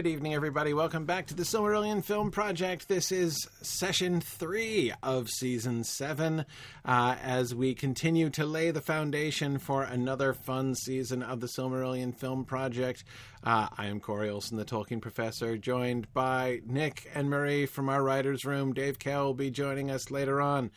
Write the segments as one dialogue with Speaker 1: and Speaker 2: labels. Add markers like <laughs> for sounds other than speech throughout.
Speaker 1: Good evening, everybody. Welcome back to the Silmarillion Film Project. This is session three of season seven uh, as we continue to lay the foundation for another fun season of the Silmarillion Film Project. Uh, I am Corey Olsen, the Tolkien professor, joined by Nick and Marie from our writer's room. Dave Kell will be joining us later on.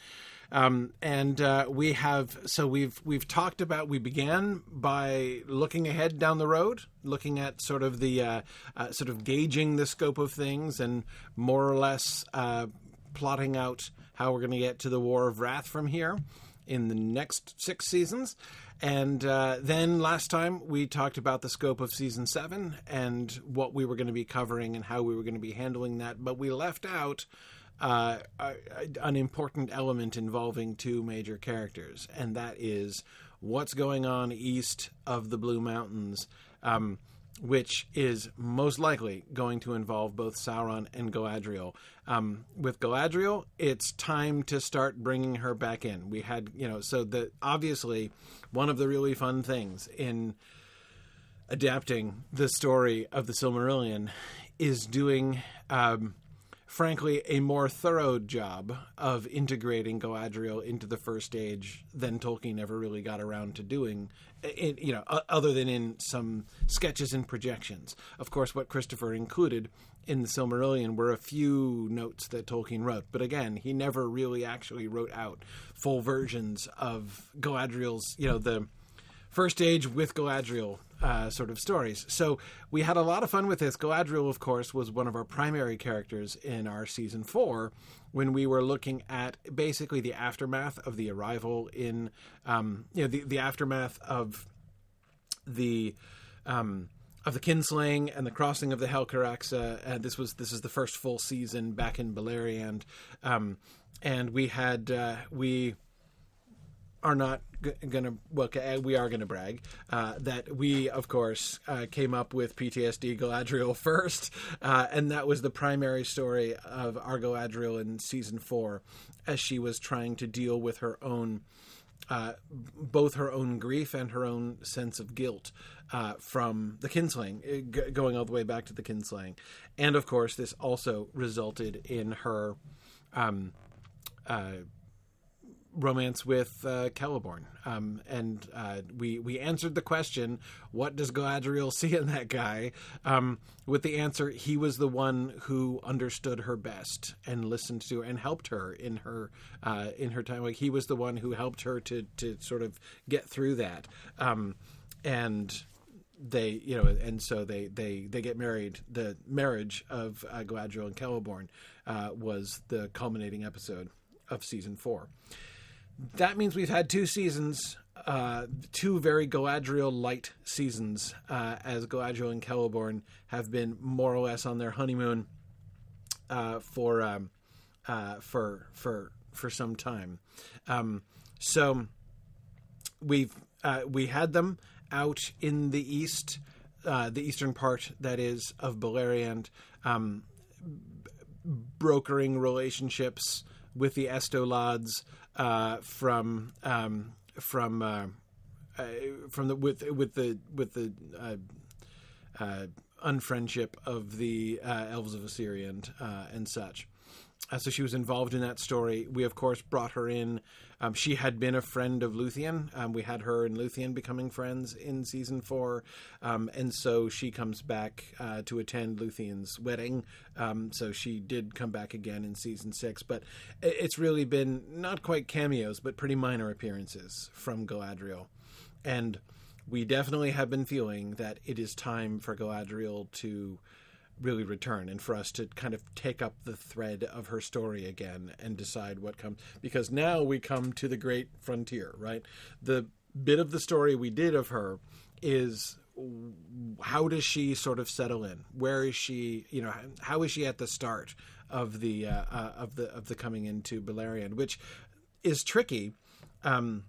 Speaker 1: Um, and uh, we have so we've we've talked about we began by looking ahead down the road, looking at sort of the uh, uh, sort of gauging the scope of things and more or less uh, plotting out how we're going to get to the War of Wrath from here in the next six seasons. And uh, then last time we talked about the scope of season seven and what we were going to be covering and how we were going to be handling that, but we left out uh, an important element involving two major characters, and that is what's going on east of the Blue Mountains, um, which is most likely going to involve both Sauron and Galadriel. Um, with Galadriel, it's time to start bringing her back in. We had, you know, so the obviously one of the really fun things in adapting the story of the Silmarillion is doing. Um, frankly, a more thorough job of integrating Galadriel into the First Age than Tolkien ever really got around to doing. In, you know, other than in some sketches and projections. Of course, what Christopher included in the Silmarillion were a few notes that Tolkien wrote, but again, he never really actually wrote out full versions of Galadriel's. You know, the First Age with Galadriel uh, sort of stories. So we had a lot of fun with this. Galadriel, of course, was one of our primary characters in our season four when we were looking at basically the aftermath of the arrival in, um, you know, the, the aftermath of the. Um, of the kinslaying and the crossing of the Helcaraxe. Uh, this was this is the first full season back in Beleriand, um, and we had uh, we are not g- gonna well we are gonna brag uh, that we of course uh, came up with PTSD Galadriel <laughs> first, uh, and that was the primary story of our Galadriel in season four, as she was trying to deal with her own. Uh, both her own grief and her own sense of guilt uh, from the kinslaying, uh, g- going all the way back to the kinslaying, and of course, this also resulted in her um, romance with uh, Celeborn, um, and uh, we we answered the question, "What does Galadriel <laughs> see in that guy?" Um, with the answer, he was the one who understood her best and listened to her and helped her in her uh, in her time. Like he was the one who helped her to to sort of get through that, um, and they you know and so they they they get married the marriage of uh, Galadriel and Celeborn uh, was the culminating episode of season four that means we've had two seasons, uh, two very Galadriel light seasons, uh, as Galadriel and Celeborn have been more or less on their honeymoon uh, for um, uh, for for for some time. Um, so we've uh, we had them out in the east, uh, the eastern part that is of Beleriand, um, brokering relationships with the Estolads uh, from um, from uh, uh, from the with with the with the uh, uh, unfriendship of the elves of Ossiriand and such. Uh, so she was involved in that story. We, of course, brought her in. Um, she had been a friend of Luthien. Um, we had her and Luthien becoming friends in season four. Um, and so she comes back uh, to attend Luthien's wedding. Um, so she did come back again in season six. But it's really been not quite cameos, but pretty minor appearances from Galadriel. And we definitely have been feeling that it is time for Galadriel to really return and for us to kind of take up the thread of her story again and decide what comes because now we come to the great frontier right? The bit of the story we did of her is how does she sort of settle in? Where is she you know how is she at the start of the uh, uh, of the of the coming into Beleriand which is tricky um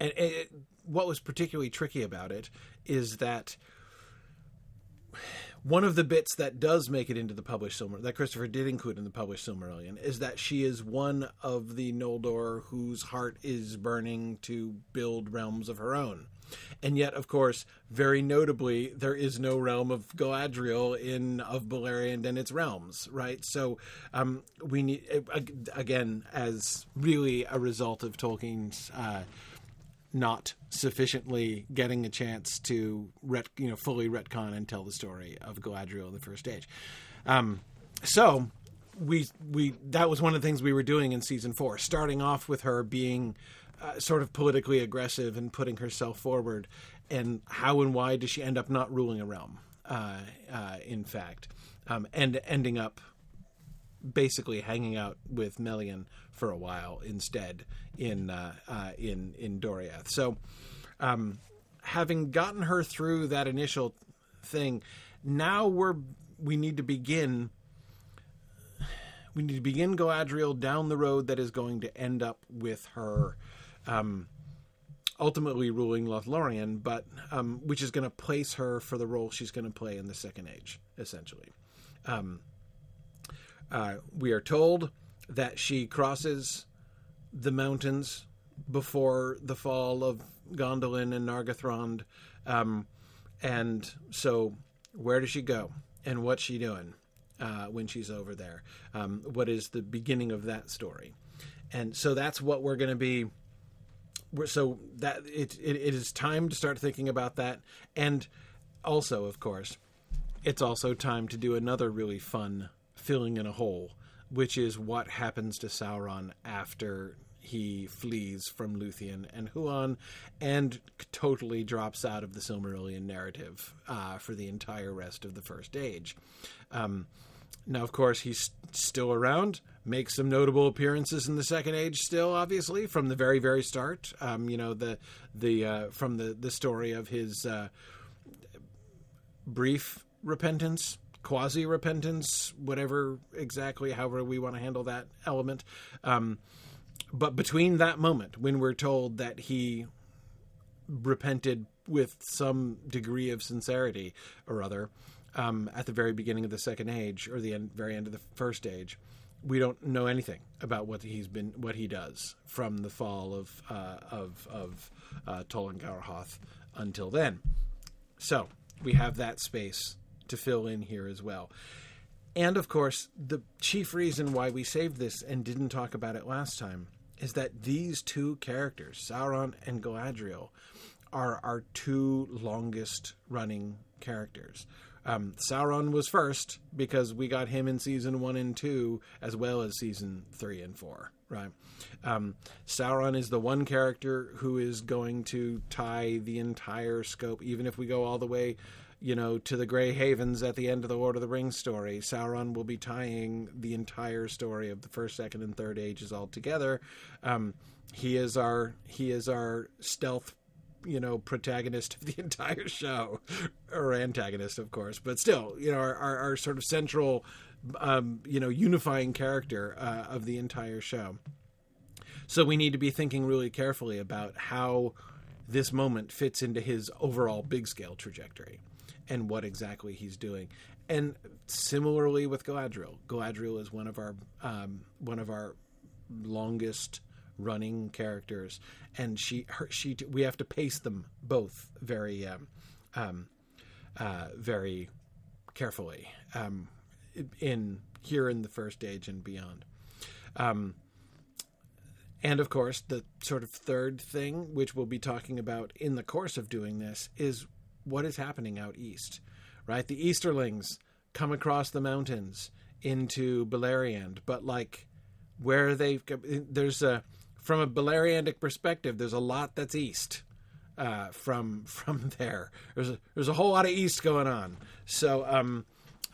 Speaker 1: and it, what was particularly tricky about it is that one of the bits that does make it into the published Silmarillion, that Christopher did include in the published Silmarillion, is that she is one of the Noldor whose heart is burning to build realms of her own. And yet, of course, very notably, there is no realm of Galadriel in of Beleriand and its realms, right? So um, we need again, as really a result of Tolkien's. Uh, not sufficiently getting a chance to ret, you know fully retcon and tell the story of Galadriel in the first age. Um, so we we that was one of the things we were doing in season four, starting off with her being uh, sort of politically aggressive and putting herself forward, and how and why does she end up not ruling a realm? Uh, uh, in fact, um, and ending up basically hanging out with Melian for a while instead in uh, uh, in in Doriath. So, um, having gotten her through that initial thing, now we're we need to begin. We need to begin Galadriel down the road that is going to end up with her, um, ultimately ruling Lothlorien, but um, which is going to place her for the role she's going to play in the Second Age, essentially. Um, uh, we are told that she crosses the mountains before the fall of Gondolin and Nargothrond. Um, and so, where does she go? And what's she doing uh, when she's over there? Um, what is the beginning of that story? And so that's what we're going to be. So that it, it, it is time to start thinking about that, and also, of course, it's also time to do another really fun filling in a hole, which is what happens to Sauron after he flees from Luthien and Huan and totally drops out of the Silmarillion narrative uh, for the entire rest of the First Age. Um, now, of course, he's still around, makes some notable appearances in the Second Age. Still, obviously, from the very, very start. Um, you know, the the uh, from the the story of his uh, brief repentance quasi repentance, whatever exactly, however we want to handle that element. Um, but between that moment, when we're told that he repented with some degree of sincerity or other um, at the very beginning of the second age or the end, very end of the first age, we don't know anything about what he's been, what he does from the fall of uh, of of uh, until then. So we have that space to fill in here as well. And of course, the chief reason why we saved this and didn't talk about it last time is that these two characters, Sauron and Galadriel, are our two longest running characters. Um, Sauron was first because we got him in season one and two, as well as season three and four. Right. Um, Sauron is the one character who is going to tie the entire scope, even if we go all the way you know, to the Grey Havens at the end of the Lord of the Rings story. Sauron will be tying the entire story of the first, second, and third ages all together. Um, he is our he is our stealth, you know, protagonist of the <laughs> entire show, or antagonist, of course, but still, you know, our our, our sort of central, um, you know, unifying character uh, of the entire show. So we need to be thinking really carefully about how this moment fits into his overall big scale trajectory and what exactly he's doing. And similarly with Galadriel, Galadriel is one of our um, one of our longest running characters, and she her, she we have to pace them both very um, um, uh, very carefully um, in here in the first age and beyond. Um, and of course, the sort of third thing, which we'll be talking about in the course of doing this, is what is happening out east, right? The Easterlings come across the mountains into Beleriand, but like where they there's a from a Beleriandic perspective, there's a lot that's east uh, from <laughs> from there. There's a, there's a whole lot of east going on. So um,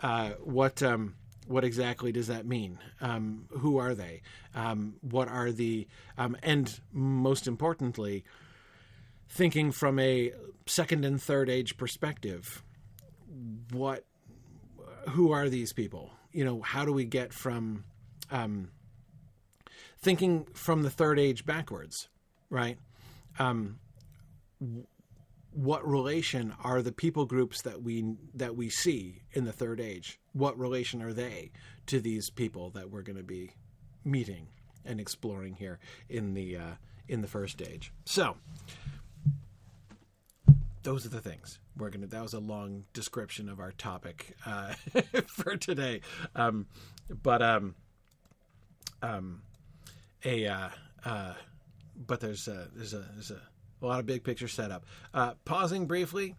Speaker 1: uh, what um, what exactly does that mean? Um, who are they? Um, what are the um, and most importantly, thinking from a second and third age perspective, what, who are these people? You know, how do we get from um, thinking from the third age backwards, right? Um, what relation are the people groups that we that we see in the third age? What relation are they to these people that we're going to be meeting and exploring here in the uh, in the first age? So, those are the things we're gonna. That was a long description of our topic uh, <laughs> for today, um, but um, um, a uh, uh, but there's a, there's a there's a, a lot of big picture setup. Uh, pausing briefly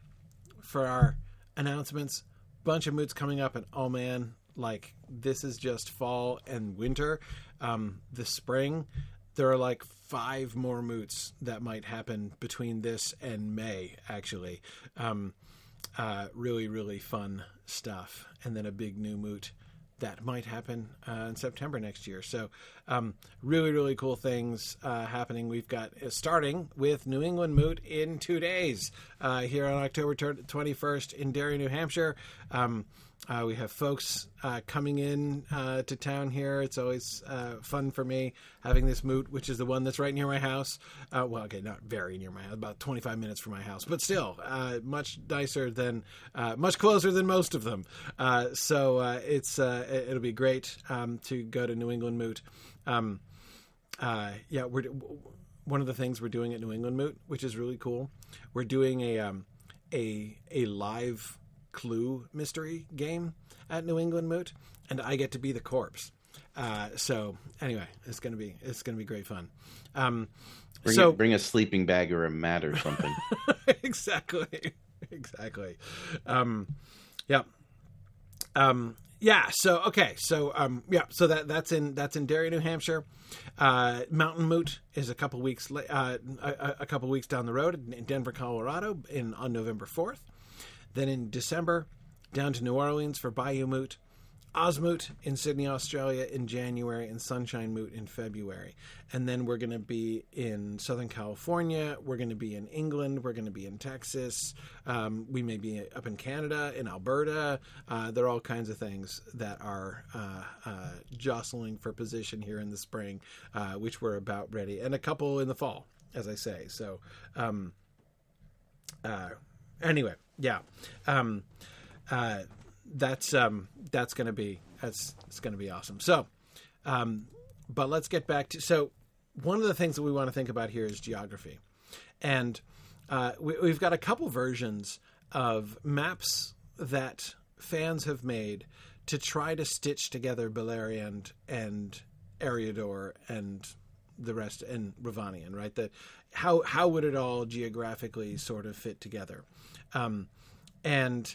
Speaker 1: for our announcements. Bunch of moots coming up, and oh man, like this is just fall and winter. Um, the spring, there are like five more moots that might happen between this and May. Actually, um, uh, really really fun stuff, and then a big new moot that might happen uh, in September next year. So, um, really, really cool things uh, happening. We've got uh, starting with New England Moot in two days uh, here on October 21st in Derry, New Hampshire. Um, uh, we have folks uh, coming in uh, to town here. It's always uh, fun for me having this moot, which is the one that's right near my house. Uh, well, okay, not very near my house, about 25 minutes from my house, but still uh, much nicer than, much closer than most of them. so it's it'll be great um, to go to New England Moot. Um, yeah, we're one of the things we're doing at New England Moot, which is really cool. We're doing a um, a a live clue mystery game at New England Moot, and I get to be the corpse. Uh, so anyway, it's gonna be it's gonna be great fun. Um,
Speaker 2: bring
Speaker 1: so
Speaker 2: a, bring a sleeping bag or a mat or something. <laughs>
Speaker 1: exactly, <laughs> exactly. Um, yeah, um, yeah. So okay, so um, yeah, so that that's in that's in Derry, New Hampshire. Uh, Mountain Moot is a couple weeks uh, a, a couple weeks down the road in Denver, Colorado, in on November fourth. Then in December, down to New Orleans for Bayou Moot, OzMoot in Sydney, Australia in January, and Sunshine Moot in February. And then we're going to be in Southern California. We're going to be in England. We're going to be in Texas. Um, we may be up in Canada, in Alberta. Uh, there are all kinds of things that are uh, uh, jostling for position here in the spring, uh, which we're about ready, and a couple in the fall, as I say. So, um, uh, anyway, yeah. Um, uh, that's um, that's going to be that's it's going to be awesome. So, um, but let's get back to so one of the things that we want to think about here is geography, and uh, we, we've got a couple versions of maps that fans have made to try to stitch together Beleriand and Eriador and the rest and Rhovanion, right? That how how would it all geographically sort of fit together? Um, and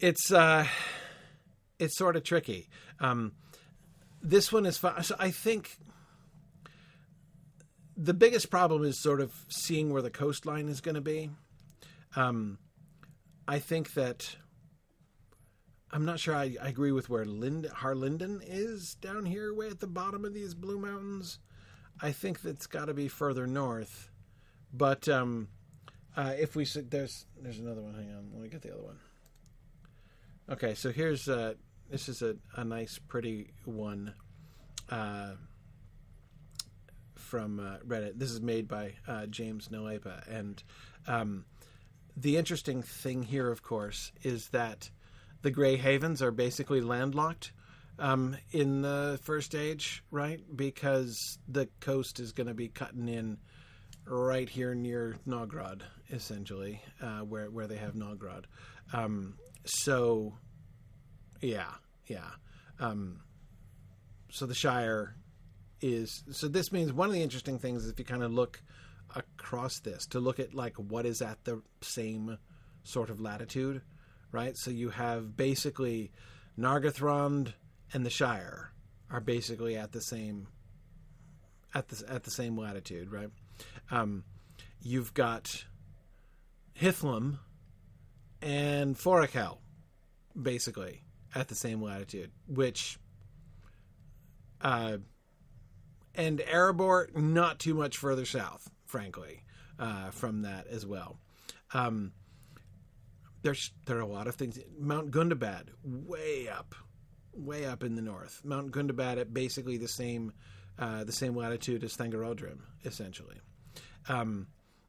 Speaker 1: it's uh, it's sort of tricky. Um, this one is fun. So I think the biggest problem is sort of seeing where the coastline is going to be. Um, I think that I'm not sure I, I agree with where Lind- Harlindon is down here, way at the bottom of these Blue Mountains. I think that's got to be further north. But um, uh, if we there's there's another one. Hang on, let me get the other one. Okay, so here's uh, this is a, a nice, pretty one uh, from uh, Reddit. This is made by uh, James Noepa, and um, the interesting thing here, of course, is that the Grey Havens are basically landlocked um, in the first age, right? Because the coast is going to be cutting in right here near Nogrod, essentially, uh, where where they have Nogrod. Um, so, yeah, yeah. Um, so the Shire is so. This means one of the interesting things is if you kind of look across this to look at like what is at the same sort of latitude, right? So you have basically Nargothrond and the Shire are basically at the same at the at the same latitude, right? Um, you've got Hithlum and Forochel, basically at the same latitude, which uh, and Erebor not too much further south, frankly, uh, from that as well. Um, there's there are a lot of things. Mount Gundabad, way up, way up in the north. Mount Gundabad at basically the same uh, the same latitude as Thangorodrim, essentially. Um,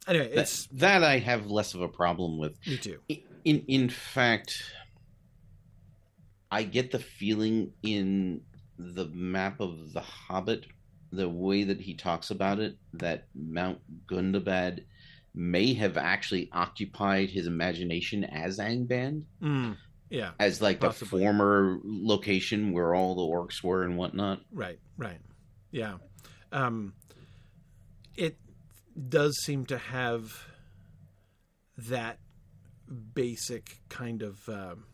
Speaker 1: anyway, it's
Speaker 2: that, that, I have less of a problem with.
Speaker 1: Me too.
Speaker 2: In in fact, I get the feeling in the map of the Hobbit, the way that he talks about it, that Mount Gundabad may have actually occupied his imagination as Angband,
Speaker 1: Mm, yeah.
Speaker 2: as like the
Speaker 1: Possibly.
Speaker 2: former location where all the orcs were and whatnot.
Speaker 1: Right, right. Yeah. Um, it does seem to have that basic kind of um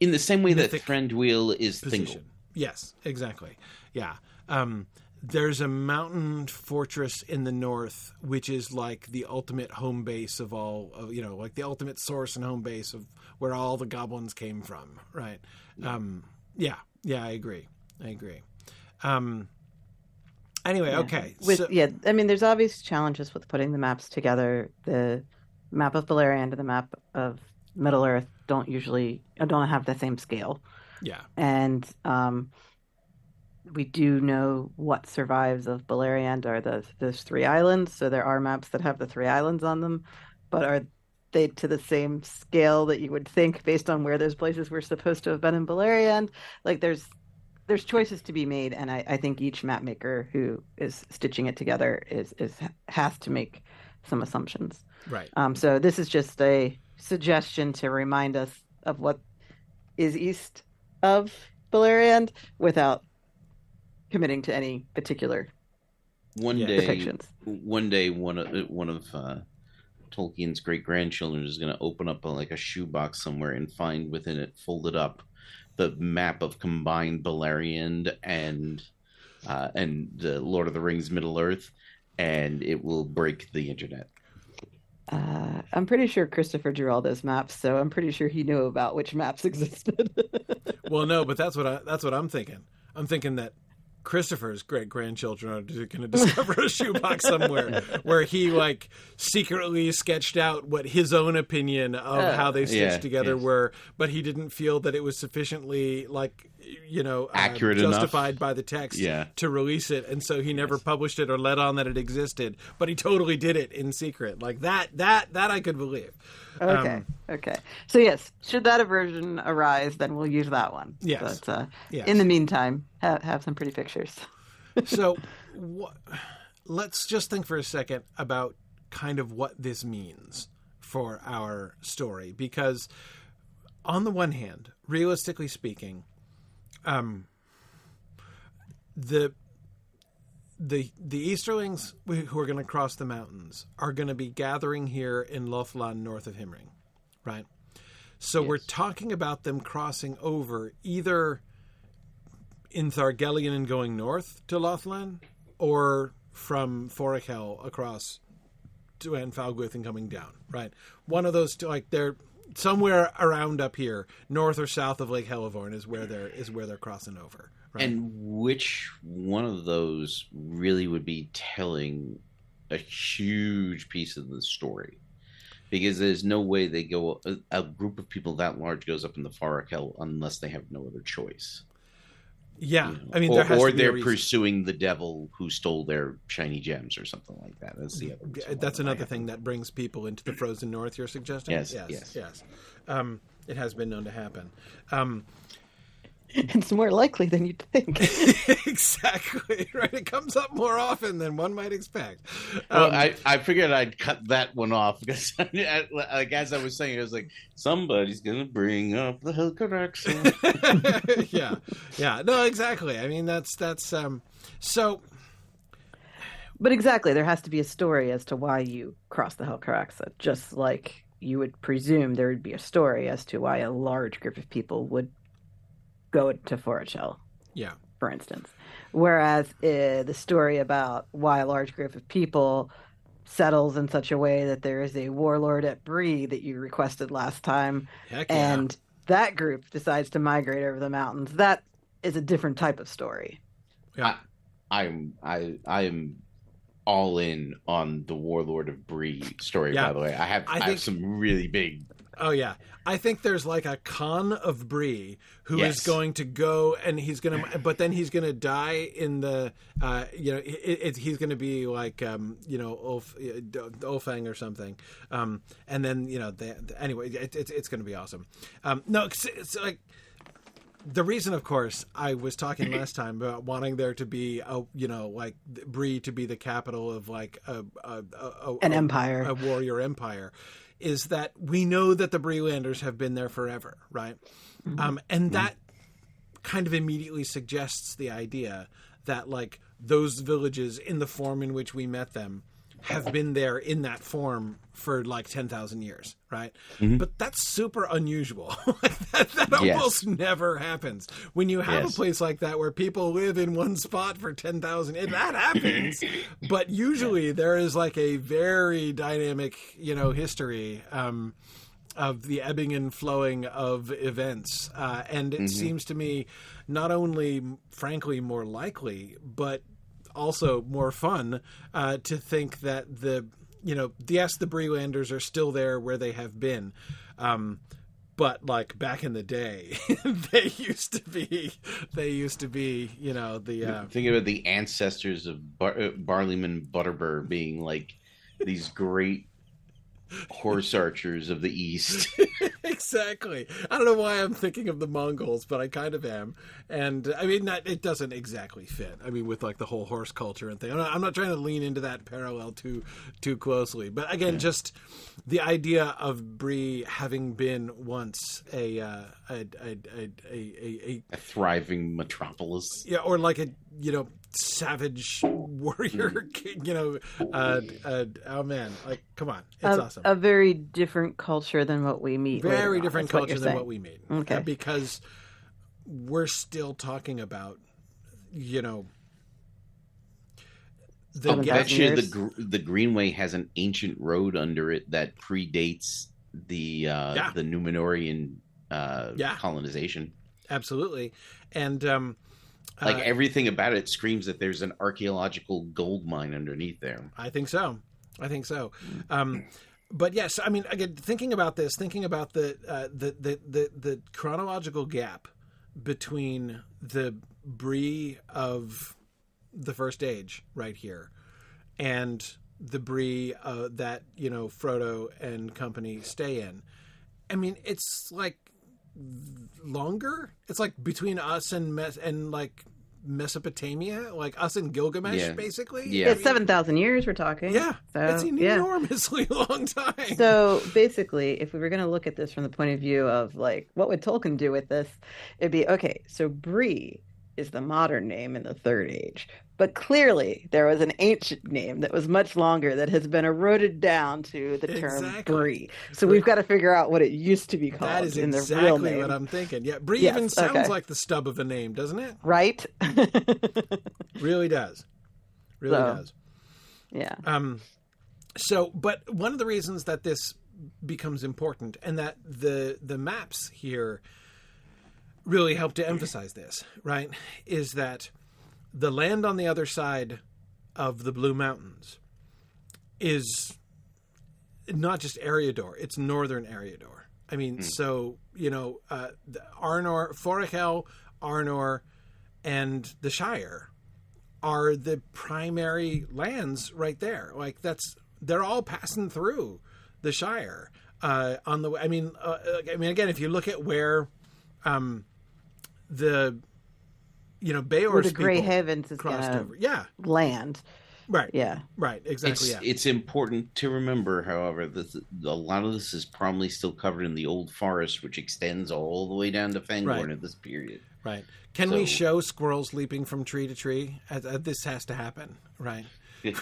Speaker 2: In the same way that Thranduil is
Speaker 1: position.
Speaker 2: Thingol.
Speaker 1: Yes, exactly. Yeah. Um, there's a mountain fortress in the north, which is like the ultimate home base of all, of, you know, like the ultimate source and home base of where all the goblins came from, right? Um, yeah, yeah, I agree. I agree. Um, anyway,
Speaker 3: Yeah.
Speaker 1: okay.
Speaker 3: With
Speaker 1: so,
Speaker 3: yeah, I mean, there's obvious challenges with putting the maps together. The map of Beleriand and the map of Middle Earth don't usually don't have the same scale,
Speaker 1: yeah,
Speaker 3: and um, we do know what survives of Beleriand are the those three islands. So there are maps that have the three islands on them, but are they to the same scale that you would think based on where those places were supposed to have been in Beleriand? Like there's there's choices to be made, and I, I think each map maker who is stitching it together is is has to make some assumptions.
Speaker 1: right.
Speaker 3: Um, so this is just a suggestion to remind us of what is east of Beleriand without committing to any particular
Speaker 2: One
Speaker 1: Yeah.
Speaker 2: day,
Speaker 3: depictions.
Speaker 2: one day, one of one of uh, Tolkien's great grandchildren is going to open up a, like a shoebox somewhere and find within it, folded up, the map of combined Beleriand and uh, and the Lord of the Rings Middle Earth, and it will break the internet.
Speaker 3: Uh, I'm pretty sure Christopher drew all those maps, so I'm pretty sure he knew about which maps <laughs> existed.
Speaker 1: Well, no, but that's what I that's what I'm thinking. I'm thinking that Christopher's great grandchildren are going <laughs> to discover a shoebox somewhere where he like secretly sketched out what his own opinion of
Speaker 3: Oh.
Speaker 1: how they stitched
Speaker 2: Yeah,
Speaker 1: together
Speaker 2: yes.
Speaker 1: were, but he didn't feel that it was sufficiently like you know uh,
Speaker 2: Accurate enough.
Speaker 1: justified by the text
Speaker 2: Yeah.
Speaker 1: to release it, and so he never published it or let on that it existed. But he totally did it in secret, like that. That that I could believe.
Speaker 3: okay,
Speaker 1: Um,
Speaker 3: okay. So yes, should that aversion arise, then we'll use that one.
Speaker 1: Yes.
Speaker 3: But uh,
Speaker 1: Yes.
Speaker 3: in the meantime, ha- have some pretty pictures. <laughs>
Speaker 1: so let's just think for a second about kind of what this means for our story because on the one hand realistically speaking um the the the Easterlings who are going to cross the mountains are going to be gathering here in Lothlann north of Himring, right? So we're talking about them crossing over either in Thargelion and going north to Lothlann, or from Forochel across to Anfauglith and coming down, right? One of those two, like they're somewhere around up here, north or south of Lake Helevorn is where they're is where they're crossing over, right?
Speaker 2: And which one of those really would be telling a huge piece of the story? Because there's no way they go a, a group of people that large goes up in the Forochel unless they have no other choice.
Speaker 1: Yeah,
Speaker 2: you know.
Speaker 1: I mean,
Speaker 2: or, or they're pursuing the devil who stole their shiny gems or something like that. That's the other.
Speaker 1: That's another thing that brings people into the frozen north. You're suggesting?
Speaker 2: Yes,
Speaker 1: yes,
Speaker 2: yes.
Speaker 1: yes. Um, it has been known to happen. Um, <laughs>
Speaker 3: it's more likely than you'd think. <laughs>
Speaker 1: exactly right. It comes up more often than one might expect.
Speaker 2: Well,
Speaker 1: Um,
Speaker 2: I, I figured I'd cut that one off because, I, <laughs> like as I was saying, I was like, somebody's gonna bring up the Helcaraxe.
Speaker 1: yeah, yeah. No, exactly. I mean, that's that's um. So
Speaker 3: But exactly, there has to be a story as to why you cross the Helcaraxe, just like you would presume there would be a story as to why a large group of people would go to Forochel,
Speaker 1: yeah,
Speaker 3: for instance. Whereas uh, the story about why a large group of people settles in such a way that there is a warlord at Bree that you requested last time,
Speaker 1: heck yeah.
Speaker 3: and that group decides to migrate over the mountains, that is a different type of story.
Speaker 1: yeah.
Speaker 2: I'm I I am all in on the Warlord of Bree story.
Speaker 1: Yeah.
Speaker 2: By the way, I have
Speaker 1: I
Speaker 2: I,
Speaker 1: think-
Speaker 2: have some really big.
Speaker 1: Oh yeah, I think there's like a Khan of Bree who is
Speaker 2: Yes.
Speaker 1: going to go and he's gonna, but then he's gonna die in the, uh, you know, it, it, he's gonna be like, um, you know, Ulf, uh, Ulfang or something, um, and then you know, they, anyway, it, it's it's gonna be awesome. Um, no, it's, it's like the reason, of course, I was talking <clears throat> last time about wanting there to be a, you know, like Bree to be the capital of like a, a, a
Speaker 3: An
Speaker 1: a-
Speaker 3: empire.
Speaker 1: a warrior empire, is that we know that the Breelanders have been there forever, right? Um, and that kind of immediately suggests the idea that like those villages in the form in which we met them have been there in that form for like 10,000 years, right? But that's super unusual. <laughs> that, that
Speaker 2: Yes.
Speaker 1: almost never happens. When you have
Speaker 2: Yes.
Speaker 1: a place like that where people live in one spot for 10,000, and that happens, <coughs> but usually there is like a very dynamic, you know, history. Um, of the ebbing and flowing of events. Uh, and it seems to me not only, frankly, more likely, but also more fun uh, to think that the, you know, yes, the Breelanders are still there where they have been. Um, but like back in the day, <laughs> they used to be, they used to be, you know, the, uh,
Speaker 2: Think about the ancestors of Bar- uh, Barliman Butterbur being like these great horse archers of the East. <laughs>
Speaker 1: exactly. I don't know why I'm thinking of the Mongols, but I kind of am. And I mean, that, it doesn't exactly fit. I mean, with like the whole horse culture and thing. I'm not, I'm not trying to lean into that parallel too too closely. But again, just the idea of Bree having been once a uh, a, a, a, a a
Speaker 2: thriving metropolis.
Speaker 1: yeah, or like a you know savage <laughs> warrior. You know, uh, uh, oh man, like come on, it's
Speaker 3: a,
Speaker 1: awesome.
Speaker 3: a very different culture than what we meet.
Speaker 1: very different
Speaker 3: is what
Speaker 1: culture
Speaker 3: you're
Speaker 1: than
Speaker 3: saying.
Speaker 1: what we meet.
Speaker 3: Okay.
Speaker 1: Uh, because we're still talking about, you know, the
Speaker 3: Seven
Speaker 2: I
Speaker 1: gap.
Speaker 2: bet you the gr- the Greenway has an ancient road under it that predates the uh,
Speaker 1: Yeah.
Speaker 2: the Numenorean uh,
Speaker 1: Yeah.
Speaker 2: colonization.
Speaker 1: Absolutely, and um,
Speaker 2: Like
Speaker 1: uh,
Speaker 2: everything about it screams that there's an archaeological gold mine underneath there.
Speaker 1: I think so. I think so. Um, but yes, I mean, again, thinking about this, thinking about the uh, the, the the the chronological gap between the Bree of the First Age, right here, and the Bree uh, that you know Frodo and company stay in. I mean, it's like longer. It's like between us and Mes- and like Mesopotamia, like us and Gilgamesh,
Speaker 2: Yeah.
Speaker 1: basically.
Speaker 2: Yeah.
Speaker 3: It's seven thousand years we're talking.
Speaker 1: yeah,
Speaker 3: so,
Speaker 1: it's an
Speaker 3: yeah.
Speaker 1: enormously <laughs> long time.
Speaker 3: So basically, if we were going to look at this from the point of view of like, what would Tolkien do with this? It'd be okay. So Bree is the modern name in the Third Age, but clearly there was an ancient name that was much longer that has been eroded down to the term
Speaker 1: Exactly.
Speaker 3: Bree. So we've got to figure out what it used to be called
Speaker 1: that is
Speaker 3: in the real
Speaker 1: exactly
Speaker 3: name,
Speaker 1: what I'm thinking. Yeah, Bree
Speaker 3: Yes,
Speaker 1: even sounds
Speaker 3: okay.
Speaker 1: like the stub of a name, doesn't it?
Speaker 3: right? <laughs>
Speaker 1: Really does. Really
Speaker 3: So-
Speaker 1: does.
Speaker 3: yeah.
Speaker 1: Um, so, but one of the reasons that this becomes important and that the the maps here really help to emphasize this, right, is that the land on the other side of the Blue Mountains is not just Eriador; it's northern Eriador. I mean, so you know, uh, Arnor, Forochel, Arnor, and the Shire are the primary lands right there. Like that's they're all passing through the Shire. Uh, on the, I mean, uh, I mean, again, if you look at where, um, the, you know,
Speaker 3: Where
Speaker 1: Beor's
Speaker 3: the Grey Havens is going
Speaker 1: crossed
Speaker 3: to
Speaker 1: over. Yeah,
Speaker 3: land.
Speaker 1: right,
Speaker 3: Yeah.
Speaker 1: right, exactly.
Speaker 2: It's
Speaker 1: yeah,
Speaker 2: it's important to remember, however, that a lot of this is probably still covered in the old forest, which extends all the way down to Fangorn
Speaker 1: Right.
Speaker 2: at this period.
Speaker 1: right. Can we show squirrels leaping from tree to tree? Uh, uh, this has to happen, right? <laughs> <laughs>
Speaker 2: Yeah.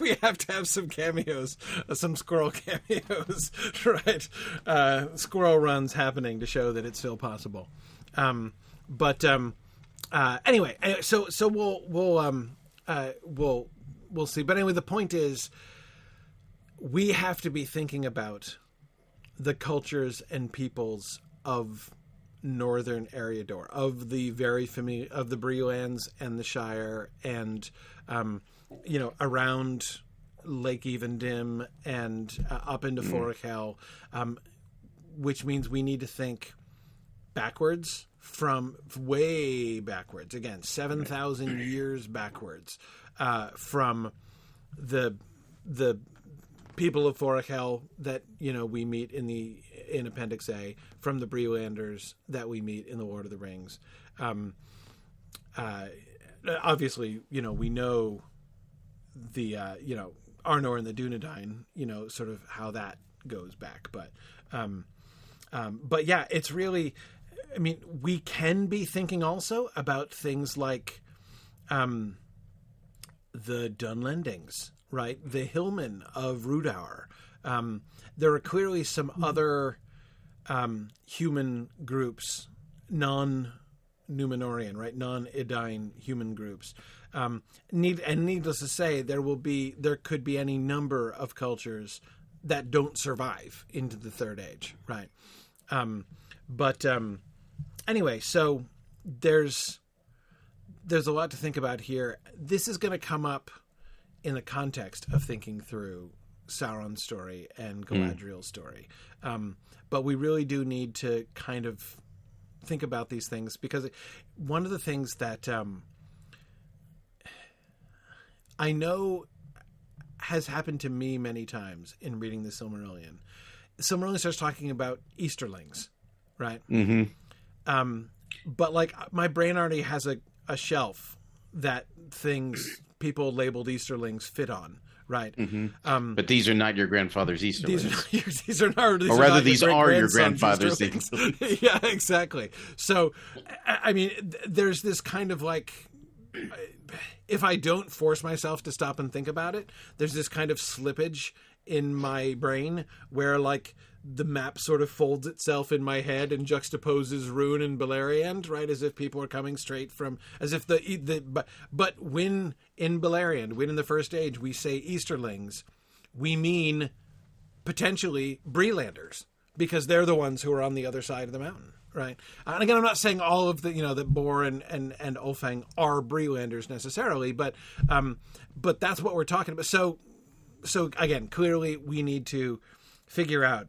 Speaker 1: we have to have some cameos, uh, some squirrel <laughs> cameos, right? Uh, squirrel runs happening to show that it's still possible. Um, but um, uh, anyway, uh, so so we'll we'll um, uh, we'll we'll see. But anyway, the point is, we have to be thinking about the cultures and peoples of northern Eriador, of the very familiar of the Briolands and the Shire, and um, you know around Lake Evendim and uh, up into Forochel, um, which means we need to think backwards from way backwards again 7000 <clears throat> years backwards uh, from the the people of Forochel that you know we meet in the in Appendix A from the Breelanders that we meet in the Lord of the Rings. Um, uh, obviously, you know, we know the uh, you know Arnor and the Dunedain, you know, sort of how that goes back, but um, um, but yeah, it's really. I mean, we can be thinking also about things like um, the Dunlendings, right? The Hillmen of Rhudaur. Um, there are clearly some other um, human groups, non Numenorean, right? Non Edain human groups. Um, need and needless to say, there will be there could be any number of cultures that don't survive into the Third Age, right? Um, but um, anyway, so there's there's a lot to think about here. This is going to come up in the context of thinking through Sauron's story and Galadriel's story. Um, but we really do need to kind of think about these things because one of the things that um, I know has happened to me many times in reading the Silmarillion. Silmarillion starts talking about Easterlings, right?
Speaker 2: Mm-hmm.
Speaker 1: Um, but like my brain already has a, a shelf that things people labeled Easterlings fit on, right? Um,
Speaker 2: But these are not your grandfather's Easterlings.
Speaker 1: these are not, <laughs> these are not, these
Speaker 2: Or
Speaker 1: are
Speaker 2: rather,
Speaker 1: not
Speaker 2: these are your grandfather's
Speaker 1: Easterlings. <laughs> yeah, exactly. So, I mean, th- there's this kind of like, if I don't force myself to stop and think about it, there's this kind of slippage in my brain where like the map sort of folds itself in my head and juxtaposes Rhun and Beleriand, right? As if people are coming straight from, as if the the but but when in Beleriand, when in the First Age we say Easterlings, we mean potentially Breelanders because they're the ones who are on the other side of the mountain, right? And again, I'm not saying all of the you know that Bor and and and Ulfang are Breelanders necessarily, but um, but that's what we're talking about. So so again, clearly we need to figure out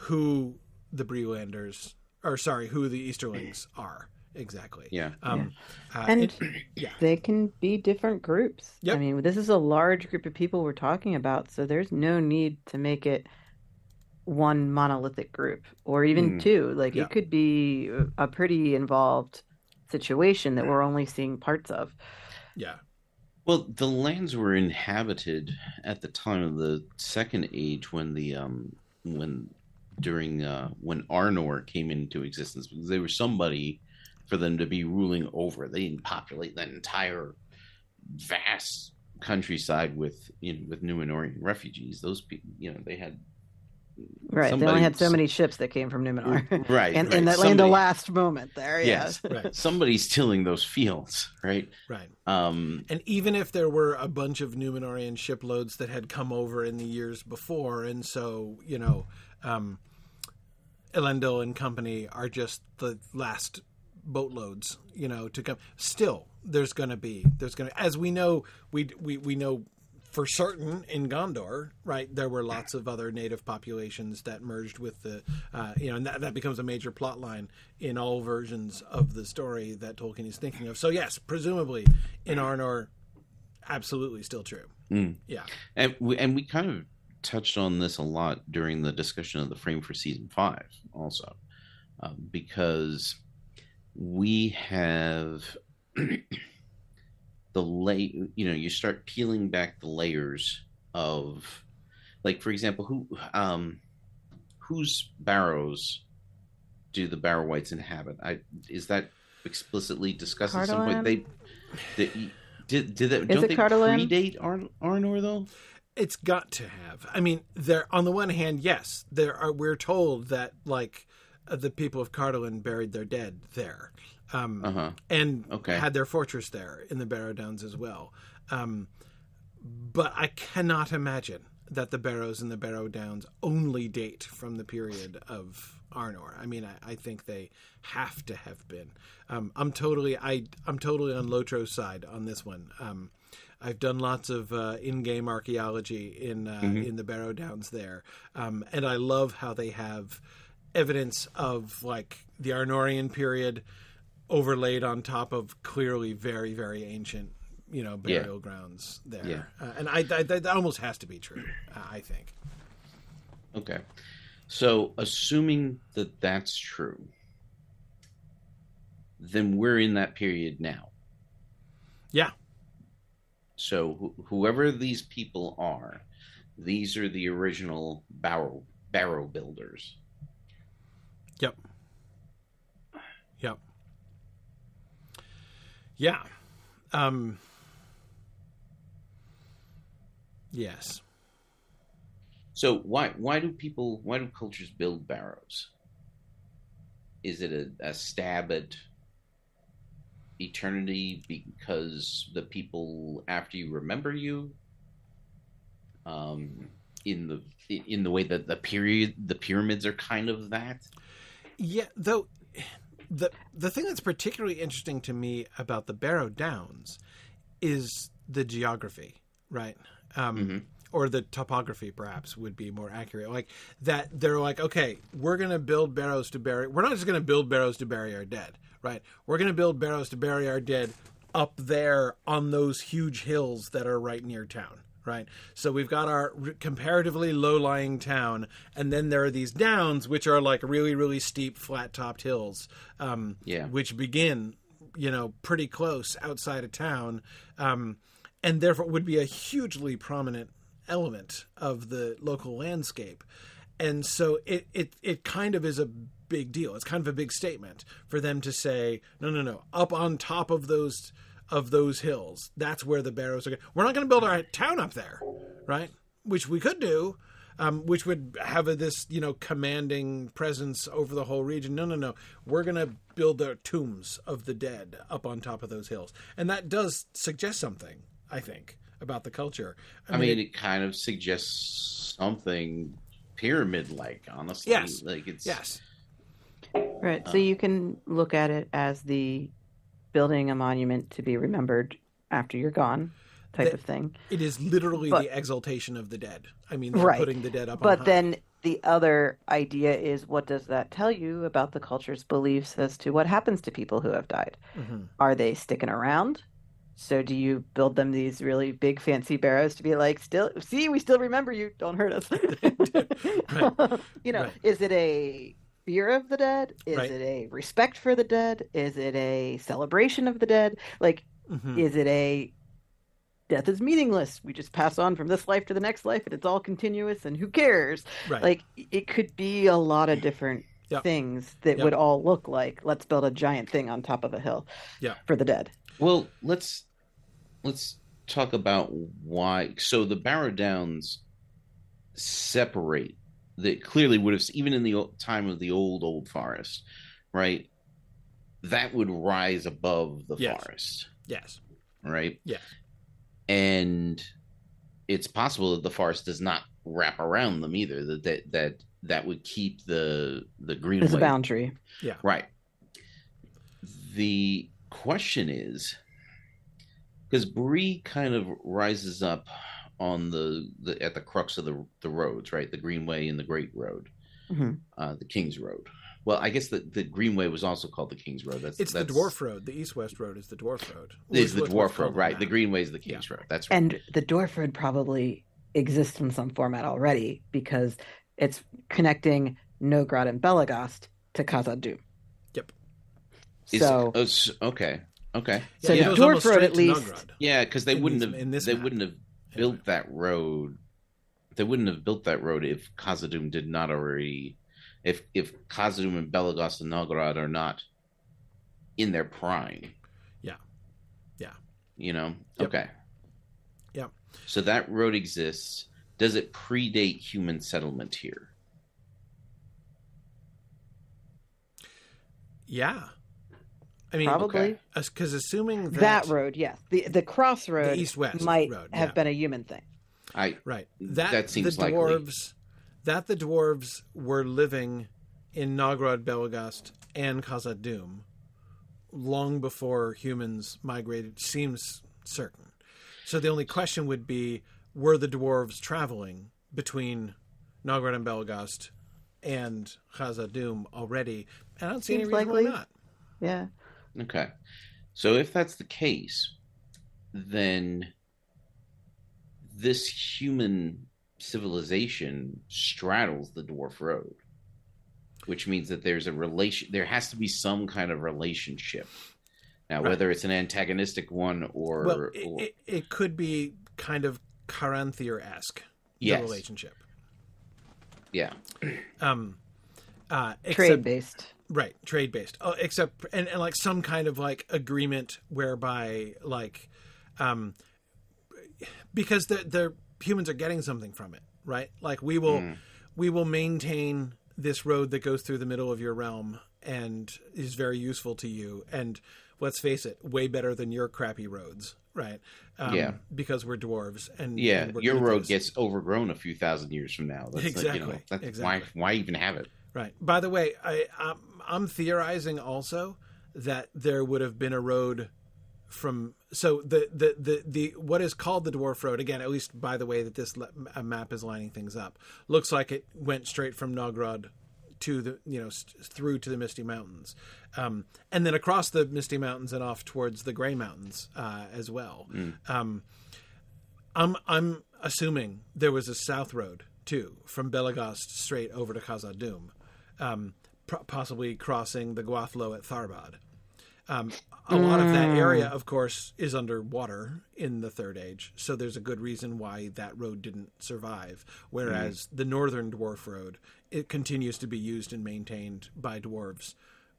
Speaker 1: who the Breelanders or sorry, who the Easterlings <clears throat> are exactly.
Speaker 2: Yeah.
Speaker 1: Um, uh,
Speaker 3: And
Speaker 1: it- yeah.
Speaker 3: they can be different groups.
Speaker 1: Yep.
Speaker 3: I mean, this is a large group of people we're talking about, so there's no need to make it one monolithic group or even
Speaker 2: Mm.
Speaker 3: two. Like
Speaker 1: Yeah.
Speaker 3: it could be a pretty involved situation that we're only seeing parts of.
Speaker 1: yeah.
Speaker 2: Well, the lands were inhabited at the time of the Second Age when the um when during uh when Arnor came into existence because they were somebody for them to be ruling over. They didn't populate that entire vast countryside with you know with Numenorean refugees. Those people, you know, they had
Speaker 3: Right. they only had so many ships that came from Numenor.
Speaker 2: right <laughs>
Speaker 3: and,
Speaker 2: right.
Speaker 3: and that land the last moment there.
Speaker 2: Yes.
Speaker 3: Yeah. <laughs>
Speaker 1: Right.
Speaker 2: Somebody's tilling those fields, right?
Speaker 1: Right.
Speaker 2: Um,
Speaker 1: And even if there were a bunch of Numenorean shiploads that had come over in the years before, and so you know, um, Elendil and company are just the last boatloads, you know, to come. Still, there's going to be there's going to, as we know, we we we know for certain in Gondor, right? There were lots of other native populations that merged with the, uh, you know, and that, that becomes a major plot line in all versions of the story that Tolkien is thinking of. So yes, presumably in Arnor, absolutely still true.
Speaker 2: Mm.
Speaker 1: Yeah,
Speaker 2: And we, and we kind of touched on this a lot during the discussion of the frame for season five, also, um, because we have <clears throat> the lay. You know, you start peeling back the layers of, like, for example, who, um, whose barrows do the Barrow Wights inhabit? I is that explicitly discussed at some point? They, they did did that? Don't
Speaker 3: it
Speaker 2: they
Speaker 3: Cardolan?
Speaker 2: predate Arn, Arnor though?
Speaker 1: It's got to have. I mean, there on the one hand, yes, there are. We're told that like uh, the people of Cardolan buried their dead there. Um,
Speaker 2: Uh huh.
Speaker 1: and
Speaker 2: Okay.
Speaker 1: had their fortress there in the Barrow Downs as well. Um, but I cannot imagine that the Barrows and the Barrow Downs only date from the period of Arnor. I mean, I, I think they have to have been. Um, I'm totally, I, I'm totally on Lotro's side on this one. Um, I've done lots of uh, in-game archaeology in uh, in the Barrow Downs there, um, and I love how they have evidence of like the Arnorian period overlaid on top of clearly very very ancient you know
Speaker 2: Yeah.
Speaker 1: burial grounds there
Speaker 2: Yeah.
Speaker 1: uh, and I, I that almost has to be true uh, i think
Speaker 2: Okay. So, assuming that that's true, then we're in that period now.
Speaker 1: Yeah.
Speaker 2: So, wh- whoever these people are, these are the original barrow barrow builders.
Speaker 1: Yep. Yep. Yeah. Um Yes.
Speaker 2: So, why why do people why do cultures build barrows? Is it a, a stab at eternity because the people after you remember you? Um, in the in the way that the period the pyramids are kind of that.
Speaker 1: Yeah, though the the thing that's particularly interesting to me about the Barrow Downs is the geography, right? Um,
Speaker 2: Mhm.
Speaker 1: Or the topography, perhaps, would be more accurate. Like that, they're like, okay, we're going to build barrows to bury. We're not just going to build barrows to bury our dead, right? We're going to build barrows to bury our dead up there on those huge hills that are right near town, right? So we've got our comparatively low-lying town, and then there are these downs, which are like really, really steep, flat-topped hills, um,
Speaker 2: Yeah.
Speaker 1: which begin, you know, pretty close outside of town, um, and therefore would be a hugely prominent element of the local landscape. And so it, it, it kind of is a big deal. It's kind of a big statement for them to say, no, no, no, up on top of those of those hills, that's where the barrows are. Going. We're not going to build our town up there, right? Which we could do, um, which would have a, this you know commanding presence over the whole region. No, no, no. We're going to build the tombs of the dead up on top of those hills, and that does suggest something. I think about the culture.
Speaker 2: I mean, it kind of suggests something pyramid like, honestly.
Speaker 1: Yes.
Speaker 2: Like it's
Speaker 1: yes,
Speaker 3: Right. So
Speaker 2: Uh,
Speaker 3: you can look at it as the building a monument to be remembered after you're gone type of thing.
Speaker 1: it is literally
Speaker 3: But-
Speaker 1: the exaltation of the dead. I mean, they're
Speaker 3: Right.
Speaker 1: putting the dead up. on
Speaker 3: But then the other idea is what does that tell you about the culture's beliefs as to what happens to people who have died?
Speaker 1: Mhm.
Speaker 3: Are they sticking around? So do you build them these really big fancy barrows to be like, still see, we still remember you, don't hurt us. <laughs> <laughs> You know,
Speaker 1: Right.
Speaker 3: is it a fear of the dead? Is
Speaker 1: Right.
Speaker 3: it a respect for the dead? Is it a celebration of the dead? Like,
Speaker 1: Mhm.
Speaker 3: is it a death is meaningless? We just pass on from this life to the next life and it's all continuous and who cares?
Speaker 1: right.
Speaker 3: Like it could be a lot of different
Speaker 1: Yep.
Speaker 3: things that
Speaker 1: Yep.
Speaker 3: would all look like let's build a giant thing on top of a hill
Speaker 1: Yeah.
Speaker 3: for the dead.
Speaker 2: Well, let's let's talk about why. So the Barrow Downs separate. That clearly would have even in the time of the old old forest, right? That would rise above the
Speaker 1: Yes.
Speaker 2: forest,
Speaker 1: yes.
Speaker 2: right?
Speaker 1: Yes.
Speaker 2: And it's possible that the forest does not wrap around them either. That that that, that would keep the the green.
Speaker 3: There's a boundary. Yeah.
Speaker 2: Right. The question is because Bree kind of rises up on the, the at the crux of the the roads, right? The Greenway and the Great Road,
Speaker 3: Mhm.
Speaker 2: uh, the King's Road. Well, I guess the, the Greenway was also called the King's Road. That's
Speaker 1: It's
Speaker 2: that's,
Speaker 1: the Dwarf Road. The East West Road is the Dwarf Road.
Speaker 2: Is the Dwarf Road, right? The
Speaker 1: now.
Speaker 2: Greenway is the King's Road. That's right.
Speaker 3: And the dwarf road probably exists in some format already because it's connecting Nogrod and Belegost to Khazad-dûm.
Speaker 1: Yep.
Speaker 3: So
Speaker 2: oh, s- okay, okay,
Speaker 3: So
Speaker 1: it
Speaker 3: the Dwarf Road, at least-
Speaker 1: Nogrod.
Speaker 2: yeah, because they
Speaker 1: In
Speaker 2: wouldn't
Speaker 1: these-
Speaker 2: have
Speaker 1: in this
Speaker 2: they
Speaker 1: map.
Speaker 2: wouldn't have built that road. They wouldn't have built that road if Khazad-dûm did not already, if if Khazad-dûm and Belagos and Nogrod are not in their prime.
Speaker 1: Yeah. Yeah.
Speaker 2: You know.
Speaker 1: Yep.
Speaker 2: Okay.
Speaker 1: Yeah.
Speaker 2: So that road exists. Does it predate human settlement here?
Speaker 1: Yeah. I mean,
Speaker 3: probably
Speaker 1: because assuming that,
Speaker 3: that, road, yes. The the crossroad
Speaker 1: the east-west
Speaker 3: might
Speaker 1: road,
Speaker 3: have
Speaker 1: yeah.
Speaker 3: been a human thing.
Speaker 2: I
Speaker 1: right that
Speaker 2: That seems
Speaker 1: the
Speaker 2: likely.
Speaker 1: dwarves that the dwarves were living in Nogrod, Belegost, and Khazad-dûm long before humans migrated seems certain. So the only question would be: Were the dwarves traveling between Nogrod and Belegost and Khazad-dûm already? And I don't see any reason
Speaker 3: likely.
Speaker 1: why not.
Speaker 3: Yeah.
Speaker 2: Okay. So if that's the case, then this human civilization straddles the dwarf road, which means that there's a relation. There has to be some kind of relationship. Now,
Speaker 1: Right.
Speaker 2: whether it's an antagonistic one or,
Speaker 1: well,
Speaker 2: or
Speaker 1: it, it, it could be kind of Caranthir esque
Speaker 2: Yes.
Speaker 1: the relationship.
Speaker 2: yeah,
Speaker 1: Um, uh, except,
Speaker 3: Trade based.
Speaker 1: Right trade based oh, except and, and like some kind of like agreement whereby like um because the the humans are getting something from it right like we will we will maintain this road that goes through the middle of your realm and is very useful to you and let's face it way better than your crappy roads right um,
Speaker 2: Yeah.
Speaker 1: because we're dwarves and
Speaker 2: yeah.
Speaker 1: and
Speaker 2: Your road gets overgrown a few thousand years from now. That's like, you know,
Speaker 1: Exactly,
Speaker 2: that's
Speaker 1: exactly.
Speaker 2: why why even have it?
Speaker 1: Right. By the way, I I'm, I'm theorizing also that there would have been a road from so the, the the the what is called the dwarf road again at least by the way that this map is lining things up looks like it went straight from Nogrod to the you know through to the Misty Mountains. Um, and then across the Misty Mountains and off towards the Gray Mountains uh, as well. Um, I'm I'm assuming there was a south road too from Belegost straight over to Khazad-dûm um, possibly crossing the Gwathlo at Tharbad. Um, a lot of that area, of course, is underwater in the Third Age, so there's a good reason why that road didn't survive. Whereas the Northern Dwarf Road, it continues to be used and maintained by dwarves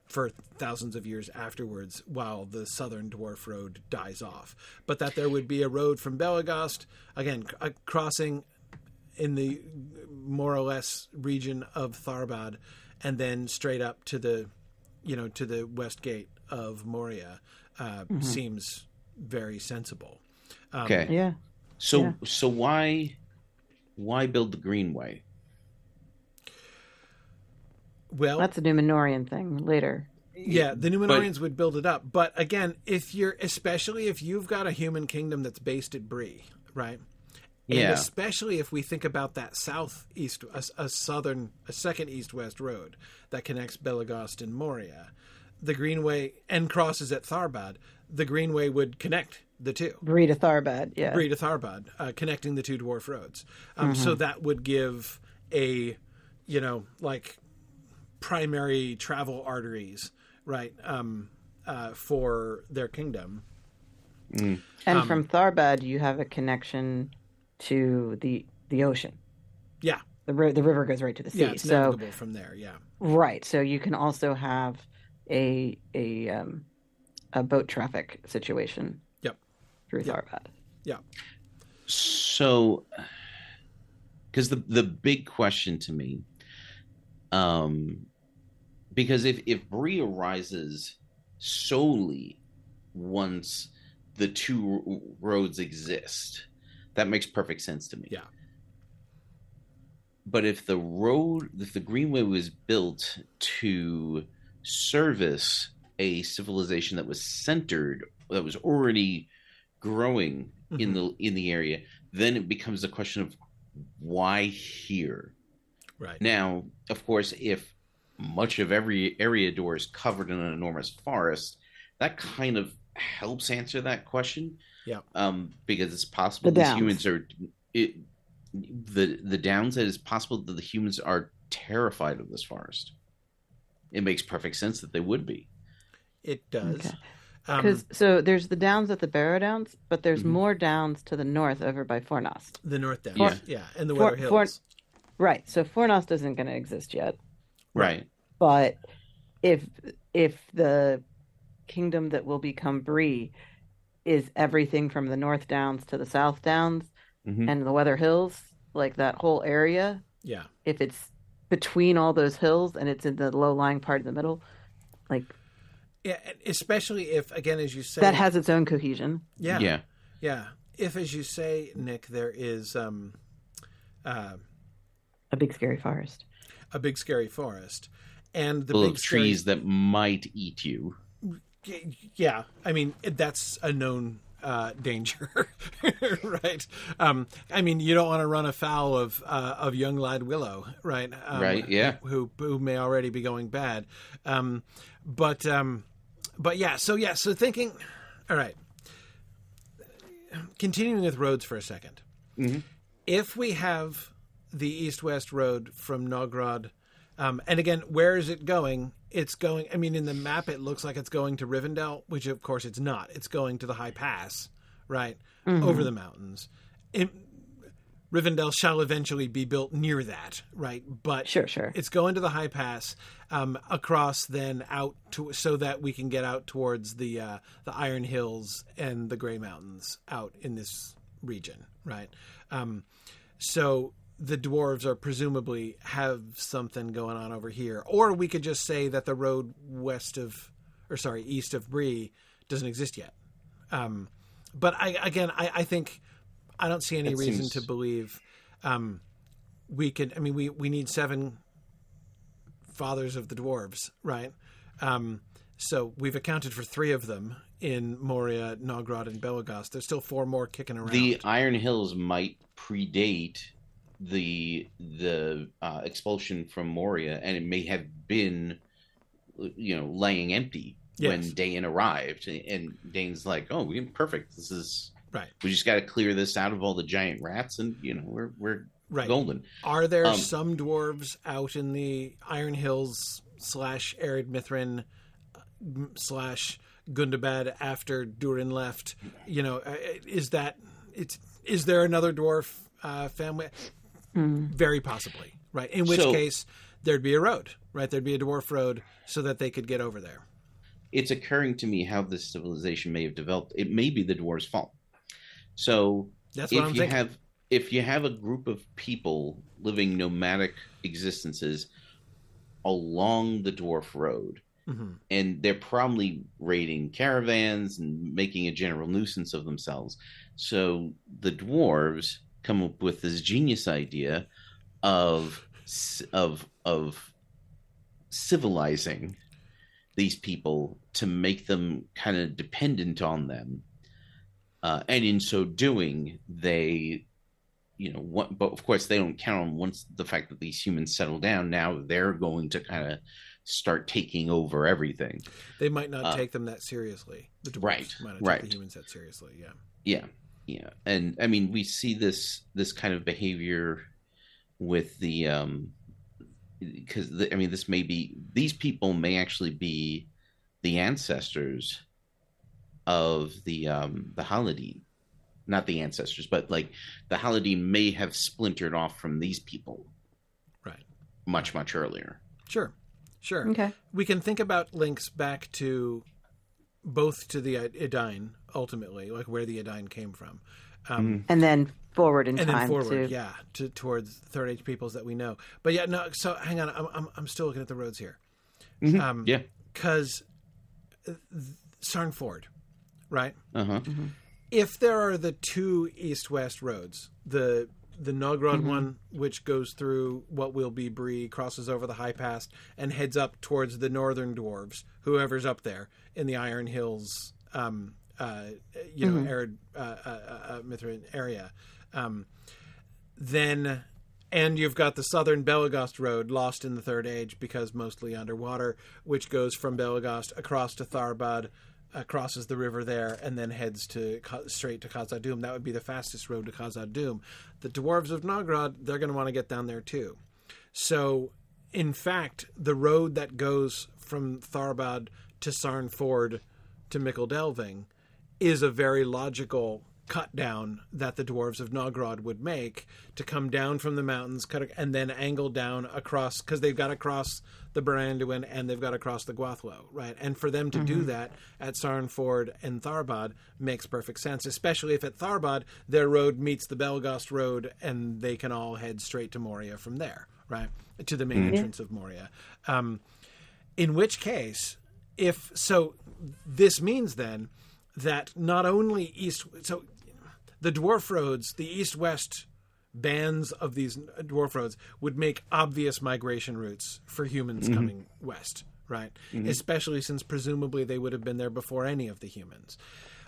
Speaker 1: for thousands of years afterwards, while the Southern Dwarf Road dies off. But that there would be a road from Belegost, again, c- a crossing in the more or less region of Tharbad, and then straight up to the, you know, to the west gate of Moria, uh, seems very sensible.
Speaker 2: Okay.
Speaker 3: Yeah.
Speaker 2: So
Speaker 3: Yeah.
Speaker 2: so why why build the Greenway?
Speaker 1: Well,
Speaker 3: That's a Numenorean thing later.
Speaker 1: yeah, the Numenoreans would build it up, but again, if you're, especially if you've got a human kingdom that's based at Bree, right? And
Speaker 2: Yeah.
Speaker 1: especially if we think about that southeast, a, a southern, a second east-west road that connects Belegost and Moria, the Greenway and crosses at Tharbad, the Greenway would connect the two.
Speaker 3: Bree to Tharbad. Yeah.
Speaker 1: Bree to Tharbad, uh, connecting the two dwarf roads. Um, So that would give a, you know, like primary travel arteries, right, um, uh, for their kingdom.
Speaker 3: And
Speaker 1: Um,
Speaker 3: from Tharbad, you have a connection to the the ocean.
Speaker 1: Yeah,
Speaker 3: The ri- the river goes right to the sea.
Speaker 1: yeah, it's
Speaker 3: so
Speaker 1: navigable from there. Yeah,
Speaker 3: right. So you can also have a a um, a boat traffic situation.
Speaker 1: Yep.
Speaker 3: Through
Speaker 1: Yep.
Speaker 3: Tharbad.
Speaker 1: yeah,
Speaker 2: So because the the big question to me um because if if Bree arises solely once the two r- roads exist that makes perfect sense to me
Speaker 1: Yeah.
Speaker 2: but if the road if the greenway was built to service a civilization that was centered that was already growing in mm-hmm. the in the area then it becomes a question of why here
Speaker 1: right.
Speaker 2: now, of course, if much of Eriador is covered in an enormous forest, that kind of helps answer that question.
Speaker 1: Yeah.
Speaker 2: Um, because it's possible
Speaker 3: The
Speaker 2: these
Speaker 3: downs.
Speaker 2: humans are it the the downside is possible that the humans are terrified of this forest. It makes perfect sense that they would be.
Speaker 1: It does.
Speaker 3: Okay.
Speaker 1: Um,
Speaker 3: Because so there's the downs at the Barrow Downs, but there's
Speaker 2: Mhm.
Speaker 3: more downs to the north over by Fornost.
Speaker 1: the North Downs,
Speaker 2: Yeah.
Speaker 1: yeah, and the
Speaker 3: For-
Speaker 1: Weather
Speaker 3: for-
Speaker 1: Hills.
Speaker 3: Right. So Fornost isn't going to exist yet.
Speaker 2: Right.
Speaker 3: But if if the kingdom that will become Bree is everything from the North Downs to the South Downs
Speaker 2: Mhm.
Speaker 3: and the Weather Hills, like that whole area,
Speaker 1: yeah,
Speaker 3: if it's between all those hills and it's in the low lying part in the middle, like
Speaker 1: yeah, especially if, again, as you say,
Speaker 3: that has its own cohesion.
Speaker 1: yeah,
Speaker 2: Yeah.
Speaker 1: yeah. If, as you say, Nick, there is um, uh,
Speaker 3: A big scary forest.
Speaker 1: a big scary forest, and the
Speaker 2: Full
Speaker 1: big
Speaker 2: of
Speaker 1: scary-
Speaker 2: trees that might eat you.
Speaker 1: Yeah i mean that's a known uh, danger <laughs> right? Um, i mean you don't want to run afoul of uh, of young lad willow right? Um,
Speaker 2: Right, yeah.
Speaker 1: who who may already be going bad. Um, but um, but yeah so yeah so thinking all right. Continuing with roads for a 2nd
Speaker 2: Mhm.
Speaker 1: if we have the east-west road from Nogrod, um, and again, where is it going? It's going. I mean, in the map, it looks like it's going to Rivendell, which of course it's not. It's going to the High Pass, right over the mountains. It, Rivendell shall eventually be built near that, right? But
Speaker 3: Sure, sure.
Speaker 1: it's going to the high pass um, across, then out to so that we can get out towards the uh, the Iron Hills and the Gray Mountains out in this region, right? Um, so the dwarves are presumably have something going on over here, or we could just say that the road west of, or sorry, east of Bree doesn't exist yet. Um, but I again, I, I think I don't see any
Speaker 2: It
Speaker 1: reason
Speaker 2: seems-
Speaker 1: to believe um, we could. I mean, we we need seven fathers of the dwarves, right? Um, so we've accounted for three of them in Moria, Nogrod, and Belagos. There's still four more kicking around.
Speaker 2: The Iron Hills might predate the the uh, expulsion from Moria, and it may have been, you know, laying empty when
Speaker 1: Yes.
Speaker 2: Dain arrived. And Dain's like, "Oh, we perfect. This is
Speaker 1: right,
Speaker 2: we just got to clear this out of all the giant rats, and you know, we're we're
Speaker 1: right.
Speaker 2: golden."
Speaker 1: Are there
Speaker 2: Um,
Speaker 1: some dwarves out in the Iron Hills slash Ered Mithrin uh, slash Gundabad after Durin left? You know, uh, is that it's is there another dwarf uh, family? Very possibly, right? In which
Speaker 2: So-
Speaker 1: case there'd be a road, right? There'd be a dwarf road so that they could get over there.
Speaker 2: it's occurring to me how this civilization may have developed. It may be the dwarves' fault. So
Speaker 1: That's
Speaker 2: if
Speaker 1: what I'm
Speaker 2: you
Speaker 1: thinking.
Speaker 2: have if you have a group of people living nomadic existences along the dwarf road,
Speaker 1: Mhm.
Speaker 2: and they're probably raiding caravans and making a general nuisance of themselves. So the dwarves come up with this genius idea of of of civilizing these people to make them kind of dependent on them. Uh, and in so doing, they, you know, what, but of course they don't count on once the fact that these humans settle down. Now they're going to kind of start taking over everything.
Speaker 1: They might not
Speaker 2: uh,
Speaker 1: take them that seriously. The
Speaker 2: right,
Speaker 1: might not
Speaker 2: right.
Speaker 1: take the humans that seriously. Yeah.
Speaker 2: Yeah, yeah, and I mean we see this this kind of behavior with the um because I mean this may be these people may actually be the ancestors of the um the Haladin. Not the ancestors, but like the Haladin may have splintered off from these people
Speaker 1: Right.
Speaker 2: much much earlier.
Speaker 1: Sure. Sure.
Speaker 3: Okay.
Speaker 1: we can think about links back to both to the Edain ultimately, like where the Edain came from, um,
Speaker 3: And then forward in
Speaker 1: and
Speaker 3: time
Speaker 1: then forward,
Speaker 3: to
Speaker 1: yeah, to towards third age peoples that we know. But yeah, no. So hang on, I'm I'm, I'm still looking at the roads here,
Speaker 2: Mhm.
Speaker 1: um,
Speaker 2: Yeah.
Speaker 1: because Sarn Ford, right?
Speaker 2: Uh huh.
Speaker 1: if there are the two east-west roads, the the Nogrod one, which goes through what will be Bree, crosses over the high pass, and heads up towards the northern dwarves, whoever's up there in the Iron Hills, um, uh, you know, Ered uh, uh, uh, Mithrin area. Um, then, and you've got the southern Belegost road, lost in the Third Age because mostly underwater, which goes from Belegost across to Tharbad, uh, crosses the river there, and then heads to straight to Khazad-dûm. That would be the fastest road to Khazad-dûm. The dwarves of Nogrod, they're going to want to get down there too. So, in fact, the road that goes from Tharbad to Sarn Ford to Michel Delving is a very logical cut down that the dwarves of Nogrod would make to come down from the mountains, cut and then angle down across because they've got to cross the Baranduin and they've got to cross the Gwathlo, right? And for them to do that at Sarnford and Tharbad makes perfect sense, especially if at Tharbad their road meets the Belegost road and they can all head straight to Moria from there, right? To the main entrance of Moria. Um, in which case, if so, this means then that not only east, so the dwarf roads, the east west bands of these dwarf roads would make obvious migration routes for humans mm-hmm. coming west, right? Mm-hmm. Especially since presumably they would have been there before any of the humans.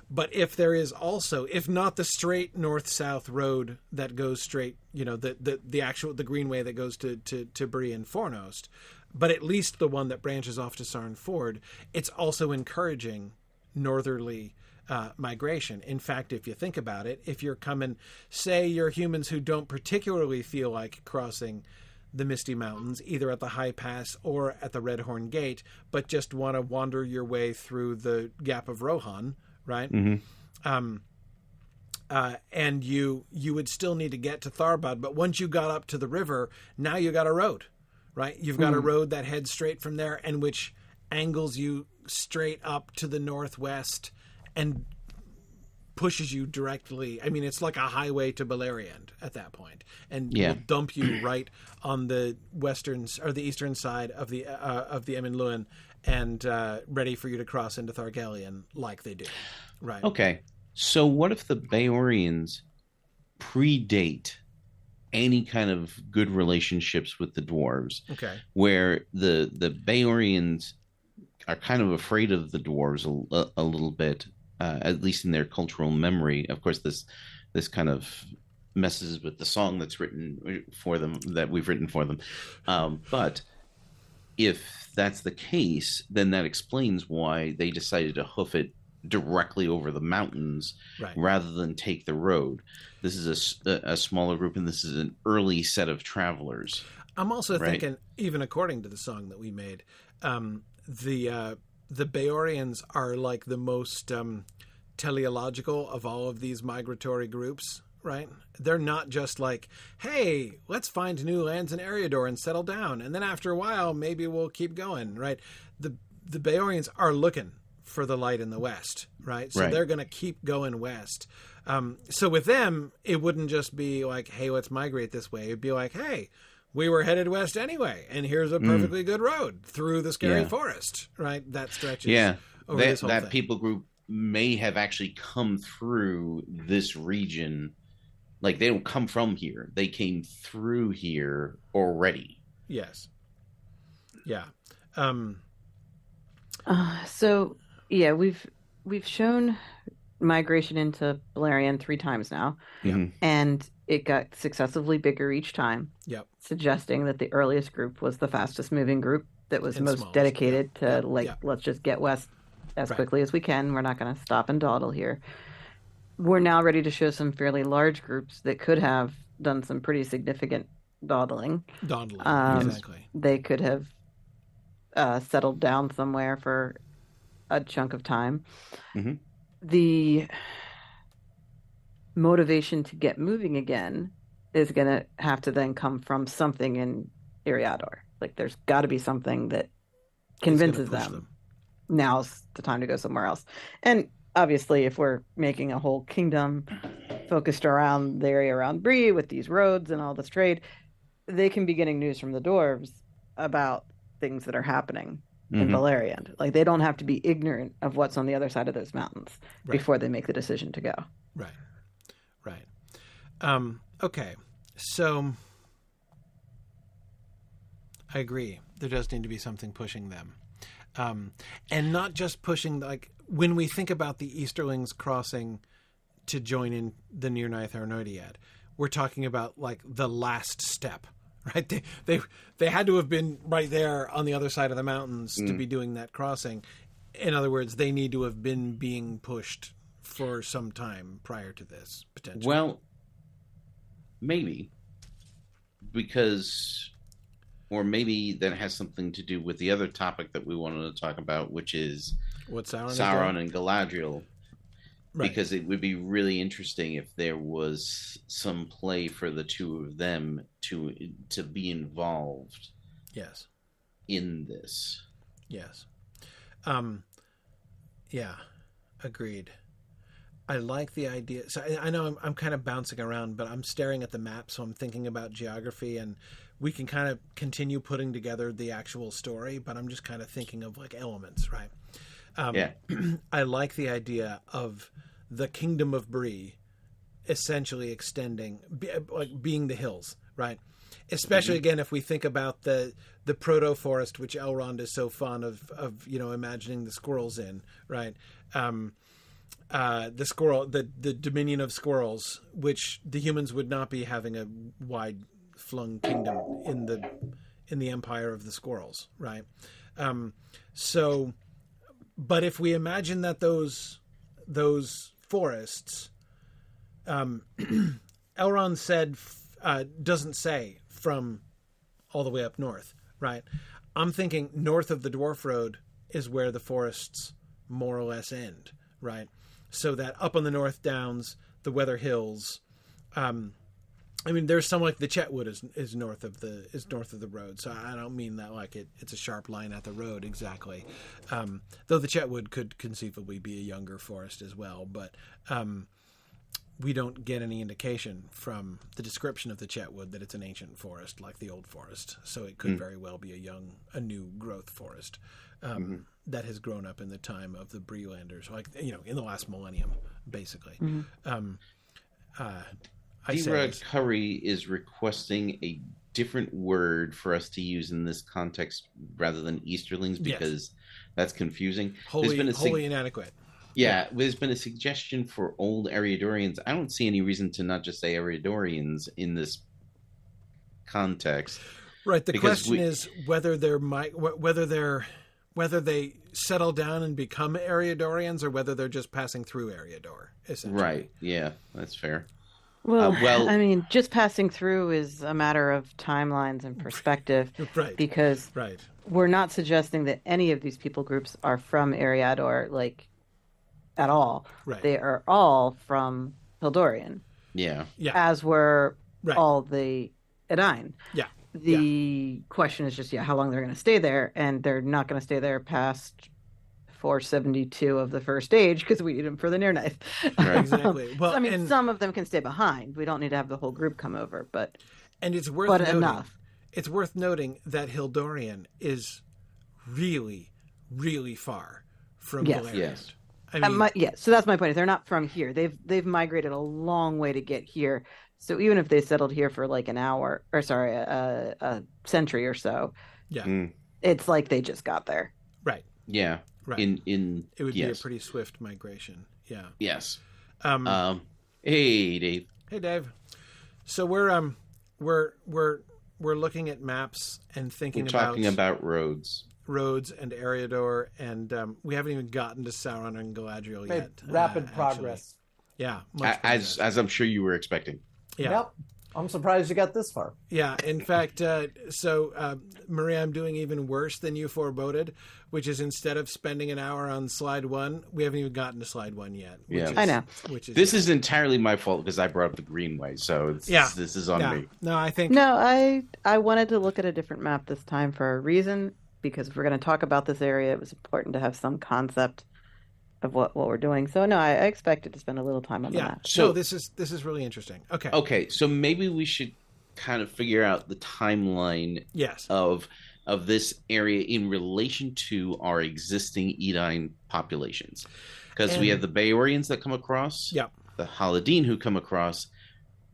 Speaker 1: But if there is also, if not the straight north south road that goes straight, you know, the, the, the actual, the greenway that goes to, to, to Bree and Fornost, but at least the one that branches off to Sarn Ford, it's also encouraging northerly uh, migration. In fact, if you think about it, if you're coming, say you're humans who don't particularly feel like crossing the Misty Mountains, either at the High Pass or at the Red Horn Gate, but just want to wander your way through the Gap of Rohan, right? Um, uh, and you you would still need to get to Tharbad, but once you got up to the river, now you got a road, right? You've got a road that heads straight from there, and which angles you straight up to the northwest and pushes you directly. I mean, it's like a highway to Beleriand at that point, and
Speaker 2: Yeah.
Speaker 1: will dump you <clears throat> right on the western or the eastern side of the uh, of the Emin Luin, and uh, ready for you to cross into Thargelion like they do, right?
Speaker 2: Okay. So what if the Beorians predate any kind of good relationships with the dwarves,
Speaker 1: Okay.
Speaker 2: where the the Beorians are kind of afraid of the dwarves a, a, a little bit, uh, at least in their cultural memory. Of course, this this kind of messes with the song that's written for them that we've written for them. Um, but if that's the case, then that explains why they decided to hoof it directly over the mountains
Speaker 1: Right.
Speaker 2: rather than take the road. This is a smaller group, and this is an early set of travelers.
Speaker 1: I'm also
Speaker 2: Right.
Speaker 1: thinking, even according to the song that we made, um, the uh, the Beorians are like the most um, teleological of all of these migratory groups. Right? They're not just like, "Hey, let's find new lands in Eriador and settle down, and then after a while, maybe we'll keep going." Right? The the Beorians are looking for the light in the west. Right? So
Speaker 2: Right.
Speaker 1: they're going to keep going west. Um, so with them, it wouldn't just be like, "Hey, let's migrate this way." It'd be like, "Hey." We were headed west anyway, and here's a perfectly good road through the scary
Speaker 2: Mm. Yeah.
Speaker 1: forest, right? That stretches.
Speaker 2: Yeah,
Speaker 1: over
Speaker 2: that,
Speaker 1: this whole
Speaker 2: that
Speaker 1: thing.
Speaker 2: people group may have actually come through this region. Like they don't come from here; they came through here already.
Speaker 1: Yes. Yeah. Um,
Speaker 3: Uh, so yeah, we've we've shown migration into Beleriand three times now,
Speaker 2: Mhm.
Speaker 3: and it got successively bigger each time,
Speaker 1: yep.
Speaker 3: suggesting that the earliest group was the fastest moving group that was
Speaker 1: And
Speaker 3: most
Speaker 1: smallest,
Speaker 3: dedicated
Speaker 1: yeah,
Speaker 3: to
Speaker 1: yeah,
Speaker 3: like
Speaker 1: yeah.
Speaker 3: let's just get west as
Speaker 1: Right.
Speaker 3: quickly as we can. We're not going to stop and dawdle here. We're now ready to show some fairly large groups that could have done some pretty significant dawdling.
Speaker 1: Dawdling.
Speaker 3: Um,
Speaker 1: exactly.
Speaker 3: they could have uh, settled down somewhere for a chunk of time.
Speaker 2: Mhm.
Speaker 3: The motivation to get moving again is going to have to then come from something in Eriador. Like, there's got to be something that convinces
Speaker 1: push
Speaker 3: them, now's the time to go somewhere else. And obviously, if we're making a whole kingdom focused around the area around Bree with these roads and all this trade, they can be getting news from the dwarves about things that are happening in
Speaker 2: Mhm.
Speaker 3: Beleriand. Like they don't have to be ignorant of what's on the other side of those mountains
Speaker 1: Right.
Speaker 3: before they make the decision to go.
Speaker 1: Right. Right. Um, okay. So I agree. There does need to be something pushing them. Um, and not just pushing, like, when we think about the Easterlings crossing to join in the Nirnaeth Arnoediad, we're talking about, like, the last step, <laughs> right? They, they, they had to have been right there on the other side of the mountains to be doing that crossing. In other words, they need to have been being pushed for some time prior to this, potentially.
Speaker 2: Well, maybe because, or maybe that has something to do with the other topic that we wanted to talk about, which is
Speaker 1: what Sauron,
Speaker 2: Sauron and Galadriel.
Speaker 1: Right.
Speaker 2: Because it would be really interesting if there was some play for the two of them to to be involved
Speaker 1: yes,
Speaker 2: in this.
Speaker 1: yes, um, yeah, agreed. I like the idea. So I, I know I'm, I'm kind of bouncing around, but I'm staring at the map, so I'm thinking about geography, and we can kind of continue putting together the actual story. But I'm just kind of thinking of like elements, right? Um,
Speaker 2: Yeah. <clears throat>
Speaker 1: I like the idea of the kingdom of Bree essentially extending, be, like being the hills, right? Especially again, if we think about the the proto forest, which Elrond is so fond of, of you know, imagining the squirrels in, right? Um, uh, the squirrel, the the dominion of squirrels, which the humans would not be having a wide flung kingdom in the in the empire of the squirrels, right? Um, so, but if we imagine that those those forests, um, <clears throat> Elrond said uh, doesn't say from all the way up north, right? I'm thinking north of the Dwarf Road is where the forests more or less end, right? So that up on the North Downs, the Weather Hills, um, I mean, there's some like the Chetwood is is north of the is north of the road. So I don't mean that like it, it's a sharp line at the road exactly. Um, though the Chetwood could conceivably be a younger forest as well, but um, we don't get any indication from the description of the Chetwood that it's an ancient forest like the old forest. So it could very well be a young, a new growth forest um, that has grown up in the time of the Breelanders, like you know, in the last millennium, basically. Um, uh, I say
Speaker 2: Dira Curry is requesting a different word for us to use in this context rather than Easterlings
Speaker 1: Yes.
Speaker 2: because that's confusing.
Speaker 1: wholly,
Speaker 2: been a sig-
Speaker 1: wholly inadequate.
Speaker 2: Yeah, there's been a suggestion for old Eriadorians. I don't see any reason to not just say Eriadorians in this context.
Speaker 1: Right. The question
Speaker 2: we-
Speaker 1: is whether they're mi- wh- whether they're whether they settle down and become Eriadorians or whether they're just passing through Eriador. Essentially.
Speaker 2: Right. Yeah, that's fair.
Speaker 3: Well,
Speaker 2: Uh, well-
Speaker 3: I mean, just passing through is a matter of timelines and perspective <laughs>
Speaker 1: Right.
Speaker 3: because
Speaker 1: Right.
Speaker 3: we're not suggesting that any of these people groups are from Eriador, like at all.
Speaker 1: Right.
Speaker 3: They are all from Hildorien,
Speaker 2: Yeah.
Speaker 1: Yeah.
Speaker 3: as were
Speaker 1: Right.
Speaker 3: all the Edain.
Speaker 1: Yeah.
Speaker 3: The question is just, yeah, how long they're going to stay there, and they're not going to stay there past 472 of the first age because we need them for the Nirnaeth.
Speaker 2: Right. <laughs>
Speaker 1: Exactly. Well,
Speaker 3: I mean,
Speaker 1: and,
Speaker 3: some of them can stay behind. We don't need to have the whole group come over, but
Speaker 1: and it's worth
Speaker 3: but
Speaker 1: noting,
Speaker 3: enough.
Speaker 1: It's worth noting that Hildorien is really, really far from
Speaker 3: Yes.
Speaker 1: Beleriand.
Speaker 2: Yes.
Speaker 1: I
Speaker 3: Uh,
Speaker 1: mean,
Speaker 3: my, yeah, so that's my point. Is they're not from here. They've they've migrated a long way to get here. So even if they settled here for like an hour, or sorry, a, a century or so,
Speaker 1: yeah.
Speaker 2: Mm,
Speaker 3: it's like they just got there.
Speaker 1: Right.
Speaker 2: yeah.
Speaker 1: Right.
Speaker 2: In in
Speaker 1: it would
Speaker 2: yes.
Speaker 1: be a pretty swift migration. Yeah.
Speaker 2: yes.
Speaker 1: Um,
Speaker 2: Um. Hey, Dave.
Speaker 1: Hey, Dave. So we're um we're we're we're looking at maps and thinking
Speaker 2: We're talking
Speaker 1: about,
Speaker 2: about roads.
Speaker 1: roads and Eriador, and um, we haven't even gotten to Sauron and Galadriel
Speaker 4: Made
Speaker 1: yet.
Speaker 4: rapid
Speaker 1: uh, actually.
Speaker 4: progress.
Speaker 1: Yeah, much
Speaker 2: As
Speaker 1: progress.
Speaker 2: as I'm sure you were expecting.
Speaker 1: Yeah,
Speaker 4: Yep. I'm surprised you got this far.
Speaker 1: yeah. In fact, uh, so uh, Maria, I'm doing even worse than you foreboded, which is instead of spending an hour on slide one, we haven't even gotten to slide one yet. Which
Speaker 2: Yeah.
Speaker 1: is,
Speaker 3: I know.
Speaker 1: Which is
Speaker 2: This is entirely my fault because I brought up the Greenway, so it's,
Speaker 1: Yeah.
Speaker 2: this is on
Speaker 1: yeah.
Speaker 2: me.
Speaker 1: No, I think
Speaker 3: No, I I wanted to look at a different map this time for a reason because if we're going to talk about this area, it was important to have some concept of what what we're doing. So no, I, I expected to spend a little time on the
Speaker 1: yeah.
Speaker 3: map.
Speaker 1: So
Speaker 2: So-
Speaker 1: this is this is really interesting. Okay.
Speaker 2: Okay, so maybe we should kind of figure out the timeline
Speaker 1: Yes.
Speaker 2: of of this area in relation to our existing Edain populations, because we have the Baorians that come across,
Speaker 1: Yep.
Speaker 2: the Haladin who come across,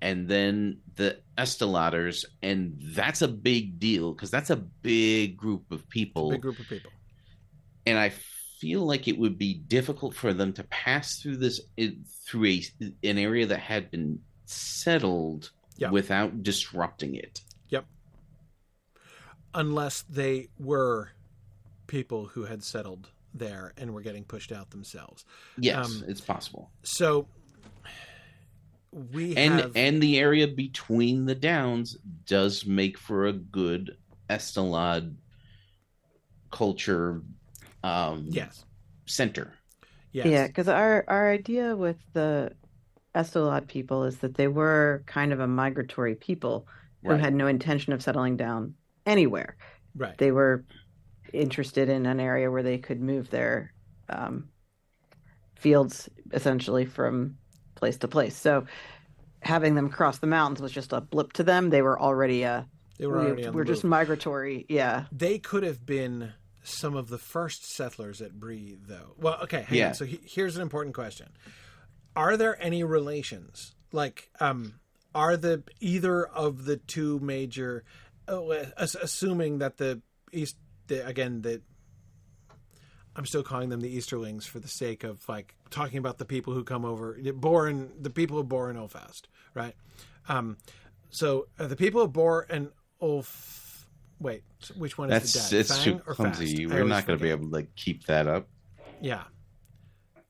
Speaker 2: and then the Estelators, and that's a big deal because that's a big group of people,
Speaker 1: Big group of people.
Speaker 2: and I feel like it would be difficult for them to pass through this through a an area that had been settled
Speaker 1: Yeah.
Speaker 2: without disrupting it. Yep.
Speaker 1: Unless they were people who had settled there and were getting pushed out themselves.
Speaker 2: Yes,
Speaker 1: Um,
Speaker 2: it's possible.
Speaker 1: So we
Speaker 2: And
Speaker 1: have
Speaker 2: and the area between the downs does make for a good Estolad culture um
Speaker 1: yes,
Speaker 2: center.
Speaker 1: yes,
Speaker 3: Yeah, because our our idea with the Estolad people is that they were kind of a migratory people who
Speaker 2: Right.
Speaker 3: had no intention of settling down anywhere.
Speaker 1: right,
Speaker 3: They were interested in an area where they could move their um, fields essentially from place to place. So having them cross the mountains was just a blip to them. They were already uh,
Speaker 1: they were already on the
Speaker 3: we're just migratory. Yeah.
Speaker 1: They could have been some of the first settlers at Bree, though. Well, okay, hang
Speaker 2: Yeah.
Speaker 1: on. So he, here's an important question: Are there any relations? Like, um, are the either of the two major, oh, uh, assuming that the east, the, again the. I'm still calling them the Easterlings for the sake of like talking about the people who come over, Borin, the people of Bor and Ulfast, right? Um, so the people of Bor and Ulf. Wait, which one is
Speaker 2: That's
Speaker 1: the dad?
Speaker 2: it's too
Speaker 1: Fang or
Speaker 2: clumsy.
Speaker 1: Fast? I
Speaker 2: We're not going to be able to keep that up.
Speaker 1: Yeah.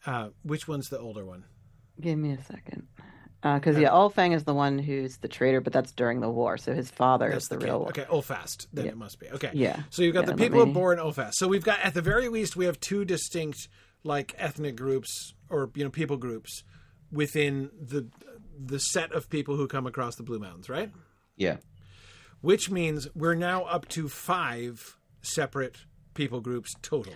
Speaker 1: Uh, which one's the older one?
Speaker 3: Give me a second. Because yeah, Ulfang is the one who's the traitor, but that's during the war. So his father
Speaker 1: That's
Speaker 3: is the,
Speaker 1: kid.
Speaker 3: real. One.
Speaker 1: Okay, Ulfast. Then
Speaker 3: Yeah.
Speaker 1: it must be. Okay.
Speaker 3: Yeah.
Speaker 1: So you've got
Speaker 3: Yeah,
Speaker 1: the
Speaker 3: let
Speaker 1: people
Speaker 3: me-
Speaker 1: born Ulfast. So we've got at the very least we have two distinct like ethnic groups or you know people groups within the the set of people who come across the Blue Mountains, right?
Speaker 2: Yeah.
Speaker 1: Which means we're now up to five separate people groups total.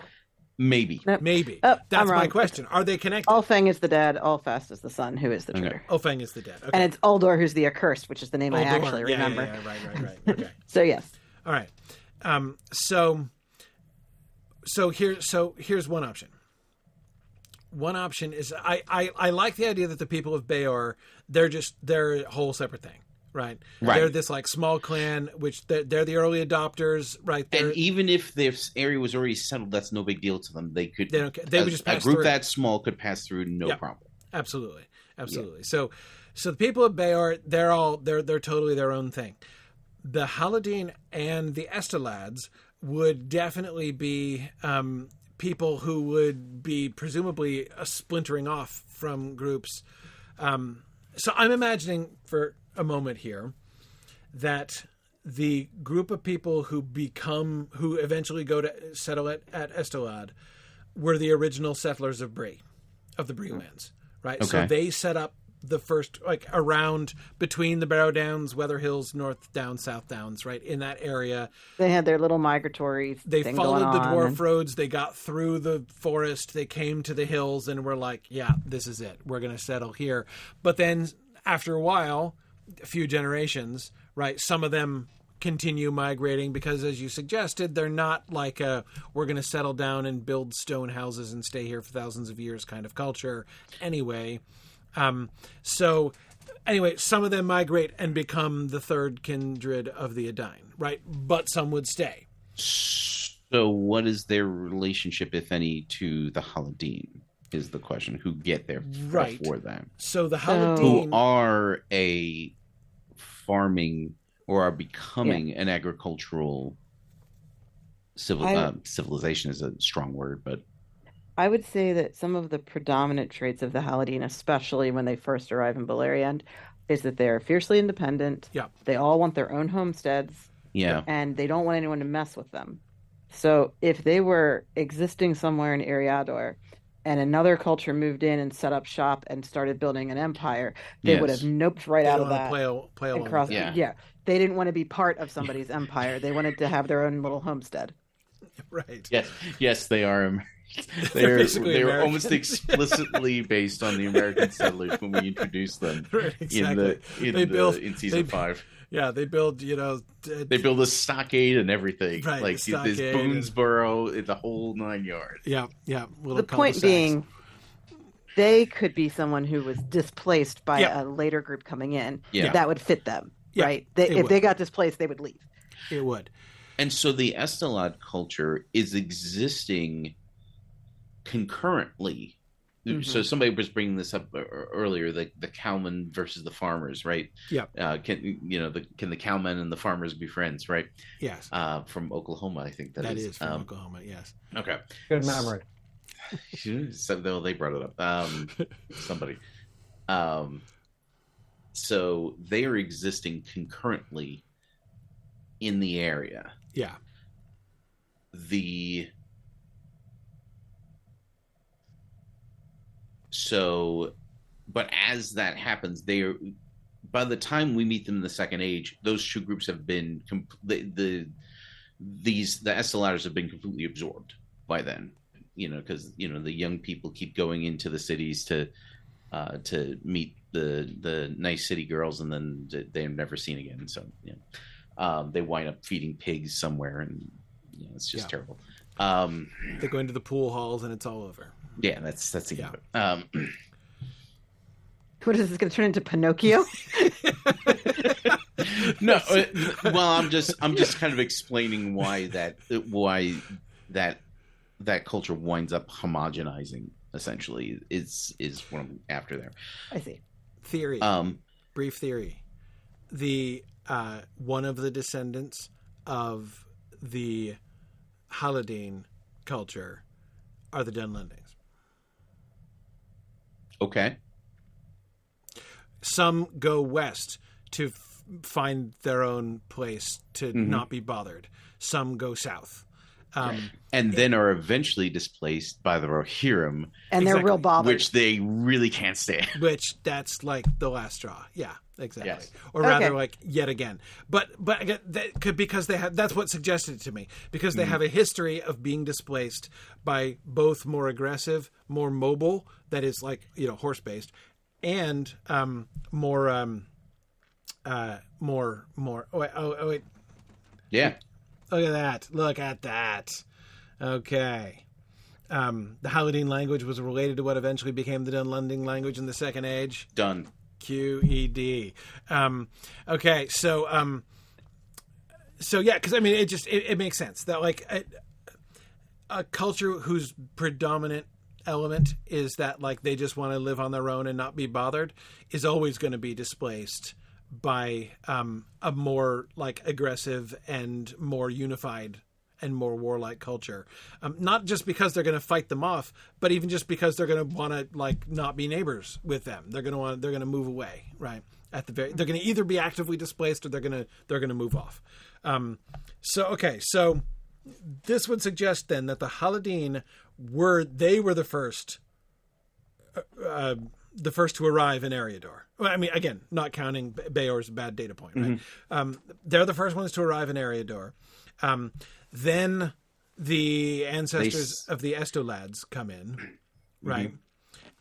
Speaker 2: Maybe.
Speaker 3: Nope.
Speaker 1: Maybe.
Speaker 3: Oh,
Speaker 1: That's my question. Are they connected?
Speaker 3: Ulfang is the dad. Ulfast is the son, who is the
Speaker 2: Okay.
Speaker 3: traitor.
Speaker 1: Ulfang is the dead. Okay.
Speaker 3: And it's Uldor who's the accursed, which is the name I actually
Speaker 1: Yeah, yeah,
Speaker 3: remember.
Speaker 1: yeah, right, right, right. <laughs> Okay.
Speaker 3: So yes,
Speaker 1: All right. Um, so, so here, so here's one option. One option is I, I, I like the idea that the people of Beor they're just they're a whole separate thing, right?
Speaker 2: Right.
Speaker 1: They're this like small clan, which they're, they're the early adopters, right? They're,
Speaker 2: And even if this area was already settled, that's no big deal to them. They could.
Speaker 1: They don't. They would
Speaker 2: a-
Speaker 1: just
Speaker 2: a group
Speaker 1: through.
Speaker 2: that small could pass through no
Speaker 1: Yeah.
Speaker 2: problem.
Speaker 1: Absolutely, absolutely. So, so the people of Beor, they're all they're they're totally their own thing. The Haladin and the Estolads would definitely be um, people who would be presumably uh, splintering off from groups. Um, so I'm imagining for a moment here that the group of people who become who eventually go to settle at, at Estelad were the original settlers of Bree, of the Bree lands, right? So they set up the first like around between the Barrow Downs, Weather Hills, North Downs, South Downs, right in that area.
Speaker 3: they had their little migratory.
Speaker 1: They
Speaker 3: thing
Speaker 1: followed
Speaker 3: going
Speaker 1: the
Speaker 3: on,
Speaker 1: dwarf
Speaker 3: and-
Speaker 1: roads. They got through the forest. They came to the hills and were like, "Yeah, this is it. We're going to settle here." But then after a while, a few generations, right? Some of them continue migrating because, as you suggested, they're not like a "we're going to settle down and build stone houses and stay here for thousands of years" kind of culture. Anyway, um, so anyway, some of them migrate and become the third kindred of the Edain, right? But some would stay.
Speaker 2: So, what is their relationship, if any, to the Haladin? Is the question. Who get there
Speaker 1: Right.
Speaker 2: before them?
Speaker 1: So the
Speaker 3: So-
Speaker 1: Haladin,
Speaker 2: Who are a farming or are becoming an agricultural civil
Speaker 3: I-
Speaker 2: uh, civilization is a strong word, but
Speaker 3: I would say that some of the predominant traits of the Haladin, especially when they first arrive in Beleriand, is that they're fiercely independent.
Speaker 1: Yeah.
Speaker 3: They all want their own homesteads
Speaker 2: yeah,
Speaker 3: and they don't want anyone to mess with them. So if they were existing somewhere in Eriador and another culture moved in and set up shop and started building an empire, they would have noped right
Speaker 1: they
Speaker 3: out of that
Speaker 1: play, al- play
Speaker 3: and
Speaker 1: along.
Speaker 3: crossed.
Speaker 2: Yeah.
Speaker 3: Yeah. They didn't want to be part of somebody's empire. They wanted to have their own little homestead. <laughs>
Speaker 1: right.
Speaker 2: yes, yes, they are. <laughs>
Speaker 1: They're
Speaker 2: They're they're almost <laughs> explicitly based on the American settlers when we introduced them
Speaker 1: Right,
Speaker 2: in the in
Speaker 1: They
Speaker 2: the
Speaker 1: build-
Speaker 2: in season
Speaker 1: they-
Speaker 2: five.
Speaker 1: Yeah, they build, you know, d-
Speaker 2: They build a stockade and everything,
Speaker 1: Right,
Speaker 2: like
Speaker 1: the
Speaker 2: this
Speaker 1: stockade and-
Speaker 2: Boonesboro, the whole nine yards.
Speaker 1: yeah, yeah. little
Speaker 3: the point being, they could be someone who was displaced by
Speaker 1: Yep.
Speaker 3: a later group coming in.
Speaker 2: Yeah.
Speaker 3: That would fit them,
Speaker 1: Yeah,
Speaker 3: right? They, if
Speaker 1: would.
Speaker 3: they got displaced, they would leave.
Speaker 1: it would.
Speaker 2: And so the Estolad culture is existing concurrently. So
Speaker 3: Mhm.
Speaker 2: somebody was bringing this up e- earlier, the the cowmen versus the farmers, right?
Speaker 1: Yeah.
Speaker 2: Uh, can you know the can the cowmen and the farmers be friends, right?
Speaker 1: Yes,
Speaker 2: Uh, from Oklahoma, I think
Speaker 1: that is, from
Speaker 2: Um,
Speaker 1: Oklahoma. Yes.
Speaker 2: okay.
Speaker 4: Good memory. <laughs>
Speaker 2: so they, they brought it up. Um, somebody. Um, so they are existing concurrently in the area.
Speaker 1: Yeah.
Speaker 2: The so, but as that happens, they are. By the time we meet them in the second age, those two groups have been com- the, the these the SLRs have been completely absorbed by then you know because you know the young people keep going into the cities to uh to meet the the nice city girls and then they're never seen again so you know um they wind up feeding pigs somewhere and you know it's just
Speaker 1: Yeah.
Speaker 2: terrible um
Speaker 1: They go into the pool halls and it's all over.
Speaker 2: Yeah that's that's the
Speaker 1: Yeah.
Speaker 2: end of it. um <clears throat>
Speaker 3: What is this going to turn into Pinocchio? <laughs> <laughs>
Speaker 2: no uh, well i'm just i'm just kind of explaining why that why that that culture winds up homogenizing essentially is is what i'm after there
Speaker 3: I see.
Speaker 1: Theory.
Speaker 2: um
Speaker 1: brief theory. The uh, one of the descendants of the Haladin culture are the Dunlendings.
Speaker 2: Okay.
Speaker 1: Some go west to f- find their own place to
Speaker 2: Mhm.
Speaker 1: not be bothered. Some go south. Um,
Speaker 2: And then are eventually displaced by the Rohirrim,
Speaker 3: and they're real
Speaker 1: Exactly.
Speaker 3: bothered.
Speaker 2: which they really can't stand.
Speaker 1: which that's like the last straw. Yeah, exactly.
Speaker 2: Yes.
Speaker 1: Or rather,
Speaker 3: Okay.
Speaker 1: like yet again. But but that could because they have. That's what suggested it to me because they have a history of being displaced by both more aggressive, more mobile, that is like you know horse based, and um, more um, uh, more more. Oh wait, oh, oh wait,
Speaker 2: Yeah.
Speaker 1: Look at that. Look at that. Okay. Um, the Haladin language was related to what eventually became the Dunlending language in the Second Age.
Speaker 2: Done.
Speaker 1: QED. Um, okay, so um, so yeah, because I mean, it just it, it makes sense that like a, a culture whose predominant element is that like they just want to live on their own and not be bothered is always going to be displaced by um, a more like aggressive and more unified and more warlike culture. Um, not just because they're going to fight them off, but even just because they're going to want to like not be neighbors with them. They're going to want they're going to move away, right? At the very, they're going to either be actively displaced or they're going to they're going to move off. Um, so okay, so this would suggest then that the Haladin were they were the first uh, the first to arrive in Eriador. Well, I mean, again, not counting Beor's bad data point, right? Um, they're the first ones to arrive in Eriador. Um, then the ancestors
Speaker 2: They
Speaker 1: of the Estolads come in, <clears throat> right?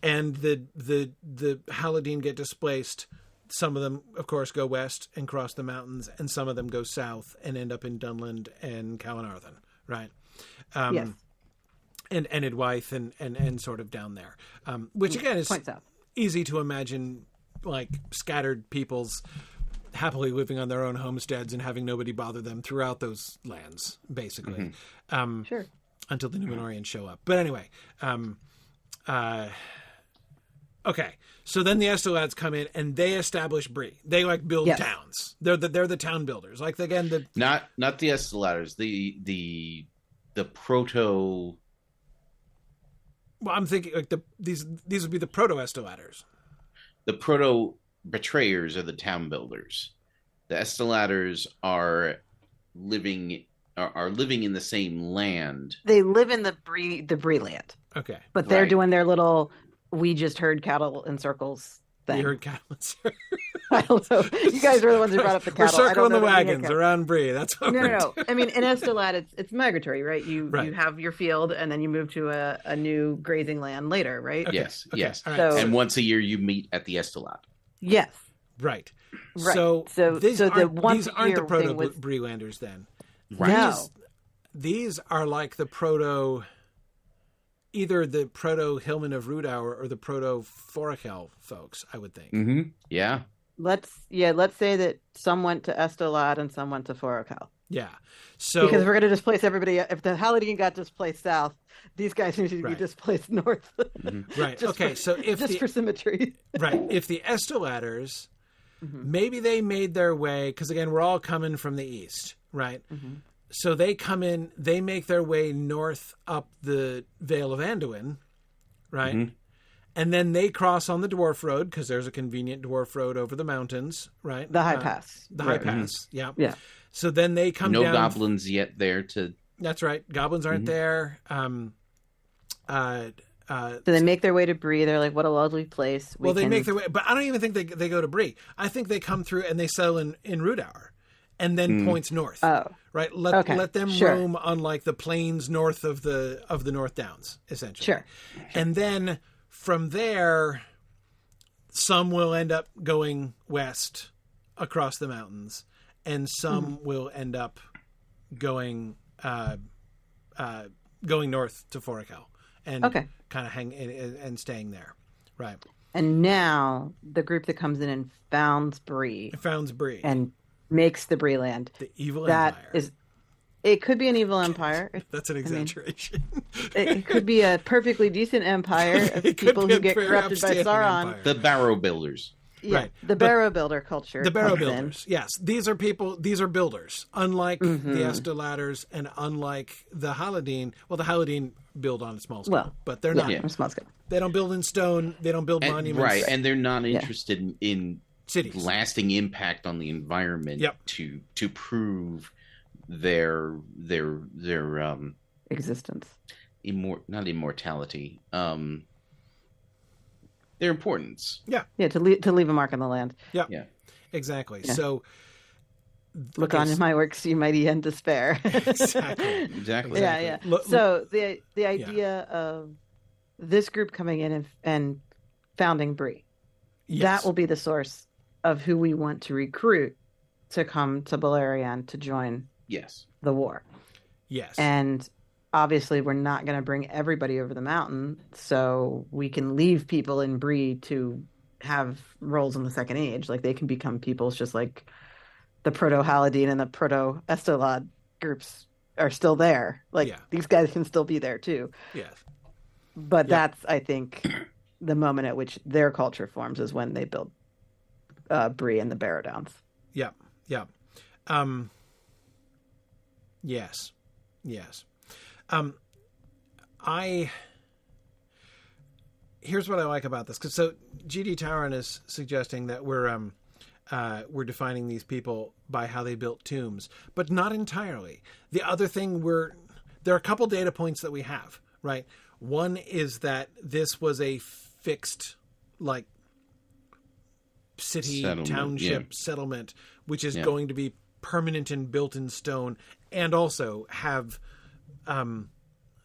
Speaker 1: And the the the Haladin get displaced. Some of them, of course, go west and cross the mountains, and some of them go south and end up in Dunland and Calenardhon, right? Um,
Speaker 3: yes,
Speaker 1: and and Enedwaith and, and and sort of down there, um, which again is easy to imagine, like scattered peoples happily living on their own homesteads and having nobody bother them throughout those lands, basically, um,
Speaker 3: Sure.
Speaker 1: until the Numenoreans show up. But anyway, um, uh, okay. So then the Estolads come in and they establish Bree. They like build
Speaker 3: Yes.
Speaker 1: towns. They're the they're the town builders. Like again the
Speaker 2: Not not the Estelators. The the the proto.
Speaker 1: well, I'm thinking like the these these would be the proto Estelators.
Speaker 2: The proto betrayers are the town builders. The Estelators are living are, are living in the same land.
Speaker 3: They live in the Bree the Bree land,
Speaker 1: Okay.
Speaker 3: but they're
Speaker 2: Right.
Speaker 3: doing their little. We just heard cattle in circles thing.
Speaker 1: You heard cattle. <laughs>
Speaker 3: I don't know. You guys are the ones who brought up the cattle. <laughs>
Speaker 1: We're
Speaker 3: cattle. I don't
Speaker 1: circling the
Speaker 3: know that we had
Speaker 1: wagons around Bree. That's what
Speaker 3: No,
Speaker 1: we're
Speaker 3: no, no.
Speaker 1: doing.
Speaker 3: I mean, in Estolad, it's it's migratory, right? You
Speaker 1: Right.
Speaker 3: you have your field, and then you move to a, a new grazing land later, right?
Speaker 1: Okay,
Speaker 2: Yes,
Speaker 1: okay,
Speaker 2: yes.
Speaker 1: all right.
Speaker 3: So-
Speaker 2: And once a year you meet at the Estolad.
Speaker 3: Yes.
Speaker 1: Right.
Speaker 3: Right.
Speaker 1: So,
Speaker 3: So-
Speaker 1: these
Speaker 3: so the
Speaker 1: aren't,
Speaker 3: once
Speaker 1: these aren't the proto
Speaker 3: thing was-
Speaker 1: Breelanders then.
Speaker 2: Right.
Speaker 3: No.
Speaker 1: These, these are like the proto, either the proto Hillman of Rhudaur or the proto Forochel folks, I would think.
Speaker 2: Mm-hmm. Yeah.
Speaker 3: Let's yeah. Let's say that some went to Estolad and some went to Forochel.
Speaker 1: Yeah. So
Speaker 3: because we're going to displace everybody. If the Haladin got displaced south, these guys need to be displaced <laughs> north. <laughs>
Speaker 1: right. okay.
Speaker 3: for-
Speaker 1: so if
Speaker 3: just
Speaker 1: the,
Speaker 3: for symmetry. <laughs>
Speaker 1: right, if the Estoladders,
Speaker 3: Mhm.
Speaker 1: maybe they made their way because again we're all coming from the east, right?
Speaker 3: Mhm.
Speaker 1: So they come in, they make their way north up the Vale of Anduin, right?
Speaker 2: Mhm.
Speaker 1: And then they cross on the Dwarf Road because there's a convenient Dwarf Road over the mountains, right?
Speaker 3: The High
Speaker 1: Uh,
Speaker 3: Pass.
Speaker 1: The
Speaker 3: Right.
Speaker 1: High Pass, yeah.
Speaker 3: Yeah.
Speaker 1: So then they come
Speaker 2: no
Speaker 1: down.
Speaker 2: goblins yet there to.
Speaker 1: That's right. Goblins aren't
Speaker 2: Mhm.
Speaker 1: there. Um, uh, uh,
Speaker 3: So they make their way to Bree. They're like, "What a lovely place." We
Speaker 1: well, they
Speaker 3: can-
Speaker 1: make their way, but I don't even think they they go to Bree. I think they come through and they settle in in Rhudaur, and then
Speaker 2: Mm.
Speaker 1: points north.
Speaker 3: Oh,
Speaker 1: right. Let
Speaker 3: okay,
Speaker 1: let them
Speaker 3: sure.
Speaker 1: roam on like the plains north of the of the North Downs, essentially.
Speaker 3: sure.
Speaker 1: And then from there, some will end up going west across the mountains, and some
Speaker 3: Hmm.
Speaker 1: will end up going uh, uh, going north to Forochel and
Speaker 3: Okay.
Speaker 1: kind of hang and, and and staying there. Right.
Speaker 3: And now the group that comes in and founds Bree
Speaker 1: It founds Bree,
Speaker 3: and makes the Bree land.
Speaker 1: the evil
Speaker 3: That
Speaker 1: empire.
Speaker 3: is, it could be an evil <laughs> empire.
Speaker 1: That's an exaggeration. <laughs>
Speaker 3: it could be a perfectly decent empire <laughs> of people who get corrupted by
Speaker 1: upstanding
Speaker 3: Sauron.
Speaker 1: empire.
Speaker 2: The barrow builders.
Speaker 3: Yeah,
Speaker 1: Right.
Speaker 3: the
Speaker 1: But-
Speaker 3: barrow builder culture.
Speaker 1: the barrow
Speaker 3: comes in.
Speaker 1: builders yes these are people these are builders unlike the
Speaker 3: Mhm.
Speaker 1: Esteladders and unlike the Haladin well the Haladin build on a small scale
Speaker 3: Well,
Speaker 1: but they're
Speaker 3: Yeah,
Speaker 1: not
Speaker 2: Yeah.
Speaker 3: on a small scale.
Speaker 1: they don't build in stone they don't build
Speaker 2: And-
Speaker 1: monuments
Speaker 2: right, and they're not interested in, in
Speaker 1: cities
Speaker 2: lasting impact on the environment
Speaker 1: Yep.
Speaker 2: to to prove their their their um
Speaker 3: Existence.
Speaker 2: immor- not immortality um their importance
Speaker 3: Yeah, Yeah, to leave to leave a mark on the land. Yeah. Yeah.
Speaker 1: Exactly
Speaker 3: Yeah.
Speaker 1: so
Speaker 3: Look
Speaker 1: okay,
Speaker 3: on
Speaker 1: s-
Speaker 3: my works, you mighty and despair. <laughs>
Speaker 1: exactly <laughs>
Speaker 2: exactly
Speaker 3: yeah, yeah.
Speaker 1: Look-
Speaker 3: so the the idea of this group coming in and, and founding Bree,
Speaker 1: yes.
Speaker 3: that will be the source of who we want to recruit to come to Beleriand to join
Speaker 2: yes
Speaker 3: the war.
Speaker 1: yes
Speaker 3: And obviously, we're not going to bring everybody over the mountain, so we can leave people in Bree to have roles in the Second Age. Like they can become peoples, just like the Proto Haladin and the Proto Estolad groups are still there. Like
Speaker 1: Yeah.
Speaker 3: these guys can still be there too.
Speaker 1: yes
Speaker 3: But
Speaker 1: Yeah.
Speaker 3: that's, I think, the moment at which their culture forms is when they build uh, Bree and the Barrow Downs.
Speaker 1: Yeah, yeah. Um, yes, yes. Um, I here's what I like about this because so GD Taran is suggesting that we're um, uh, we're defining these people by how they built tombs, but not entirely. The other thing we're there are a couple data points that we have. Right, one is that this was a fixed like city
Speaker 2: Settlement,
Speaker 1: township
Speaker 2: yeah.
Speaker 1: settlement which is
Speaker 2: Yeah.
Speaker 1: going to be permanent and built in stone and also have um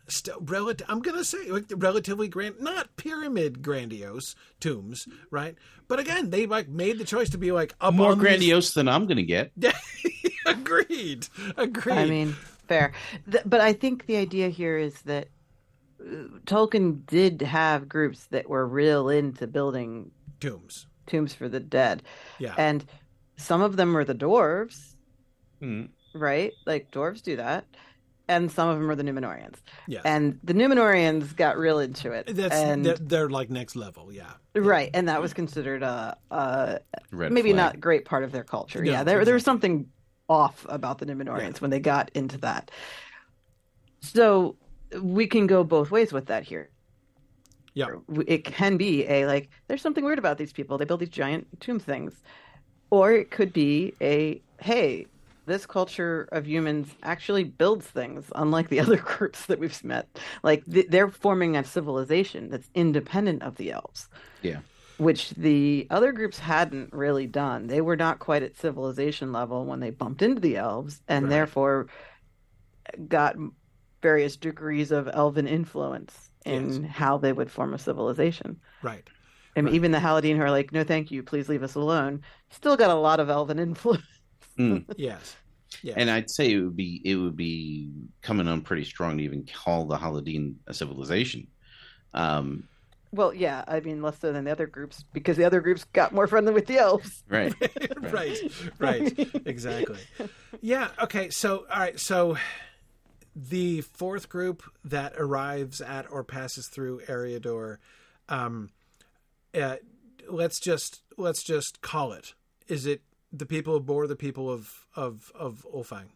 Speaker 1: st- relative i'm gonna say like relatively grand not pyramid grandiose tombs right but again they like made the choice to be like up
Speaker 2: more
Speaker 1: on these-
Speaker 2: grandiose than i'm gonna get <laughs>
Speaker 1: agreed agreed
Speaker 3: I mean, fair. Th- but I think the idea here is that uh, Tolkien did have groups that were real into building
Speaker 1: tombs
Speaker 3: tombs for the dead.
Speaker 1: yeah
Speaker 3: And some of them were the dwarves,
Speaker 2: Mm.
Speaker 3: right? Like dwarves do that. And some of them are the Numenoreans.
Speaker 1: yeah
Speaker 3: And the Numenoreans got real into it.
Speaker 1: that's
Speaker 3: and,
Speaker 1: they're, they're like next level yeah
Speaker 3: right. And that was considered a, a maybe
Speaker 2: flag.
Speaker 3: not great part of their culture.
Speaker 1: No,
Speaker 3: yeah, there there was something off about the Numenoreans
Speaker 1: Right.
Speaker 3: when they got into that. So we can go both ways with that here.
Speaker 1: Yeah.
Speaker 3: It can be a like there's something weird about these people. They build these giant tomb things. Or it could be a hey, this culture of humans actually builds things unlike the <laughs> other groups that we've met. Like th- they're forming a civilization that's independent of the elves
Speaker 2: Yeah.
Speaker 3: which the other groups hadn't really done. They were not quite at civilization level when they bumped into the elves, and
Speaker 1: Right.
Speaker 3: therefore got various degrees of elven influence in
Speaker 1: Yes.
Speaker 3: how they would form a civilization.
Speaker 1: right
Speaker 3: And
Speaker 1: Right.
Speaker 3: even the Haladin who are like, "No, thank you, please leave us alone," still got a lot of elven <laughs> influence. <laughs>
Speaker 1: yes. Yes.
Speaker 2: And I'd say it would be it would be coming on pretty strong to even call the Haladin a civilization. Um,
Speaker 3: Well, yeah, I mean, less so than the other groups because the other groups got more friendly with the elves. <laughs>
Speaker 2: right. <laughs>
Speaker 1: right. Right. Exactly. Yeah okay so all right so the fourth group that arrives at or passes through Eriador, um uh, let's just let's just call it. Is it the people of Bor the people of of of Ulfang.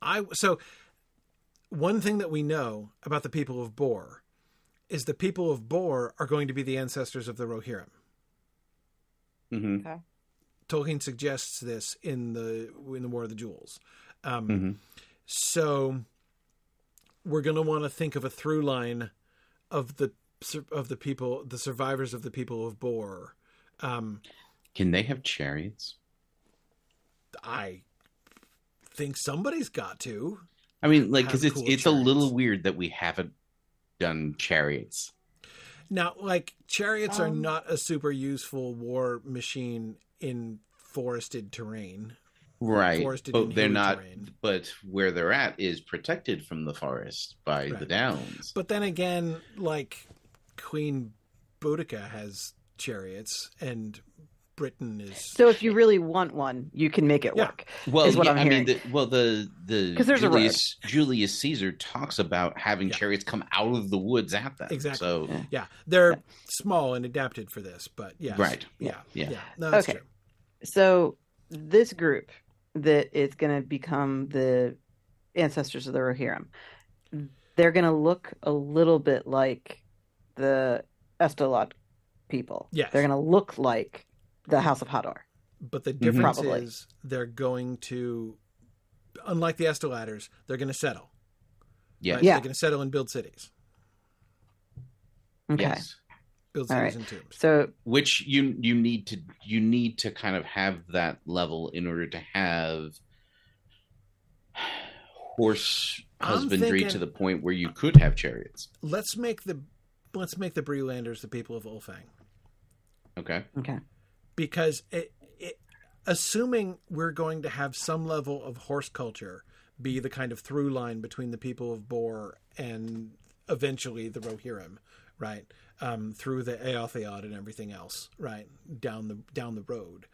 Speaker 1: I so one thing that we know about the people of Bor is the people of Bor are going to be the ancestors of the Rohirrim.
Speaker 2: Hmm
Speaker 1: Tolkien suggests this in the in the War of the Jewels. Um,
Speaker 2: hmm
Speaker 1: So we're going to want to think of a through line of the of the people, the survivors of the people of Bor. Um,
Speaker 2: Can they have chariots?
Speaker 1: I think somebody's got to.
Speaker 2: I mean, like, because it's
Speaker 1: cool
Speaker 2: it's a little weird that we haven't done chariots.
Speaker 1: Now, like chariots are
Speaker 3: Um,
Speaker 1: not a super useful war machine in forested terrain.
Speaker 2: Right,
Speaker 1: Forested
Speaker 2: but they're not.
Speaker 1: terrain.
Speaker 2: But where they're at is protected from the forest by the downs.
Speaker 1: But then again, like Queen Boudica has chariots, and Britain is.
Speaker 3: So if you really want one, you can make it
Speaker 1: Yeah.
Speaker 3: work.
Speaker 2: Well,
Speaker 3: is what
Speaker 2: yeah,
Speaker 3: I'm hearing.
Speaker 2: I mean,
Speaker 3: hearing.
Speaker 2: the, well, the the
Speaker 3: 'Cause there's a road.
Speaker 2: Julius Julius Caesar talks about having
Speaker 1: Yeah.
Speaker 2: chariots come out of the woods at them.
Speaker 1: Exactly.
Speaker 2: So
Speaker 3: Yeah.
Speaker 1: yeah, they're
Speaker 3: Yeah.
Speaker 1: small and adapted for this, but yes,
Speaker 2: Right.
Speaker 1: Yeah,
Speaker 2: Yeah.
Speaker 1: yeah. No, that's
Speaker 3: Okay.
Speaker 1: true.
Speaker 3: So this group that is going to become the ancestors of the Rohirrim, they're going to look a little bit like the Estolad people.
Speaker 1: Yes.
Speaker 3: They're going to look like the House of Hador.
Speaker 1: But the
Speaker 2: Mhm.
Speaker 1: difference
Speaker 3: Probably.
Speaker 1: is they're going to, unlike the Esteladders, they're going to settle.
Speaker 2: Yeah,
Speaker 1: right?
Speaker 3: Yeah.
Speaker 1: They're going to settle and build cities,
Speaker 3: Okay.
Speaker 2: yes.
Speaker 1: build cities
Speaker 3: right.
Speaker 1: and tombs.
Speaker 3: So
Speaker 2: Which you you need to you need to kind of have that level in order to have horse husbandry
Speaker 1: thinking-
Speaker 2: to the point where you could have chariots.
Speaker 1: Let's make the let's make the Breelanders the people of Ulfang.
Speaker 2: Okay.
Speaker 3: okay.
Speaker 1: Because it, it, assuming we're going to have some level of horse culture be the kind of through line between the people of Bor and eventually the Rohirrim, right? Um, through the Eotheod and everything else, right? Down the down the road.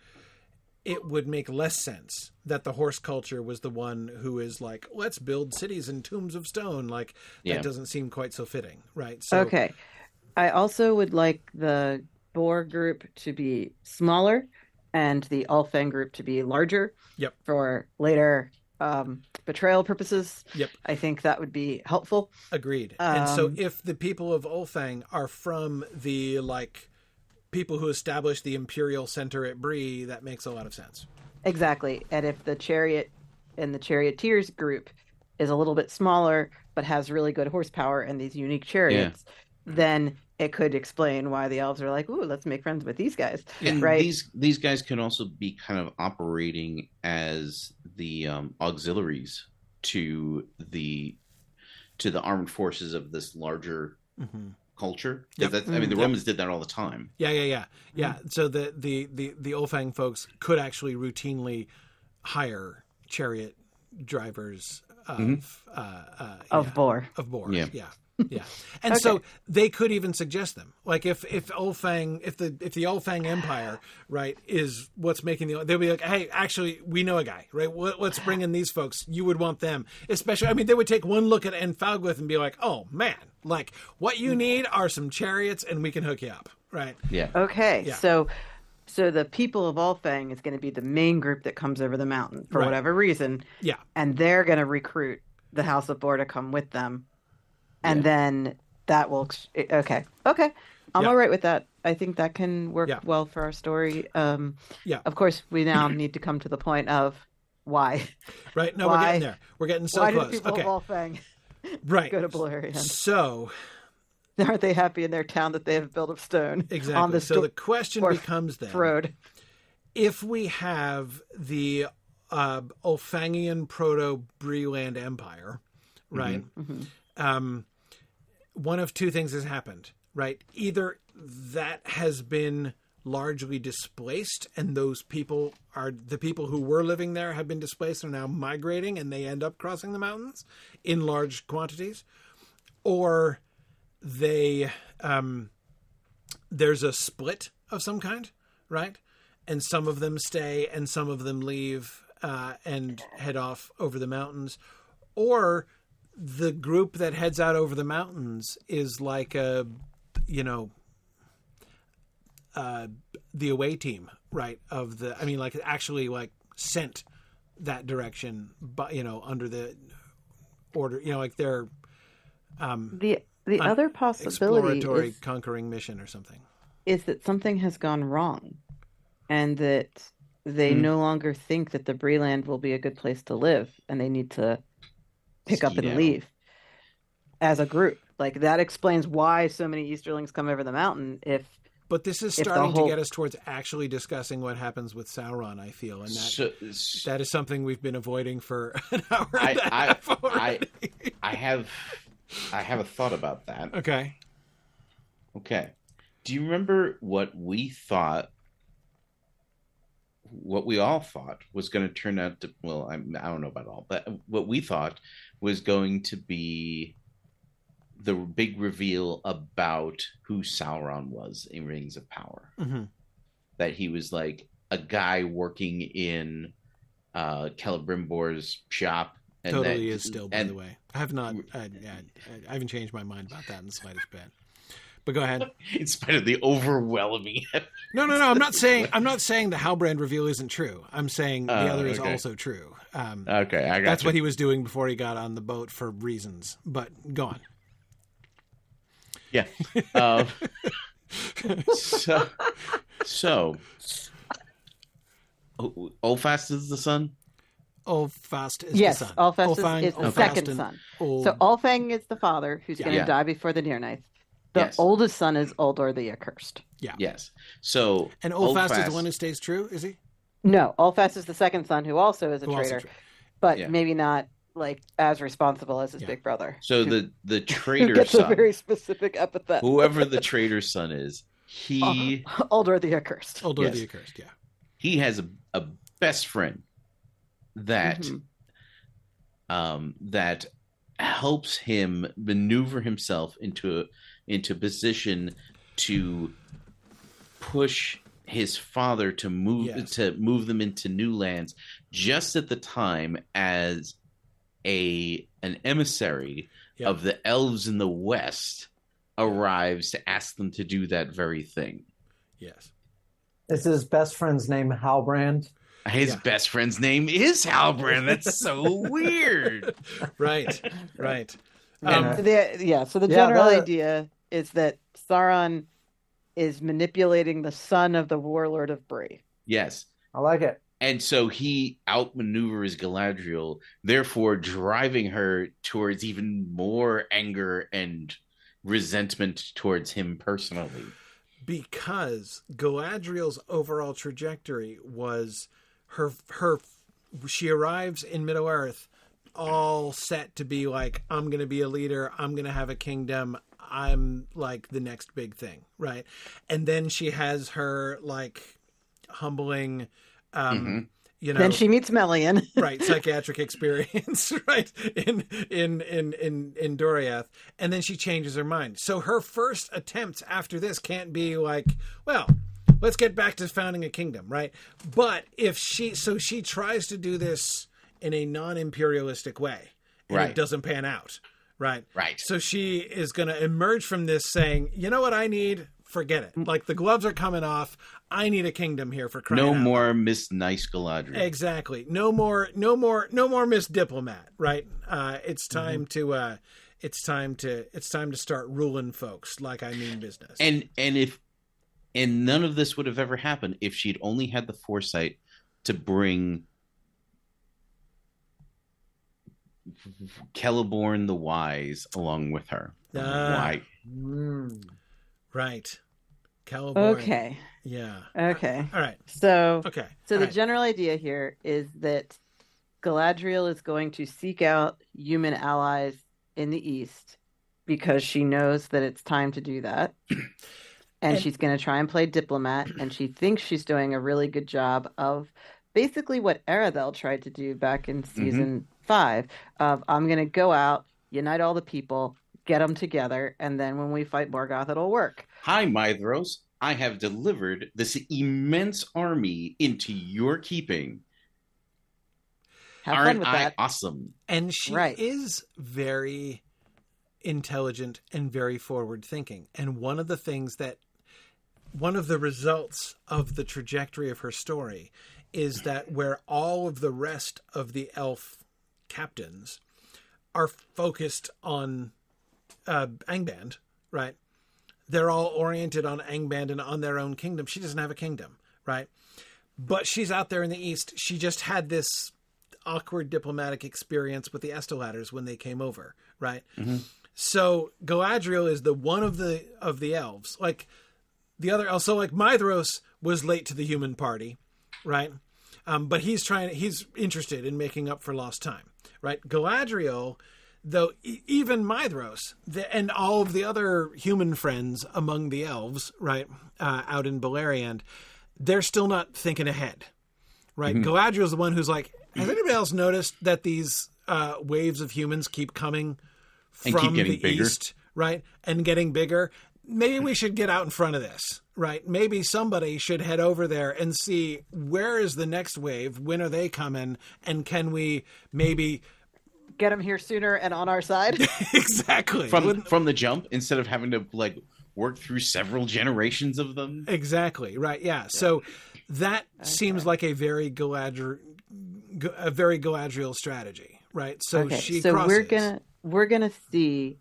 Speaker 1: It would make less sense that the horse culture was the one who is like, let's build cities and tombs of stone. Like
Speaker 2: Yeah.
Speaker 1: that doesn't seem quite so fitting, right? So
Speaker 3: Okay. I also would like the Bor group to be smaller and the Ulfang group to be larger.
Speaker 1: Yep.
Speaker 3: For later um, betrayal purposes.
Speaker 1: Yep.
Speaker 3: I think that would be helpful.
Speaker 1: Agreed. and so
Speaker 3: Um,
Speaker 1: if the people of Ulfang are from the like people who established the imperial center at Bree, that makes a lot of sense.
Speaker 3: Exactly. And if the chariot and the charioteers group is a little bit smaller but has really good horsepower and these unique chariots, then it could explain why the elves are like, "Ooh, let's make friends with these guys."
Speaker 2: And
Speaker 3: Right.
Speaker 2: these these guys can also be kind of operating as the um, auxiliaries to the to the armed forces of this larger
Speaker 1: Mm-hmm.
Speaker 2: culture. 'Cause
Speaker 1: Yep.
Speaker 2: that's- I mean, the
Speaker 3: Mm.
Speaker 2: Romans did that all the time.
Speaker 1: Yeah, yeah, yeah, yeah. So the the the the Ulfang folks could actually routinely hire chariot drivers of
Speaker 2: Mhm.
Speaker 1: uh, uh,
Speaker 3: Of
Speaker 1: yeah,
Speaker 3: Bor.
Speaker 1: of Bor.
Speaker 2: Yeah.
Speaker 1: yeah. Yeah, and so they could even suggest them. Like if if Ulfang, if the if the Ulfang Empire, right, is what's making the, they'll be like, hey, actually, we know a guy, right? Let- Let's bring in these folks. You would want them, especially. I mean, they would take one look at Anfauglith and be like, oh man, like what you mm. need are some chariots, and we can hook you up, right?
Speaker 2: Yeah.
Speaker 3: Okay,
Speaker 1: Yeah.
Speaker 3: so so the people of Ulfang is going to be the main group that comes over the mountain for
Speaker 1: Right.
Speaker 3: whatever reason,
Speaker 1: Yeah,
Speaker 3: and they're going to recruit the House of Bor to come with them, and then that will okay, okay, I'm
Speaker 1: Yeah.
Speaker 3: all right with that. I think that can work
Speaker 1: Yeah.
Speaker 3: well for our story. Um,
Speaker 1: Yeah.
Speaker 3: Of course, we now <clears throat> need to come to the point of why.
Speaker 1: right. No, we're getting there. We're getting so
Speaker 3: why do
Speaker 1: close.
Speaker 3: the people
Speaker 1: Okay,
Speaker 3: Ulfang
Speaker 1: right.
Speaker 3: go to Beleriand?
Speaker 1: So <laughs>
Speaker 3: Aren't they happy in their town that they have built of stone
Speaker 1: exactly.
Speaker 3: on the
Speaker 1: so
Speaker 3: sto-
Speaker 1: the question becomes then
Speaker 3: road?
Speaker 1: if we have the uh, Ulfangian proto Breland Empire, right?
Speaker 3: Mhm.
Speaker 1: Um, one of two things has happened, right? Either that has been largely displaced, and those people are the people who were living there have been displaced are now migrating, and they end up crossing the mountains in large quantities, or they um, there's a split of some kind, right? And some of them stay, and some of them leave uh, and head off over the mountains, or the group that heads out over the mountains is like a, you know, uh, the away team, right? Of the, I mean, like actually like sent that direction, but you know, under the order, you know, like their um,
Speaker 3: The the
Speaker 1: An
Speaker 3: other possibility
Speaker 1: exploratory
Speaker 3: is,
Speaker 1: conquering mission or something.
Speaker 3: is that something has gone wrong, and that they
Speaker 2: Hmm.
Speaker 3: no longer think that the Breland will be a good place to live, and they need to pick up and
Speaker 2: Skedaddle.
Speaker 3: leave as a group. Like that explains why so many Easterlings come over the mountain. If
Speaker 1: But this is starting
Speaker 3: whole-
Speaker 1: to get us towards actually discussing what happens with Sauron. I feel, and that
Speaker 2: So,
Speaker 1: that is something we've been avoiding for <laughs> an hour
Speaker 2: I-
Speaker 1: and a
Speaker 2: I-
Speaker 1: half
Speaker 2: I-
Speaker 1: already.
Speaker 2: I have I have a thought about that.
Speaker 1: okay.
Speaker 2: Okay. Do you remember what we thought what we all thought was going to turn out to well, I'm, I don't know about all, but what we thought was going to be the big reveal about who Sauron was in Rings of Power.
Speaker 1: hmm
Speaker 2: that he was like a guy working in uh Celebrimbor's shop and
Speaker 1: totally
Speaker 2: that,
Speaker 1: is still, by
Speaker 2: and
Speaker 1: the way. I have not. I, I, I haven't changed my mind about that in the slightest bit. But go ahead. <laughs>
Speaker 2: in spite of the overwhelming <laughs>
Speaker 1: No, no, no. I'm not saying. I'm not saying the Halbrand reveal isn't true. I'm saying the
Speaker 2: Oh,
Speaker 1: other is also true. Um,
Speaker 2: okay i got
Speaker 1: that's
Speaker 2: you.
Speaker 1: what he was doing before he got on the boat for reasons. But go on.
Speaker 2: Yeah. Um, so, so O- Ulfast is the son.
Speaker 1: Ulfast is
Speaker 3: yes,
Speaker 1: the son.
Speaker 3: Ulfast
Speaker 1: Ulfang,
Speaker 3: is, is the
Speaker 1: Ulfast,
Speaker 3: second
Speaker 1: and
Speaker 3: son.
Speaker 1: Ol-
Speaker 3: So Ulfang is the father who's going to
Speaker 2: Yeah.
Speaker 3: die before the Nirnaeth. The
Speaker 2: Yes.
Speaker 3: oldest son is Uldor the Accursed. Yeah.
Speaker 2: Yes. So
Speaker 1: and Ulfast is the one who stays true. Is he?
Speaker 3: No, Ulfast is the second son who also is a
Speaker 1: Who
Speaker 3: traitor,
Speaker 1: true.
Speaker 3: but
Speaker 2: Yeah.
Speaker 3: maybe not like as responsible as his
Speaker 1: Yeah.
Speaker 3: big brother.
Speaker 2: So <laughs>
Speaker 3: who-
Speaker 2: the the traitor
Speaker 3: gets a very specific epithet.
Speaker 2: whoever the <laughs> traitor son is, he
Speaker 3: Uldor the Accursed.
Speaker 1: Uldor
Speaker 2: Yes.
Speaker 1: the Accursed. Yeah.
Speaker 2: he has a, a best friend that
Speaker 3: Mhm.
Speaker 2: um that helps him maneuver himself into a, into position to push his father to move
Speaker 1: Yes.
Speaker 2: to move them into new lands just at the time as a an emissary
Speaker 1: Yeah.
Speaker 2: of the elves in the west arrives to ask them to do that very thing
Speaker 1: Yes.
Speaker 4: Is his best friend's name Halbrand?
Speaker 2: his
Speaker 1: Yeah.
Speaker 2: best friend's name is halbrand that's <laughs> so weird
Speaker 1: Right. Right.
Speaker 3: And
Speaker 1: Um,
Speaker 3: the, yeah, so the
Speaker 4: Yeah,
Speaker 3: general
Speaker 4: that-
Speaker 3: idea is that Sauron is manipulating the son of the warlord of Bree.
Speaker 2: yes
Speaker 4: I like it.
Speaker 2: And so he outmaneuvers Galadriel, therefore driving her towards even more anger and resentment towards him personally.
Speaker 1: because Galadriel's overall trajectory was her her she arrives in Middle Earth all set to be like I'm going to be a leader, I'm going to have a kingdom, I'm like the next big thing, right? And then she has her like humbling um you know
Speaker 3: Then she meets Melian. <laughs>
Speaker 1: right psychiatric experience <laughs> right in in in in in Doriath and then she changes her mind so her first attempts after this can't be like well let's get back to founding a kingdom right but if she so she tries to do this in a non-imperialistic way and
Speaker 2: Right.
Speaker 1: it doesn't pan out right
Speaker 2: Right.
Speaker 1: so she is going to emerge from this saying you know what i need forget it like the gloves are coming off i need a kingdom here for crying
Speaker 2: No
Speaker 1: out
Speaker 2: more Miss Nice Galadriel.
Speaker 1: Exactly. No more. No more. No more Miss Diplomat. Right. Uh, it's time to. Uh, it's time to. It's time to start ruling folks like I mean business.
Speaker 2: And and if and none of this would have ever happened if she'd only had the foresight to bring Celeborn the Wise along with her.
Speaker 1: Ah.
Speaker 2: Why?
Speaker 4: Mm.
Speaker 1: right. Celeborn.
Speaker 3: okay.
Speaker 1: Yeah.
Speaker 3: Okay.
Speaker 1: All right.
Speaker 3: So
Speaker 1: Okay.
Speaker 3: So
Speaker 1: All
Speaker 3: the
Speaker 1: right.
Speaker 3: general idea here is that Galadriel is going to seek out human allies in the east because she knows that it's time to do that. <clears throat> And,
Speaker 1: And-
Speaker 3: she's going to try and play diplomat and she thinks she's doing a really good job of basically what Aradel tried to do back in season 5 of I'm going to go out, unite all the people, get them together and then when we fight Morgoth it'll work.
Speaker 2: Hi, Maedhros. I have delivered this immense army into your keeping.
Speaker 3: Have
Speaker 2: Aren't
Speaker 3: with
Speaker 2: I
Speaker 3: that.
Speaker 2: awesome?
Speaker 1: and she
Speaker 3: Right.
Speaker 1: is very intelligent and very forward thinking. And one of the things that one of the results of the trajectory of her story is that where all of the rest of the elf captains are focused on uh, Angband, right? They're all oriented on Angband and on their own kingdom. She doesn't have a kingdom, right? But she's out there in the east. She just had this awkward diplomatic experience with the Esteladders when they came over, right? So Galadriel is the one of the of the elves. Like the other elves, so like Maedhros was late to the human party, right? Um, but he's trying. He's interested in making up for lost time, right? Galadriel, though, e- even Maedhros the, and all of the other human friends among the elves, right, uh, out in Beleriand, they're still not thinking ahead, right? Galadriel's the one who's like, has anybody else noticed that these uh, waves of humans keep coming
Speaker 2: keep
Speaker 1: from
Speaker 2: getting
Speaker 1: the
Speaker 2: bigger.
Speaker 1: east, right, and getting bigger? Maybe we should get out in front of this, right? Maybe somebody should head over there and see where is the next wave, when are they coming, and can we maybe
Speaker 3: Get them here sooner and on our side. <laughs>
Speaker 1: exactly
Speaker 2: from
Speaker 1: Wouldn't-
Speaker 2: from the jump instead of having to like work through several generations of them.
Speaker 1: exactly right? Yeah. So that seems like a very Galadriel, a very Galadriel strategy, right? So
Speaker 3: okay,
Speaker 1: she
Speaker 3: so
Speaker 1: crosses.
Speaker 3: we're gonna we're gonna see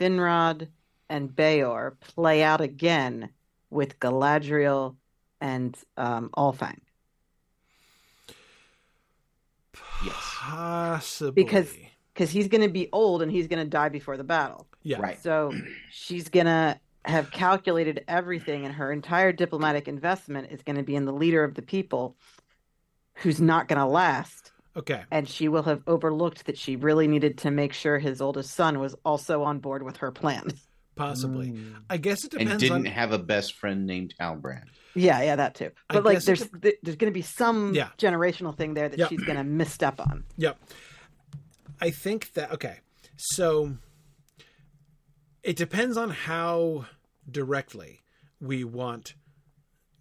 Speaker 3: Finrod and Beor play out again with Galadriel and um, Ulfang.
Speaker 2: Yes.
Speaker 1: possibly
Speaker 3: Because- because he's going to be old and he's going to die before the battle.
Speaker 1: yeah,
Speaker 2: Right.
Speaker 3: So she's going to have calculated everything, and her entire diplomatic investment is going to be in the leader of the people who's not going to last.
Speaker 1: Okay.
Speaker 3: And she will have overlooked that she really needed to make sure his oldest son was also on board with her plan. <laughs>
Speaker 1: Possibly.
Speaker 4: Mm.
Speaker 1: I guess it depends.
Speaker 2: And didn't
Speaker 1: on.
Speaker 2: have a best friend named Halbrand.
Speaker 3: Yeah, yeah, that too.
Speaker 1: I
Speaker 3: But like,
Speaker 1: guess it
Speaker 3: there's th- there's going to be some
Speaker 1: Yeah.
Speaker 3: generational thing there that
Speaker 1: Yep.
Speaker 3: she's going to misstep on.
Speaker 1: Yep. I think that okay. So it depends on how directly we want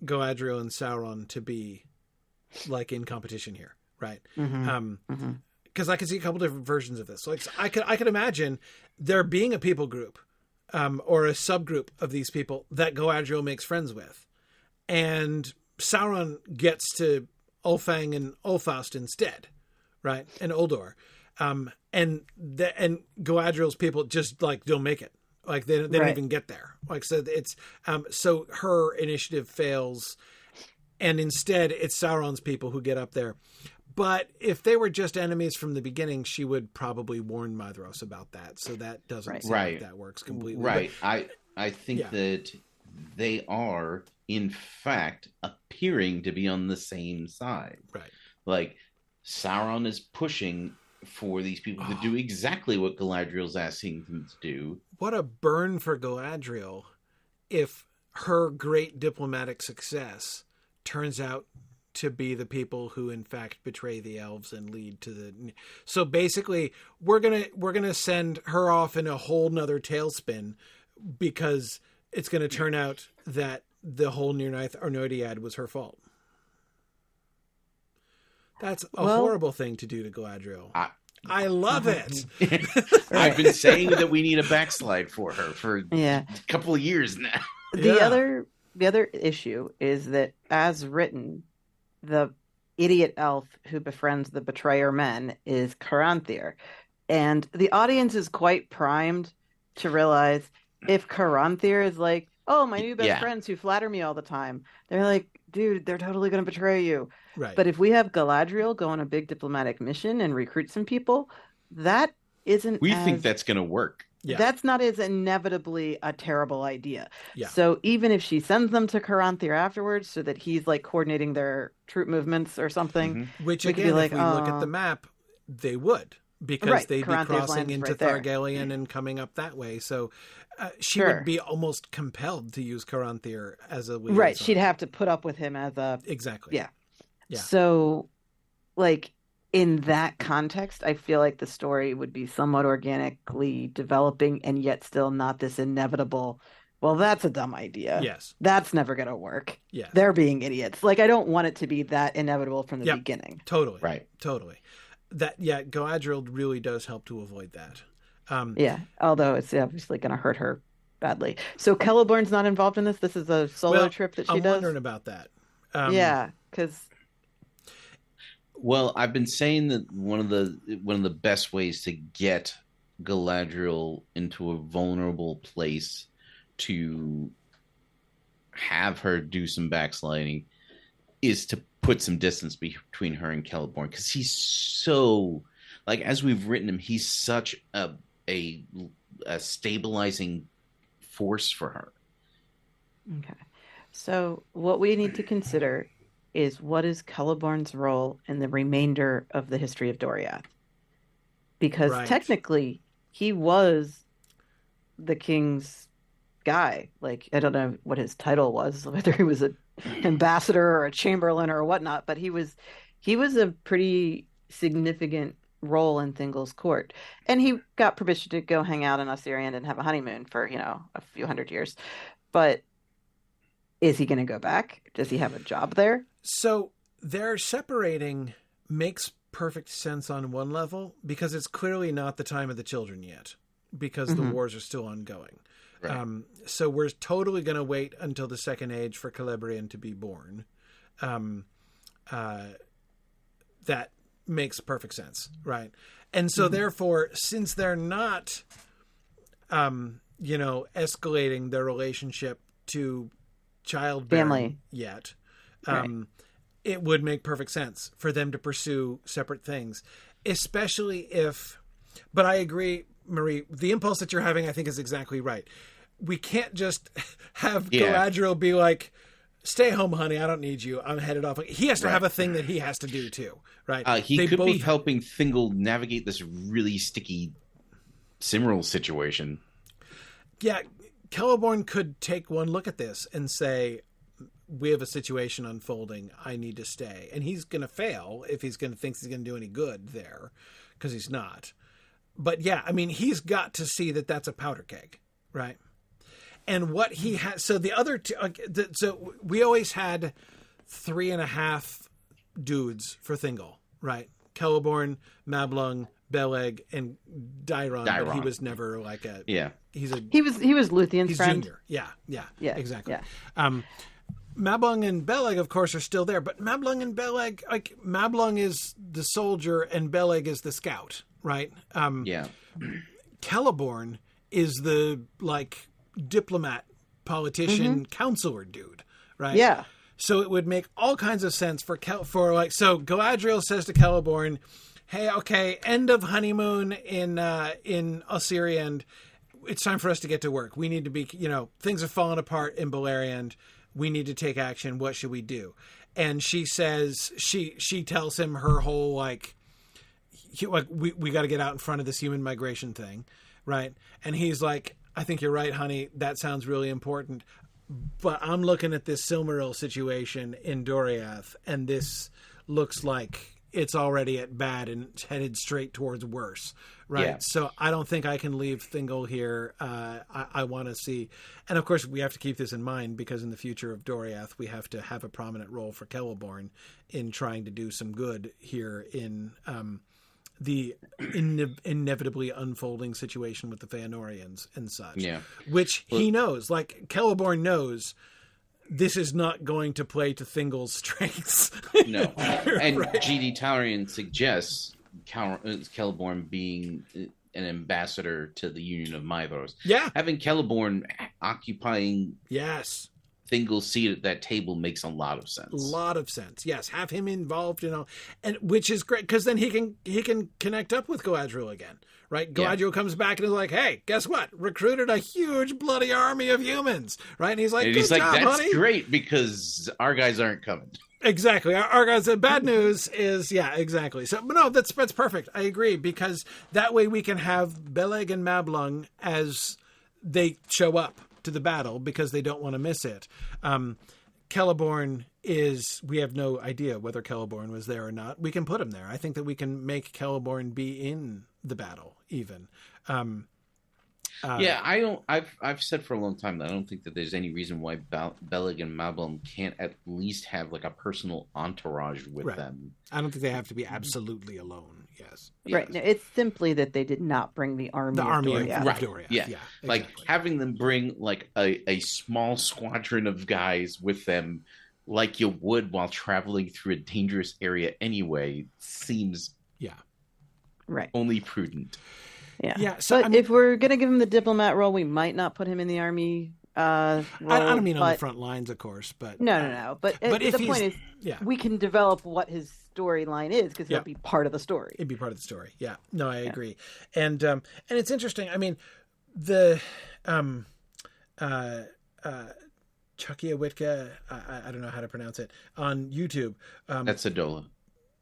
Speaker 1: Galadriel and Sauron to be like in competition here, right?
Speaker 3: Mhm.
Speaker 1: Um
Speaker 3: Mhm.
Speaker 1: because I can see a couple different versions of this. Like I could I could imagine there being a people group um, or a subgroup of these people that Galadriel makes friends with, and Sauron gets to Ulfang and Ulfast instead, right? And Uldor, um, and the, and Galadriel's people just like don't make it. Like they, they don't even get there. Like so, it's um, so her initiative fails, and instead it's Sauron's people who get up there. But if they were just enemies from the beginning, she would probably warn Maedhros about that. So that doesn't
Speaker 3: Right.
Speaker 1: seem
Speaker 2: Right.
Speaker 1: like that works completely.
Speaker 2: Right. I I think
Speaker 1: Yeah.
Speaker 2: that they are in fact appearing to be on the same side.
Speaker 1: Right.
Speaker 2: Like Sauron is pushing for these people to
Speaker 1: Oh.
Speaker 2: do exactly what Galadriel's asking them to do.
Speaker 1: What a burn for Galadriel if her great diplomatic success turns out to be the people who in fact betray the elves and lead to the so basically we're gonna we're gonna send her off in a whole nother tailspin because it's gonna turn out that the whole Nirnaeth Arnoediad was her fault. That's a
Speaker 3: Well-
Speaker 1: horrible thing to do to Galadriel.
Speaker 2: I-
Speaker 1: I love <laughs> it. <laughs>
Speaker 2: I've been saying that we need a backslide for her for
Speaker 3: yeah.
Speaker 2: a couple of years now.
Speaker 3: The
Speaker 1: Yeah.
Speaker 3: other the other issue is that as written, the idiot elf who befriends the betrayer men is Caranthir. And the audience is quite primed to realize if Caranthir is like, oh, my new best
Speaker 2: Yeah.
Speaker 3: friends who flatter me all the time, they're like, dude, they're totally going to betray you.
Speaker 1: Right.
Speaker 3: But if we have Galadriel go on a big diplomatic mission and recruit some people, that isn't
Speaker 2: We think that's going to work.
Speaker 1: Yeah.
Speaker 3: that's not as inevitably a terrible idea.
Speaker 1: Yeah.
Speaker 3: So even if she sends them to Caranthir afterwards so that he's like coordinating their troop movements or something,
Speaker 2: Mhm.
Speaker 1: Which
Speaker 3: We could be
Speaker 1: again,
Speaker 3: like,
Speaker 1: if we look at
Speaker 3: "Oh."
Speaker 1: the map, they would because
Speaker 3: Right,
Speaker 1: they'd be crossing into
Speaker 3: right there.
Speaker 1: Thargelion and coming up that way. So uh, she
Speaker 3: Sure.
Speaker 1: would be almost compelled to use Caranthir as a
Speaker 3: right, she'd have to put up with him as a
Speaker 1: exactly.
Speaker 3: Yeah.
Speaker 1: Yeah.
Speaker 3: So like in that context, I feel like the story would be somewhat organically developing and yet still not this inevitable, well, that's a dumb idea.
Speaker 1: Yes.
Speaker 3: That's never going to work.
Speaker 1: Yeah.
Speaker 3: They're being idiots. Like I don't want it to be that inevitable from the
Speaker 1: Yep.
Speaker 3: beginning.
Speaker 1: Totally.
Speaker 2: Right.
Speaker 1: Totally. That yeah, Galadriel really does help to avoid that. Um,
Speaker 3: Yeah, although it's obviously going to hurt her badly. So Celeborn's not involved in this. This is a solo
Speaker 1: Well,
Speaker 3: trip that she
Speaker 1: I'm
Speaker 3: does.
Speaker 1: wondering about that. Um,
Speaker 3: yeah, because
Speaker 2: Well, I've been saying that one of the one of the best ways to get Galadriel into a vulnerable place to have her do some backsliding is to put some distance between her and Celeborn because he's so like as we've written him, he's such a a, a stabilizing force for her.
Speaker 3: okay. So what we need to consider is what is Celeborn's role in the remainder of the history of Doriath? Because
Speaker 1: Right.
Speaker 3: technically, he was the king's guy. Like I don't know what his title was, <laughs> whether he was an ambassador or a chamberlain or whatnot, but he was he was a pretty significant role in Thingol's court. And he got permission to go hang out in Ossiriand and have a honeymoon for, you know, a few hundred years. But is he going to go back? Does he have a job there?
Speaker 1: So they're separating makes perfect sense on one level because it's clearly not the time of the children yet because
Speaker 3: Mhm.
Speaker 1: the wars are still ongoing.
Speaker 2: Right.
Speaker 1: Um, so we're totally going to wait until the second age for Celebrian to be born. Um, uh, that makes perfect sense, right? And so therefore, since they're not, um, you know, escalating their relationship to childbearing
Speaker 3: Family.
Speaker 1: yet,
Speaker 3: Right.
Speaker 1: um, it would make perfect sense for them to pursue separate things, especially if. But I agree, Marie. The impulse that you're having, I think, is exactly right. We can't just <laughs> have
Speaker 2: Yeah.
Speaker 1: Galadriel be like, "Stay home, honey. I don't need you. I'm headed off." He has to
Speaker 2: Right.
Speaker 1: have a thing that he has to do too, right?
Speaker 2: Uh, he
Speaker 1: They
Speaker 2: could be
Speaker 1: both-
Speaker 2: helping Thingol navigate this really sticky Silmaril situation.
Speaker 1: yeah, Celeborn could take one look at this and say, "We have a situation unfolding. I need to stay," and he's going to fail if he's going to think he's going to do any good there, because he's not. But yeah, I mean, he's got to see that that's a powder keg, right? And what he has, so the other two, so we always had three and a half dudes for Thingol, right? Celeborn, Mablung, Beleg, and Daeron, but he was never like a.
Speaker 2: Yeah.
Speaker 1: He's a
Speaker 3: He was he was Luthien's
Speaker 1: He's
Speaker 3: friend.
Speaker 1: junior. Yeah, yeah,
Speaker 3: Yeah,
Speaker 1: exactly.
Speaker 3: yeah.
Speaker 1: Um, Mablung and Beleg, of course, are still there, but Mablung and Beleg, like Mablung is the soldier and Beleg is the scout, right? Um,
Speaker 2: Yeah.
Speaker 1: Celeborn is the like diplomat, politician, counselor dude, right?
Speaker 3: Mm-hmm. Yeah.
Speaker 1: So it would make all kinds of sense for Kel- for like so Galadriel says to Celeborn, "Hey, okay, end of honeymoon in uh, in Ossiriand. It's time for us to get to work. We need to be, you know, things have fallen apart in Beleriand. We need to take action. What should we do?" And she says she she tells him her whole like he- like we we got to get out in front of this human migration thing, right? And he's like, I think you're right, honey. That sounds really important. But I'm looking at this Silmaril situation in Doriath, and this looks like it's already at bad and it's headed straight towards worse, right?
Speaker 2: Yeah.
Speaker 1: So I don't think I can leave Thingol here. Uh, I, I want to see, and of course we have to keep this in mind because in the future of Doriath we have to have a prominent role for Celeborn in trying to do some good here in um, the ine- inevitably unfolding situation with the Feanorians and such.
Speaker 2: Yeah.
Speaker 1: Which he knows, like Celeborn knows this is not going to play to Thingol's <laughs> strengths.
Speaker 2: No. <laughs> And
Speaker 1: Right.
Speaker 2: GD Talarian suggests Cal- uh, Celeborn being uh, an ambassador to the Union of Maedhros.
Speaker 1: Yeah.
Speaker 2: Having Celeborn occupying
Speaker 1: Yes.
Speaker 2: Thingol's seat at that table makes a lot of sense.
Speaker 1: A lot of sense. Yes, have him involved, you know, and which is great because then he can he can connect up with Galadriel again, right?
Speaker 2: Yeah.
Speaker 1: Galadriel comes back and is like, "Hey, guess what? Recruited a huge bloody army of humans," right? And he's like,
Speaker 2: and
Speaker 1: "Good
Speaker 2: he's like,
Speaker 1: job,
Speaker 2: that's
Speaker 1: honey."
Speaker 2: great because our guys aren't coming.
Speaker 1: Exactly. Our, our guys. The bad news is, yeah, exactly. So, but no, that's that's perfect. I agree because that way we can have Beleg and Mablung as they show up to the battle because they don't want to miss it. Um, Celeborn is. We have no idea whether Celeborn was there or not. We can put him there. I think that we can make Celeborn be in the battle even. Um, uh,
Speaker 2: yeah, I don't. I've I've said for a long time that I don't think that there's any reason why Bel- Beleg and Mablung can't at least have like a personal entourage with
Speaker 1: Right.
Speaker 2: them.
Speaker 1: I don't think they have to be absolutely alone. Yes,
Speaker 3: Right.
Speaker 2: Yes.
Speaker 3: No, it's simply that they did not bring the army.
Speaker 1: the
Speaker 3: of
Speaker 1: army of,
Speaker 3: Doriath.
Speaker 1: of
Speaker 2: Right.
Speaker 1: Doriath.
Speaker 2: Yeah.
Speaker 1: Yeah,
Speaker 2: like having them bring like a, a small squadron of guys with them like you would while traveling through a dangerous area anyway seems
Speaker 3: Right.
Speaker 2: only prudent
Speaker 3: Yeah.
Speaker 1: Yeah, so,
Speaker 3: but
Speaker 1: I mean-
Speaker 3: if we're gonna give him the diplomat role, we might not put him in the army. Uh, role,
Speaker 1: I, I don't mean on the front lines, of course, but
Speaker 3: No, no, no. But, uh,
Speaker 1: But if
Speaker 3: the point is,
Speaker 1: yeah,
Speaker 3: we can develop what his storyline is because
Speaker 1: Yeah.
Speaker 3: he'll be part of the story.
Speaker 1: it'd be part of the story. Yeah, no, I agree, and um, and it's interesting. I mean, the um, uh, uh, Chucky Witka, I, I- I don't know how to pronounce it on YouTube. Um,
Speaker 2: that's Adola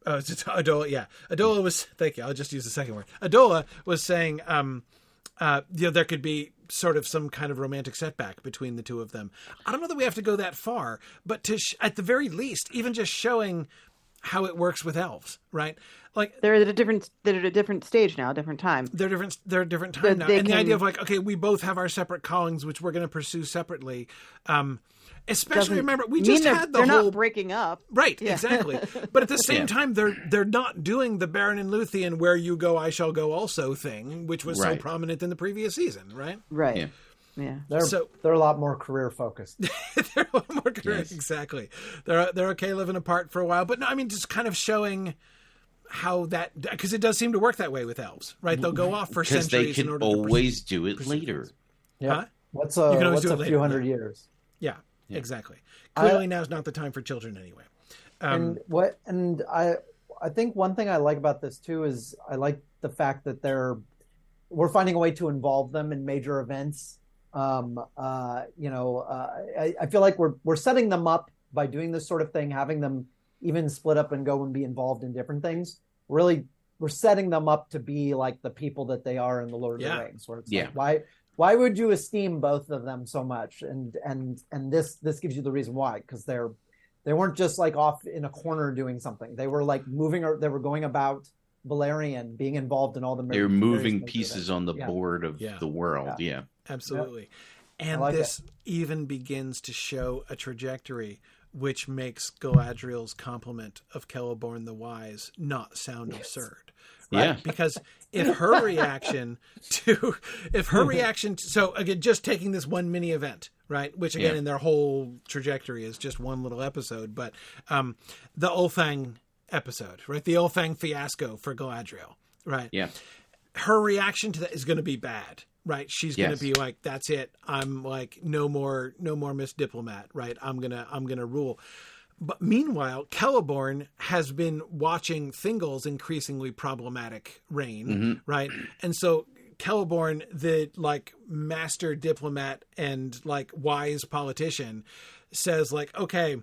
Speaker 1: Oh, it's it's Adola. Yeah, Adola was. Thank you. I'll just use the second word. Adola was saying, um, uh, you know, there could be sort of some kind of romantic setback between the two of them. I don't know that we have to go that far, but to sh- at the very least, even just showing how it works with elves, right? Like
Speaker 3: They're at a different they're at a different stage now, a different time.
Speaker 1: they're different. They're a different time
Speaker 3: But
Speaker 1: now,
Speaker 3: they
Speaker 1: and the idea of like, okay, we both have our separate callings, which we're going to pursue separately. Um, especially
Speaker 3: Doesn't
Speaker 1: remember, we just had the
Speaker 3: they're
Speaker 1: whole
Speaker 3: not breaking up.
Speaker 1: Right,
Speaker 3: Yeah.
Speaker 1: exactly. <laughs> But at the same
Speaker 2: Yeah.
Speaker 1: time, they're they're not doing the Beren and Luthien "where you go, I shall go" also thing, which was so prominent in the previous season, right?
Speaker 3: Right.
Speaker 2: Yeah.
Speaker 3: Yeah.
Speaker 4: They're
Speaker 1: So-
Speaker 4: they're a lot more career focused. <laughs>
Speaker 1: they're a lot more correct.
Speaker 2: Yes.
Speaker 1: Exactly. They're they're okay living apart for a while, but no, I mean just kind of showing how that because it does seem to work that way with elves, right? They'll go off for centuries
Speaker 2: they
Speaker 1: in
Speaker 2: can
Speaker 1: order to
Speaker 2: always do it
Speaker 1: pursue
Speaker 2: later.
Speaker 1: things.
Speaker 4: Yeah.
Speaker 1: Huh?
Speaker 4: What's
Speaker 1: You
Speaker 4: a
Speaker 1: can
Speaker 4: what's a
Speaker 1: later,
Speaker 4: few hundred
Speaker 1: yeah.
Speaker 4: years?
Speaker 1: Yeah, exactly.
Speaker 4: I-
Speaker 1: Clearly, now's not the time for children anyway. Um,
Speaker 4: and what and I I think one thing I like about this too is I like the fact that they're we're finding a way to involve them in major events. Um, uh, you know, uh, I, I feel like we're we're setting them up by doing this sort of thing, having them even split up and go and be involved in different things. Really, we're setting them up to be like the people that they are in the Lord of the Rings. Where it's
Speaker 2: Yeah.
Speaker 4: like, why why would you esteem both of them so much? And and and this this gives you the reason why because they're they weren't just like off in a corner doing something. They were like moving or they were going about Beleriand, being involved in all the.
Speaker 2: They're moving pieces on the
Speaker 4: Yeah.
Speaker 2: board of
Speaker 1: Yeah.
Speaker 2: the world. Yeah.
Speaker 1: Absolutely. And
Speaker 4: like
Speaker 1: this even begins to show a trajectory which makes Galadriel's compliment of Celeborn the Wise not sound absurd. Right?
Speaker 2: Yeah.
Speaker 1: Because if her reaction <laughs> to if her reaction to, so again just taking this one mini event, right? Which again
Speaker 2: Yeah.
Speaker 1: in their whole trajectory is just one little episode, but um the Ulfang episode, right? The Ulfang fiasco for Galadriel, right?
Speaker 2: Yeah.
Speaker 1: her reaction to that is going to be bad right? She's gonna be like that's it. I'm like no more no more miss diplomat right? I'm going to i'm going to rule. But meanwhile Celeborn has been watching Thingol's increasingly problematic reign
Speaker 2: Mm-hmm.
Speaker 1: right? And so Celeborn the like master diplomat and like wise politician says like okay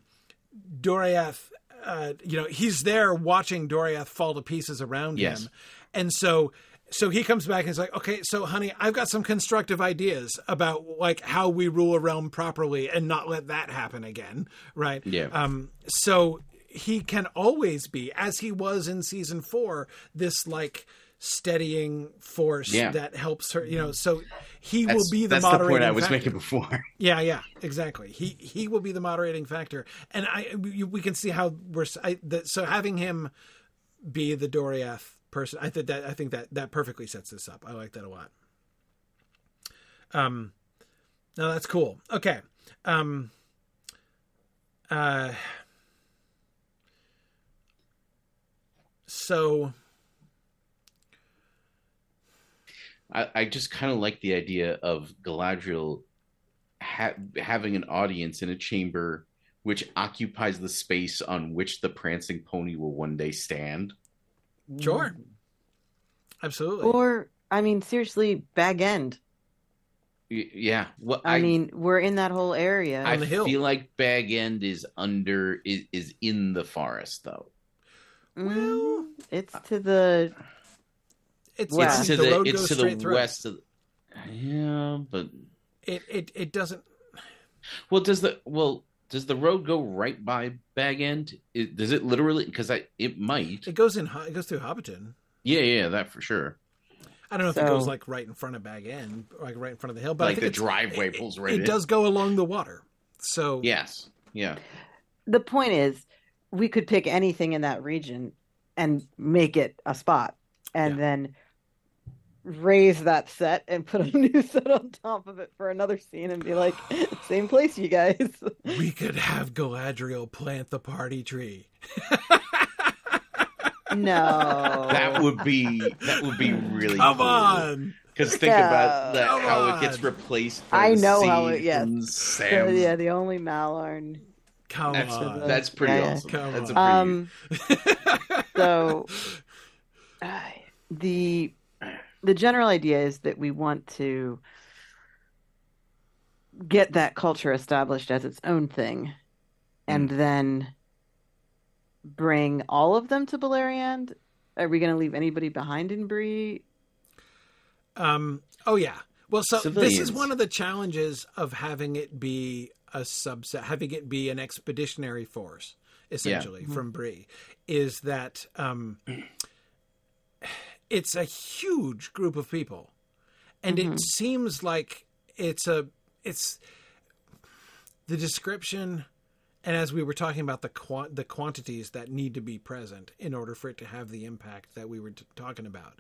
Speaker 1: Doriath, uh, you know, he's there watching Doriath fall to pieces around
Speaker 2: Yes.
Speaker 1: him, and so so he comes back and he's like, okay, so honey, I've got some constructive ideas about like how we rule a realm properly and not let that happen again, right?
Speaker 2: Yeah.
Speaker 1: Um, so he can always be, as he was in season four, this like steadying force
Speaker 2: Yeah.
Speaker 1: that helps her. You know, so he will be the
Speaker 2: that's the
Speaker 1: moderating
Speaker 2: point I was
Speaker 1: factor.
Speaker 2: making before. <laughs>
Speaker 1: Yeah, yeah, exactly. He he will be the moderating factor, and I we, we can see how we're I, that, so having him be the Doriath person. I think that I think that that perfectly sets this up. I like that a lot. Um, no, that's cool. Okay. Um. Uh. So
Speaker 2: I, I just kind of like the idea of Galadriel ha- having an audience in a chamber which occupies the space on which the prancing pony will one day stand.
Speaker 1: Sure,
Speaker 4: Mm.
Speaker 1: absolutely.
Speaker 3: Or I mean, seriously, Bag End.
Speaker 2: Y- yeah. Well,
Speaker 3: I, mean, we're in that whole area.
Speaker 2: I
Speaker 1: on hill.
Speaker 2: feel like Bag End is under is, is in the forest though.
Speaker 3: Mm, it's to the
Speaker 1: it's,
Speaker 3: West.
Speaker 2: It's to
Speaker 1: the,
Speaker 2: the,
Speaker 1: road
Speaker 2: it's
Speaker 1: goes
Speaker 2: to the
Speaker 1: through.
Speaker 2: west of Yeah, but
Speaker 1: It it it doesn't.
Speaker 2: well does the well does the road go right by Bag End? It, does it literally because I it might.
Speaker 1: It goes in. It goes through Hobbiton.
Speaker 2: Yeah, yeah, that for sure.
Speaker 1: I don't know if it goes like right in front of Bag End, like right in front of the hill, but I
Speaker 2: like
Speaker 1: think
Speaker 2: the driveway
Speaker 1: it-
Speaker 2: pulls right
Speaker 1: It
Speaker 2: in.
Speaker 1: does go along the water, so
Speaker 2: Yes. Yeah.
Speaker 3: the point is we could pick anything in that region and make it a spot and
Speaker 1: Yeah.
Speaker 3: then raise that set and put a <laughs> new set on top of it for another scene and be like <gasps> same place you guys
Speaker 1: we could have Galadriel plant the party tree.
Speaker 3: no <laughs>
Speaker 2: That would be that would be really
Speaker 1: Come
Speaker 2: cool.
Speaker 1: on,
Speaker 2: Because think
Speaker 3: Yeah.
Speaker 2: about that,
Speaker 1: Come
Speaker 2: how it gets replaced.
Speaker 3: I know how
Speaker 2: sea
Speaker 3: it- yes.
Speaker 2: from
Speaker 3: So, yeah the only Mallorn
Speaker 1: come
Speaker 2: That's,
Speaker 1: on.
Speaker 2: that's pretty
Speaker 3: Yeah, yeah.
Speaker 2: awesome.
Speaker 1: Come
Speaker 2: That's a pretty.
Speaker 3: um <laughs> so uh, <sighs> the the general idea is that we want to get that culture established as its own thing and then bring all of them to Beleriand are we going to leave anybody behind in Bree
Speaker 1: Um. Oh yeah. Well, so this is one of the challenges of having it be a subset, having it be an expeditionary force, essentially from Bree, is that um, it's a huge group of people, and it seems like it's a it's the description and as we were talking about the qua- the quantities that need to be present in order for it to have the impact that we were t- talking about,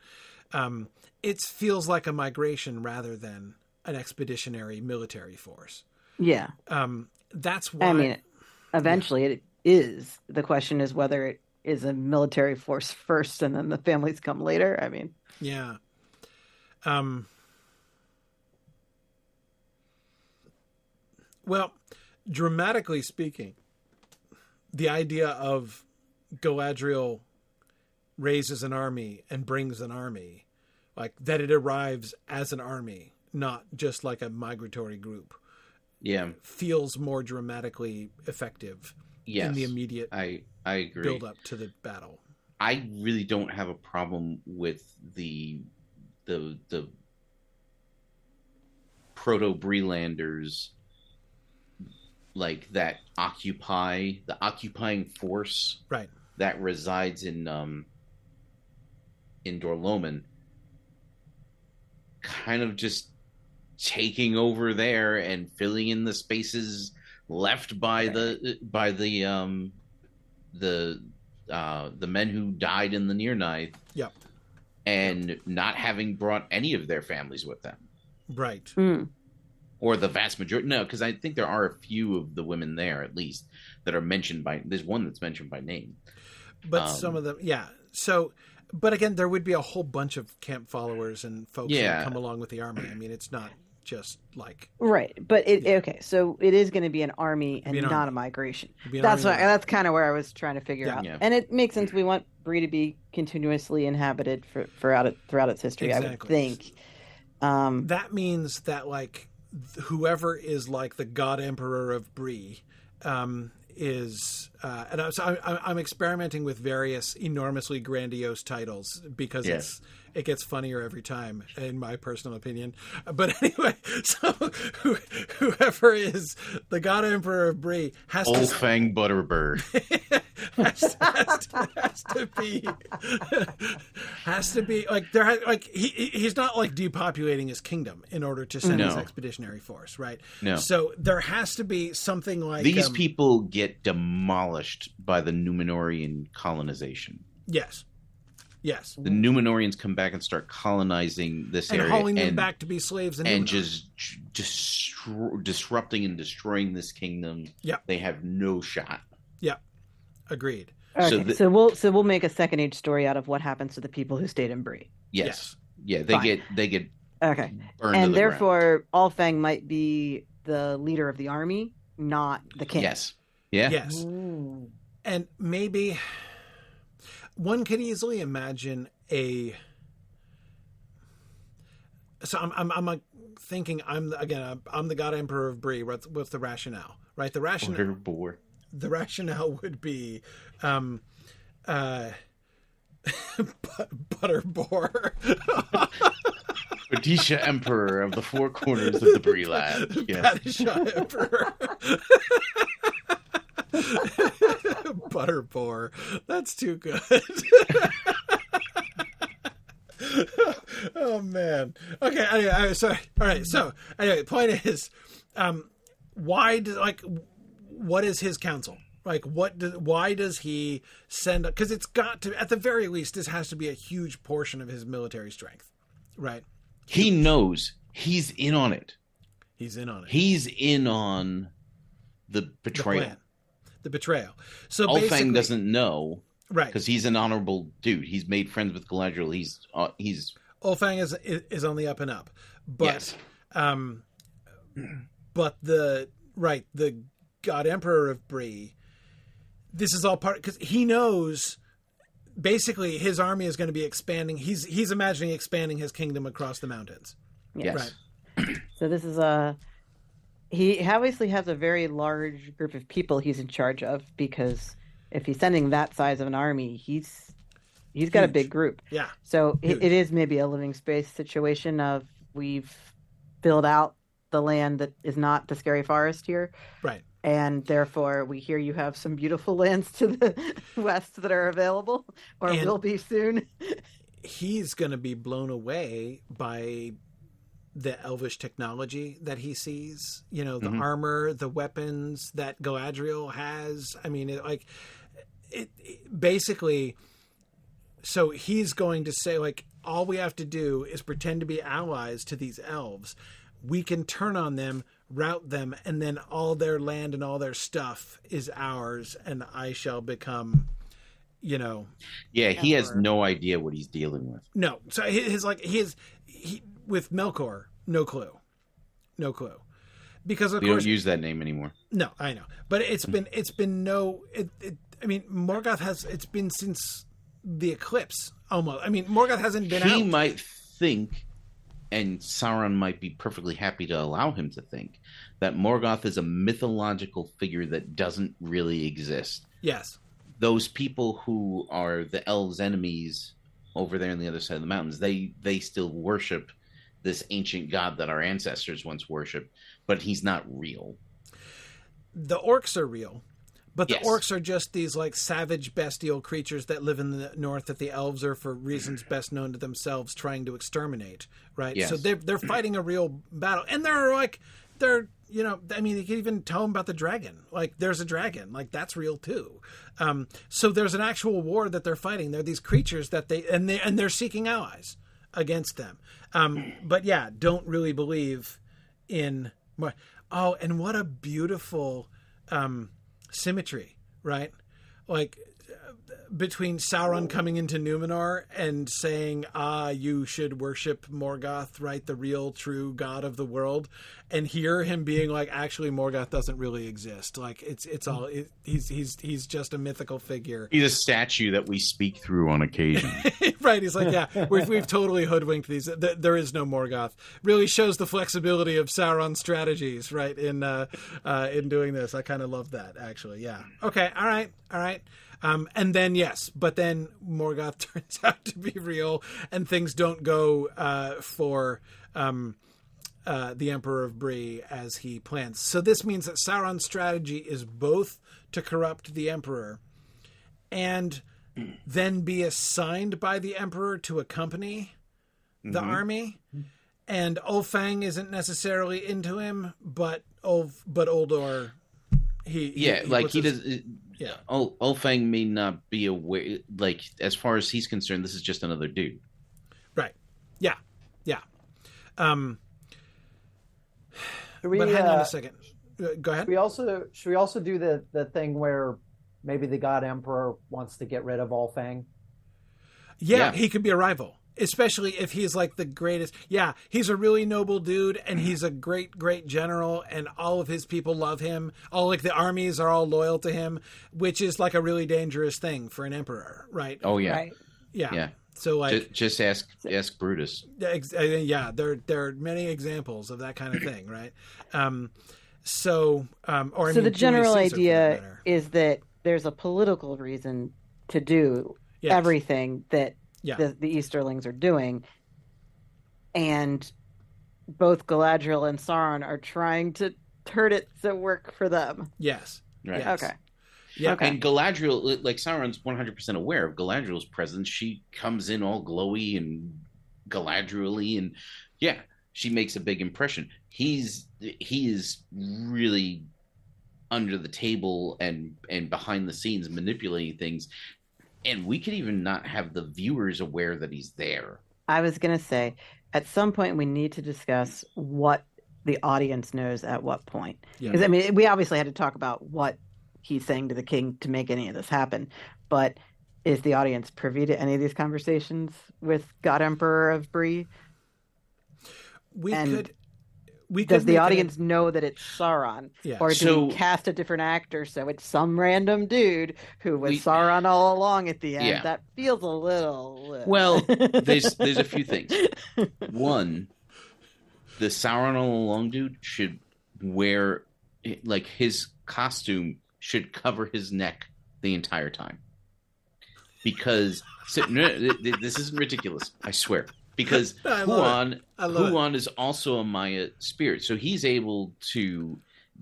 Speaker 1: um, it feels like a migration rather than an expeditionary military force.
Speaker 3: Yeah.
Speaker 1: Um, that's why.
Speaker 3: I mean, eventually it is. The question is whether it is a military force first and then the families come later. I mean,
Speaker 1: Yeah. Um. Well, dramatically speaking, the idea of Galadriel raises an army and brings an army, like that it arrives as an army, not just like a migratory group,
Speaker 2: Yeah.
Speaker 1: feels more dramatically effective
Speaker 2: Yes.
Speaker 1: in the immediate
Speaker 2: I I agree.
Speaker 1: build up to the battle.
Speaker 2: I really don't have a problem with the the the proto Breelanders like that occupy the occupying force
Speaker 1: Right.
Speaker 2: that resides in um in Dor-lomin kind of just taking over there and filling in the spaces left by the by the um the uh the men who died in the Nirnaeth
Speaker 1: Yep.
Speaker 2: and not having brought any of their families with them
Speaker 1: Right.
Speaker 3: mm,
Speaker 2: or the vast majority no because i think there are a few of the women there at least that are mentioned by there's one that's mentioned by name
Speaker 1: but
Speaker 2: Um,
Speaker 1: some of them yeah so but again there would be a whole bunch of camp followers and folks
Speaker 2: Yeah.
Speaker 1: that come along with the army i mean it's not just like
Speaker 3: right. But it okay. So it is going to be an army and
Speaker 1: an
Speaker 3: not
Speaker 1: army.
Speaker 3: a migration.
Speaker 1: it'd be an
Speaker 3: That's
Speaker 1: army
Speaker 3: what. That's kind of where I was trying to figure
Speaker 1: Yeah.
Speaker 3: out.
Speaker 2: Yeah.
Speaker 3: And it makes sense. We want Bree to be continuously inhabited for throughout it throughout its history. I would think. Um,
Speaker 1: that means that like whoever is like the god emperor of Bree um, is, uh, and I'm, so I'm, I'm experimenting with various enormously grandiose titles because
Speaker 2: Yes.
Speaker 1: it's it gets funnier every time, in my personal opinion. But <laughs> anyway, so <laughs> whoever is the god emperor of Bree has
Speaker 2: old
Speaker 1: to
Speaker 2: fang butterbird. <laughs>
Speaker 1: has to, has to, has to be has to be like there has, like he he- he's not like depopulating his kingdom in order to send his expeditionary force right?
Speaker 2: No.
Speaker 1: so there has to be something like
Speaker 2: these
Speaker 1: um,
Speaker 2: people get demolished by the Numenorean colonization.
Speaker 1: Yes yes
Speaker 2: the Numenoreans come back and start colonizing this
Speaker 1: and
Speaker 2: area
Speaker 1: hauling them
Speaker 2: and,
Speaker 1: back to be slaves in
Speaker 2: and just destro- disrupting and destroying this kingdom
Speaker 1: Yep.
Speaker 2: they have no shot Yeah.
Speaker 1: agreed
Speaker 3: okay.
Speaker 2: so
Speaker 3: So, we'll so we'll make a second age story out of what happens to the people who stayed in Bree.
Speaker 2: yes, yeah they
Speaker 3: Fine.
Speaker 2: get they get
Speaker 3: Okay.
Speaker 2: burned to
Speaker 3: and
Speaker 2: the
Speaker 3: therefore, Ulfang might be the leader of the army, not the king.
Speaker 2: yes yeah
Speaker 1: yes
Speaker 4: Mm.
Speaker 1: and maybe one could easily imagine a so i'm i'm, I'm like thinking i'm again I'm, the god emperor of Bree what's, the rationale right? The rationale
Speaker 2: Butter
Speaker 1: the rationale would be um uh <laughs> but, butter boar
Speaker 2: Padishah Emperor of the Four Corners of the Bree lab. <laughs> Yes.
Speaker 1: Padishah emperor <laughs> <laughs> butter boar. That's too good. Oh man. Okay anyway, anyway, so all right so anyway the point is um why does like what is his counsel? Like what do, why does he send because it's got to at the very least this has to be a huge portion of his military strength right?
Speaker 2: He knows he's in on it.
Speaker 1: he's in on it.
Speaker 2: He's in on the
Speaker 1: the
Speaker 2: betrayal.
Speaker 1: plan the betrayal so
Speaker 2: Ulfang
Speaker 1: basically
Speaker 2: doesn't know
Speaker 1: right
Speaker 2: because he's an honorable dude. He's made friends with Galadriel. He's uh, he's
Speaker 1: Ulfang is is on the up and up, but
Speaker 2: Yes.
Speaker 1: um, but the right the God Emperor of Bree, this is all part because he knows basically his army is going to be expanding. He's he's imagining expanding his kingdom across the mountains.
Speaker 2: yes.
Speaker 1: Right.
Speaker 3: So this is a he obviously has a very large group of people he's in charge of because if he's sending that size of an army, he's he's got a big group.
Speaker 1: Yeah,
Speaker 3: So it, it is maybe a living space situation of we've filled out the land that is not the scary forest here,
Speaker 1: right.
Speaker 3: and therefore we hear you have some beautiful <laughs> lands to the <laughs> west that are available or
Speaker 1: And-
Speaker 3: will be soon.
Speaker 1: he's going to be blown away by the elvish technology that he sees you know the
Speaker 2: Mhm.
Speaker 1: armor the weapons that galadriel has i mean it, like it, it basically so he's going to say like all we have to do is pretend to be allies to these elves we can turn on them rout them and then all their land and all their stuff is ours and i shall become you know
Speaker 2: Yeah, he has no idea what he's dealing with.
Speaker 1: no, so his, his like his he with Melkor, no clue, no clue, because of
Speaker 2: We
Speaker 1: course
Speaker 2: don't use that name anymore.
Speaker 1: no, I know, but it's been it's been no, it, it I mean Morgoth has it's been since the eclipse almost. I mean Morgoth hasn't been
Speaker 2: he
Speaker 1: out.
Speaker 2: might think, and Sauron might be perfectly happy to allow him to think, that Morgoth is a mythological figure that doesn't really exist.
Speaker 1: yes,
Speaker 2: Those people who are the elves' enemies over there on the other side of the mountains, they they still worship this ancient god that our ancestors once worshipped, but he's not real.
Speaker 1: the orcs are real. But the
Speaker 2: Yes.
Speaker 1: orcs are just these like savage bestial creatures that live in the north that the elves are for reasons best known to themselves trying to exterminate, right?
Speaker 2: Yes.
Speaker 1: So they're they're fighting a real battle. And they're like they're you know, I mean you can even tell them about the dragon. Like there's a dragon. Like that's real too. Um, so there's an actual war that they're fighting. They're these creatures that they and they and they're seeking allies against them. Um, but yeah, don't really believe in oh, and what a beautiful um, symmetry, right? Like between Sauron coming into Numenor and saying, "Ah, you should worship Morgoth, right, the real, true God of the world," and here him being like, "Actually, Morgoth doesn't really exist. Like it's it's all it, he's he's he's just a mythical figure."
Speaker 2: He's a statue that we speak through on occasion. <laughs>
Speaker 1: right. He's like, yeah, we've, we've totally hoodwinked these. Th- There is no Morgoth. Really shows the flexibility of Sauron's strategies, right? In uh, uh, in doing this, I kind of love that. Actually, yeah. Okay. All right. All right. Um, and then yes, but then Morgoth <laughs> turns out to be real, and things don't go uh, for. Um, uh, the Emperor of Bree as he plans. So this means that Sauron's strategy is both to corrupt the Emperor and then be assigned by the Emperor to accompany the
Speaker 2: Mm-hmm.
Speaker 1: army. And Ulfang isn't necessarily into him, but Ulf, but Uldor, he, he-
Speaker 2: yeah, like he
Speaker 1: his-
Speaker 2: does.
Speaker 1: Yeah.
Speaker 2: Ul- Ulfang may not be aware. Like as far as he's concerned, this is just another dude.
Speaker 1: right. Yeah, yeah. Um,
Speaker 4: Should we,
Speaker 1: but hang on
Speaker 4: uh,
Speaker 1: a second. Uh, Go ahead.
Speaker 4: Should we also should we also do the the thing where maybe the God Emperor wants to get rid of Ulfang?
Speaker 1: Yeah,
Speaker 2: Yeah.
Speaker 1: he could be a rival, especially if he's like the greatest. Yeah, he's a really noble dude, and he's a great, great general, and all of his people love him. All like the armies are all loyal to him, which is like a really dangerous thing for an emperor, right?
Speaker 2: Oh yeah,
Speaker 3: Right.
Speaker 1: yeah.
Speaker 2: yeah.
Speaker 1: So like,
Speaker 2: just, just ask ask Brutus.
Speaker 1: ex- uh, yeah, there there are many examples of that kind of thing, right? Um, so um, or I
Speaker 3: so
Speaker 1: mean,
Speaker 3: the general
Speaker 1: Caesar,
Speaker 3: idea is that there's a political reason to do
Speaker 1: Yes.
Speaker 3: everything that
Speaker 1: Yeah.
Speaker 3: the, the Easterlings are doing, and both Galadriel and Sauron are trying to turn it to work for them.
Speaker 1: Yes.
Speaker 2: Right.
Speaker 1: Yes.
Speaker 3: Okay.
Speaker 1: Yeah.
Speaker 3: Okay.
Speaker 2: And Galadriel, like Sauron's 100% aware of Galadriel's presence. She comes in all glowy and Galadriel and yeah, she makes a big impression. He's he is really under the table and and behind the scenes manipulating things. And we could even not have the viewers aware that he's there.
Speaker 3: I was going to say, at some point, we need to discuss what the audience knows at what point.
Speaker 1: Yeah.
Speaker 3: Because I mean, we obviously had to talk about what he's saying to the king to make any of this happen. But is the audience privy to any of these conversations with God Emperor of Bree?
Speaker 1: We
Speaker 3: And
Speaker 1: could. We
Speaker 3: Does the
Speaker 1: make it-
Speaker 3: audience know that it's Sauron?
Speaker 1: Yeah.
Speaker 3: Or do
Speaker 2: So-
Speaker 3: we cast a different actor so it's some random dude who was
Speaker 2: We-
Speaker 3: Sauron all along at the end?
Speaker 2: Yeah.
Speaker 3: That feels a little.
Speaker 2: Well, <laughs> there's there's a few things. <laughs> One, the Sauron all along dude should wear like his costume should cover his neck the entire time. Because so, no, th- th- this isn't ridiculous. I swear. Because <laughs>
Speaker 1: I love
Speaker 2: Huan
Speaker 1: I love it.
Speaker 2: Huan is also a Maia spirit, so he's able to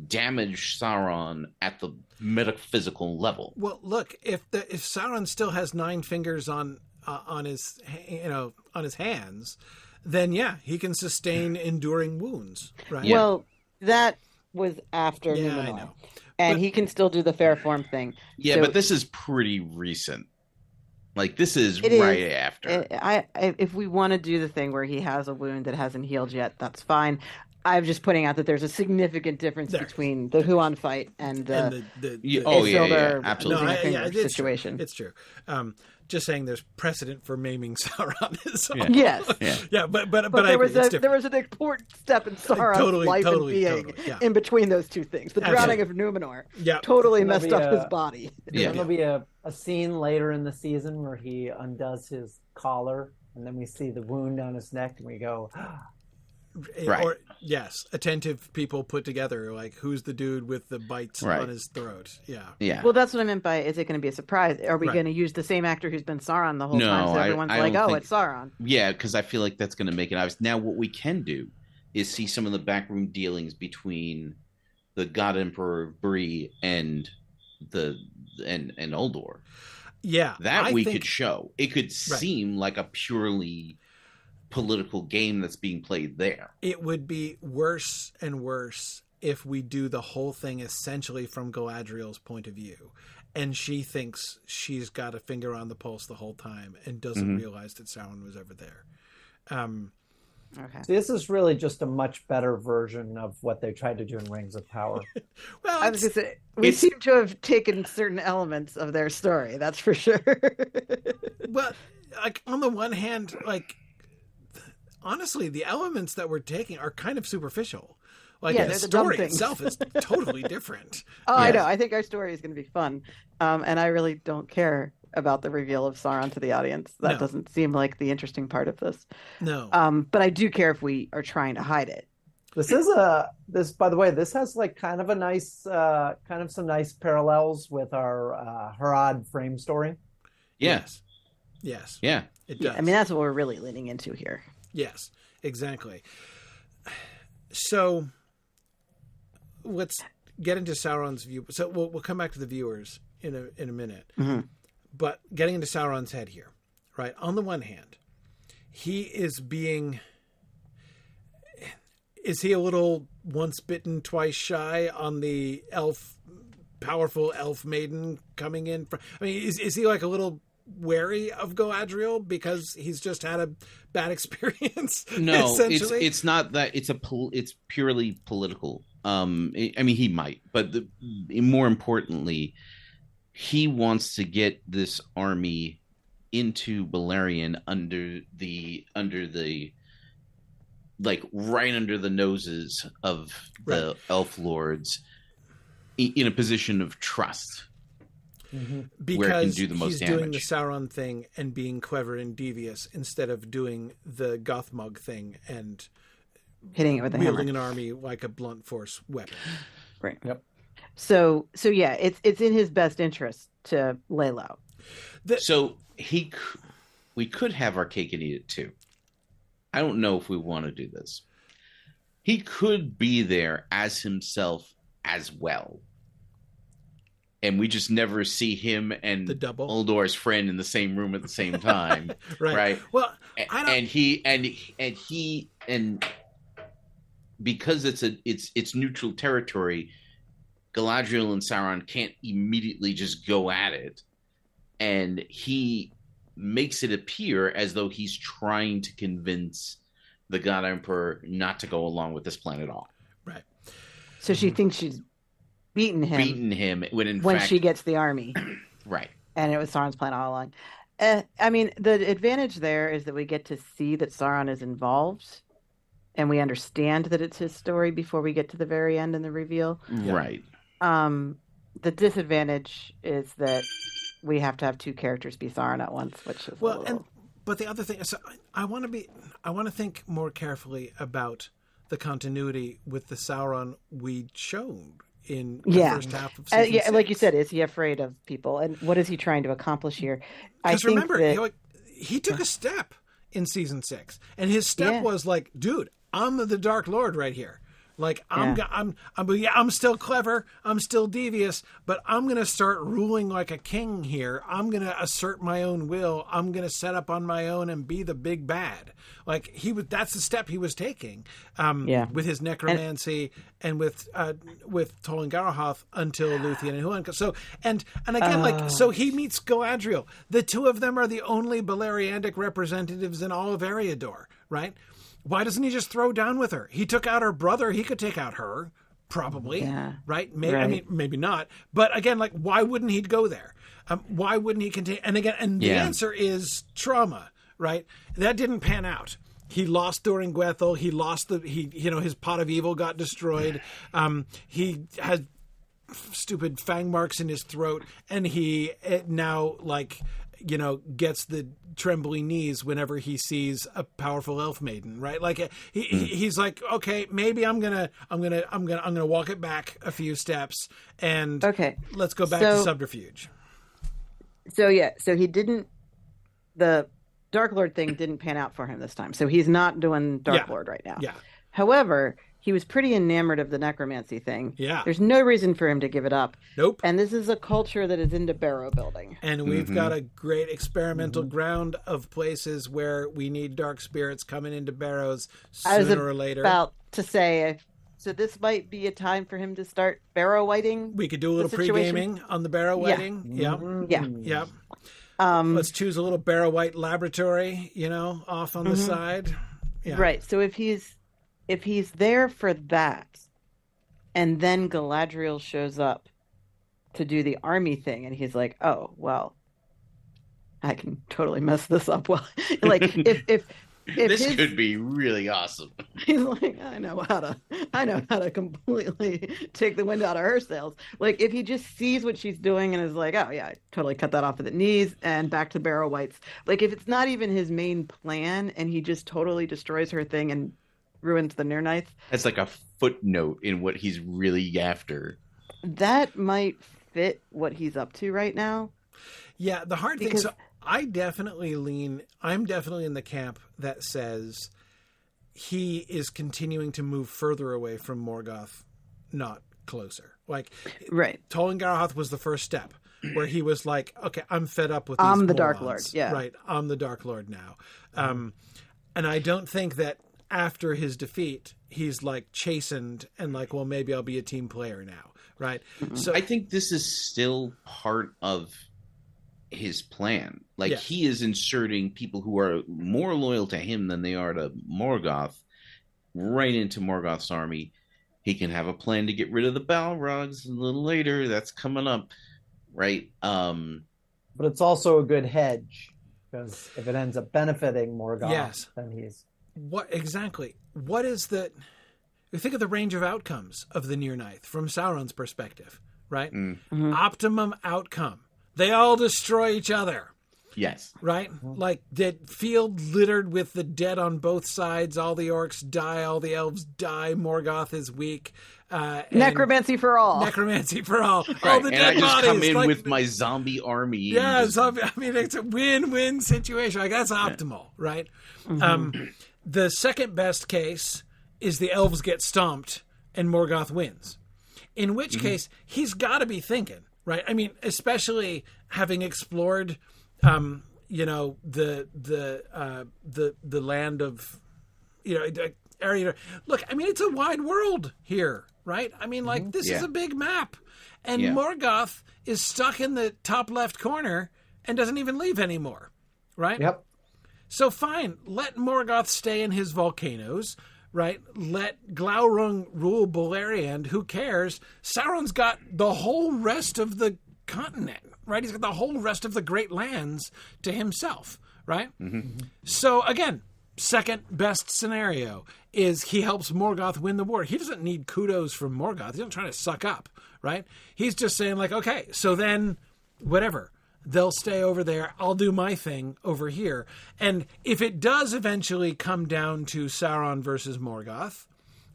Speaker 2: damage Sauron at the metaphysical level.
Speaker 1: Well, look if the if Sauron still has nine fingers on uh, on his you know on his hands, then yeah, he can sustain enduring wounds. Right.
Speaker 2: Yeah.
Speaker 3: Well, that was after
Speaker 1: Yeah, I
Speaker 3: Numenor.
Speaker 1: know.
Speaker 3: And
Speaker 1: But-
Speaker 3: he can still do the fair form thing.
Speaker 2: Yeah,
Speaker 3: So-
Speaker 2: but this is pretty recent. Like this is
Speaker 3: It is.
Speaker 2: right after.
Speaker 3: I, I, if we want to do the thing where he has a wound that hasn't healed yet, that's fine. I'm just putting out that there's a significant difference
Speaker 1: There.
Speaker 3: between the Huan fight and the,
Speaker 1: and the, the, the-
Speaker 2: oh, yeah, yeah, absolutely.
Speaker 3: losing a
Speaker 1: I-
Speaker 3: finger
Speaker 1: yeah, it's true.
Speaker 3: situation.
Speaker 1: It's true. Um, just saying, there's precedent for maiming <laughs> Sauron. is all.
Speaker 2: Yeah. <laughs>
Speaker 3: Yes.
Speaker 2: Yeah.
Speaker 1: yeah, but but
Speaker 3: But,
Speaker 1: but, I
Speaker 3: there
Speaker 1: agree.
Speaker 3: was
Speaker 1: It's
Speaker 3: a
Speaker 1: different.
Speaker 3: there was an important step in Sauron's
Speaker 1: Totally,
Speaker 3: life
Speaker 1: totally,
Speaker 3: and being
Speaker 1: totally, yeah.
Speaker 3: in between those two things. The drowning
Speaker 1: Absolutely.
Speaker 3: of Numenor
Speaker 1: yeah,
Speaker 3: totally
Speaker 4: There'll
Speaker 3: messed up
Speaker 4: a-
Speaker 3: his body.
Speaker 2: Yeah.
Speaker 4: Then there'll be a, a scene later in the season where he undoes his collar, and then we see the wound on his neck, and we go, Eh,
Speaker 2: right.
Speaker 1: Or yes, attentive people put together. Like, who's the dude with the bites
Speaker 2: Right.
Speaker 1: on his throat? Yeah.
Speaker 2: yeah.
Speaker 3: Well, that's what I meant by is it going to be a surprise? Are we
Speaker 1: Right.
Speaker 3: going to use the same actor who's been Sauron the whole
Speaker 2: No,
Speaker 3: time? So everyone's
Speaker 2: I
Speaker 3: like, oh,
Speaker 2: think-
Speaker 3: it's Sauron.
Speaker 2: Yeah, because I feel like that's going to make it obvious. Now, what we can do is see some of the backroom dealings between the God Emperor Bree and the and and Uldor.
Speaker 1: Yeah.
Speaker 2: That
Speaker 1: I
Speaker 2: we
Speaker 1: think,
Speaker 2: could show. It could seem like a purely political game that's being played there.
Speaker 1: it would be worse and worse if we do the whole thing essentially from Galadriel's point of view. And she thinks she's got a finger on the pulse the whole time and doesn't
Speaker 2: Mhm.
Speaker 1: realize that Sauron was ever there. Um,
Speaker 3: Okay.
Speaker 4: "This is really just a much better version of what they tried to do in Rings of Power." <laughs>
Speaker 1: well,
Speaker 3: I was
Speaker 1: it's-
Speaker 3: going to say, we
Speaker 2: it's-
Speaker 3: seem to have taken certain elements of their story. That's for sure. <laughs>
Speaker 1: well, like on the one hand, like honestly, the elements that we're taking are kind of superficial. Like
Speaker 3: Yeah,
Speaker 1: the
Speaker 3: they're the
Speaker 1: story itself is <laughs> totally different.
Speaker 3: Oh, I know. I think our story is going to be fun, um, and I really don't care about the reveal of Sauron to the audience. That
Speaker 1: No.
Speaker 3: doesn't seem like the interesting part of this.
Speaker 1: No,
Speaker 3: Um, but I do care if we are trying to hide it.
Speaker 4: This is a this by the way, this has like kind of a nice uh kind of some nice parallels with our uh Harad frame story.
Speaker 2: Yes.
Speaker 1: yes,
Speaker 2: Yeah.
Speaker 1: it
Speaker 3: Yeah,
Speaker 1: does.
Speaker 3: I mean, that's what we're really leaning into here.
Speaker 1: Yes, exactly. So let's get into Sauron's view. So we'll we'll come back to the viewers in a in a minute.
Speaker 3: Mhm.
Speaker 1: But getting into Sauron's head here, right? On the one hand, he is being is he a little once bitten twice shy on the elf powerful elf maiden coming in from, I mean is is he like a little wary of Galadriel because he's just had a bad <laughs> experience
Speaker 2: No, it's it's not that. It's a pol- it's purely political. Um, I mean, he might, but the, more importantly, he wants to get this army into Beleriand under the under the like right under the noses of the elf lords in a position of trust.
Speaker 1: Because
Speaker 2: where it can do the most
Speaker 1: he's doing the. Sauron thing and being clever and devious instead of doing the Gothmog thing and
Speaker 3: Hitting it with a hammer.
Speaker 1: wielding an army like a blunt force weapon.
Speaker 3: Right.
Speaker 4: Yep.
Speaker 3: So, so yeah, it's it's in his best interest to lay low.
Speaker 1: The-
Speaker 2: So he, we could have our cake and eat it too. I don't know if we want to do this. He could be there as himself as well, and we just never see him and
Speaker 1: The double.
Speaker 2: Uldor's friend in the same room at the same time, <laughs>
Speaker 1: right.
Speaker 2: right?
Speaker 1: Well,
Speaker 2: A-
Speaker 1: I don't-
Speaker 2: and he and and he and because it's a it's it's neutral territory galadriel and sauron can't immediately just go at it and he makes it appear as though he's trying to convince the god emperor not to go along with this plan at all
Speaker 1: right.
Speaker 3: So she thinks she's beaten him
Speaker 2: beaten him when in
Speaker 3: when
Speaker 2: fact
Speaker 3: she gets the army, <clears throat>
Speaker 2: right.
Speaker 3: And it was Sauron's plan all along. Uh, I mean, the advantage there is that we get to see that Sauron is involved, and we understand that it's his story before we get to the very end and the reveal.
Speaker 2: right.
Speaker 3: Um, the disadvantage is that we have to have two characters be Sauron at once, which is a
Speaker 1: Well,
Speaker 3: little...
Speaker 1: and but the other thing is, I, I want to be, I want to think more carefully about the continuity with the Sauron we showed in the
Speaker 3: Yeah.
Speaker 1: first half of
Speaker 3: Uh,
Speaker 1: season
Speaker 3: yeah, like you said, is he afraid of people, and what is he trying to accomplish here? I
Speaker 1: Because
Speaker 3: think
Speaker 1: remember,
Speaker 3: that
Speaker 1: he, like, he took a step in season six, and his step
Speaker 3: Yeah.
Speaker 1: was like, "Dude, I'm the Dark Lord right here." Like I'm,
Speaker 3: Yeah.
Speaker 1: I'm, I'm, yeah, I'm still clever. I'm still devious, but I'm gonna start ruling like a king here. I'm gonna assert my own will. I'm gonna set up on my own and be the big bad. Like he was. That's the step he was taking. Um,
Speaker 3: Yeah.
Speaker 1: With his necromancy and, with uh, with Tol-in-Gaurhoth until Luthien and Huan. So and and again, like so he meets Galadriel. The two of them are the only Beleriandic representatives in all of Eriador, right? Why doesn't he just throw down with her? He took out her brother. He could take out her, probably.
Speaker 3: Yeah.
Speaker 1: Right? Maybe. I mean, maybe not. But again, like, why wouldn't he go there? Um, why wouldn't he continue? And again, and the
Speaker 2: Yeah.
Speaker 1: answer is trauma. Right? That didn't pan out. He lost Thuringwethil. He lost the he. You know, his pot of evil got destroyed. Um, he had stupid fang marks in his throat, and he now like you know gets the trembling knees whenever he sees a powerful elf maiden right like he, he mm. he's like okay maybe i'm gonna i'm gonna i'm gonna i'm gonna walk it back a few steps and
Speaker 3: Okay.
Speaker 1: let's go back to subterfuge
Speaker 3: So yeah, so he didn't the Dark Lord thing didn't pan out for him this time. So he's not doing Dark
Speaker 1: Yeah.
Speaker 3: Lord right now.
Speaker 1: yeah
Speaker 3: However, he was pretty enamored of the necromancy thing.
Speaker 1: yeah
Speaker 3: There's no reason for him to give it up.
Speaker 1: nope
Speaker 3: And this is a culture that is into barrow building.
Speaker 1: and we've
Speaker 2: Mhm.
Speaker 1: got a great experimental ground of places where we need dark spirits coming into barrows
Speaker 3: I was
Speaker 1: sooner or later
Speaker 3: About to say so this might be a time for him to start barrow wighting.
Speaker 1: we could do a little pre-gaming on the barrow
Speaker 3: Yeah.
Speaker 1: wedding yeah
Speaker 3: Yeah.
Speaker 1: yeah
Speaker 3: Um
Speaker 1: let's choose a little barrow wight laboratory you know off on the
Speaker 3: Mhm.
Speaker 1: side yeah
Speaker 3: Right. So if he's if he's there for that, and then Galadriel shows up to do the army thing, and he's like, "Oh well, I can totally mess this up." <laughs> Well, like <laughs> if if if
Speaker 2: this
Speaker 3: his,
Speaker 2: could be really awesome. <laughs>
Speaker 3: he's like, "I know how to, I know how to completely take the wind out of her sails." Like if he just sees what she's doing and is like, "Oh yeah, I totally cut that off at the knees," and back to Barrow Wights. Like if it's not even his main plan, and he just totally destroys her thing and ruins the Nirnaeth.
Speaker 2: That's like a footnote in what he's really after.
Speaker 3: that might fit what he's up to right now.
Speaker 1: Yeah, the hard thing.
Speaker 3: Because-
Speaker 1: So I definitely lean. I'm definitely in the camp that says he is continuing to move further away from Morgoth, not closer. Like
Speaker 3: Right.
Speaker 1: Tol-in-Gaurhoth was the first step, where he was like, "Okay, I'm fed up with these
Speaker 3: I'm the Dark. Lord, yeah.
Speaker 1: right. I'm the Dark Lord now." Um, and I don't think that after his defeat, he's like chastened and like, "Well, maybe I'll be a team player now." Right. So
Speaker 2: I think this is still part of his plan. Like
Speaker 1: Yeah.
Speaker 2: he is inserting people who are more loyal to him than they are to Morgoth right into Morgoth's army. He can have a plan to get rid of the Balrogs a little later. That's coming up, right? Um,
Speaker 4: But it's also a good hedge because if it ends up benefiting Morgoth,
Speaker 1: Yes.
Speaker 4: then he's
Speaker 1: What exactly? What is the? You think of the range of outcomes of the Nirnaeth from Sauron's perspective, right?
Speaker 2: Mm.
Speaker 3: Mhm.
Speaker 1: Optimum outcome. They all destroy each other,
Speaker 2: yes,
Speaker 1: right? Like that field littered with the dead on both sides. All the orcs die. All the elves die. Morgoth is weak. Uh,
Speaker 3: Necromancy for all.
Speaker 1: necromancy for all. all
Speaker 2: right.
Speaker 1: the
Speaker 2: and
Speaker 1: dead
Speaker 2: I just
Speaker 1: bodies.
Speaker 2: come in
Speaker 1: like-
Speaker 2: with my zombie army.
Speaker 1: yeah,
Speaker 2: just-
Speaker 1: so, I mean, it's a win-win situation. Like that's optimal, right? Um, the second best case is the elves get stomped and Morgoth wins. In which case, he's got to be thinking, right? I mean, especially having explored, um, you know, the the uh, the the land of, you know, area. Look, I mean, it's a wide world here, right? I mean, like this is a big map, and
Speaker 2: Yeah.
Speaker 1: Morgoth is stuck in the top left corner and doesn't even leave anymore, right?
Speaker 4: yep.
Speaker 1: So fine, let Morgoth stay in his volcanoes, right? Let Glaurung rule Beleriand. Who cares? Sauron's got the whole rest of the continent, right? He's got the whole rest of the Great Lands to himself, right? Mm-hmm. Mm-hmm. So again, second best scenario is he helps Morgoth win the war. He doesn't need kudos from Morgoth. He's not trying to suck up, right? He's just saying like, okay, so then whatever. They'll stay over there. I'll do my thing over here. And if it does eventually come down to Sauron versus Morgoth,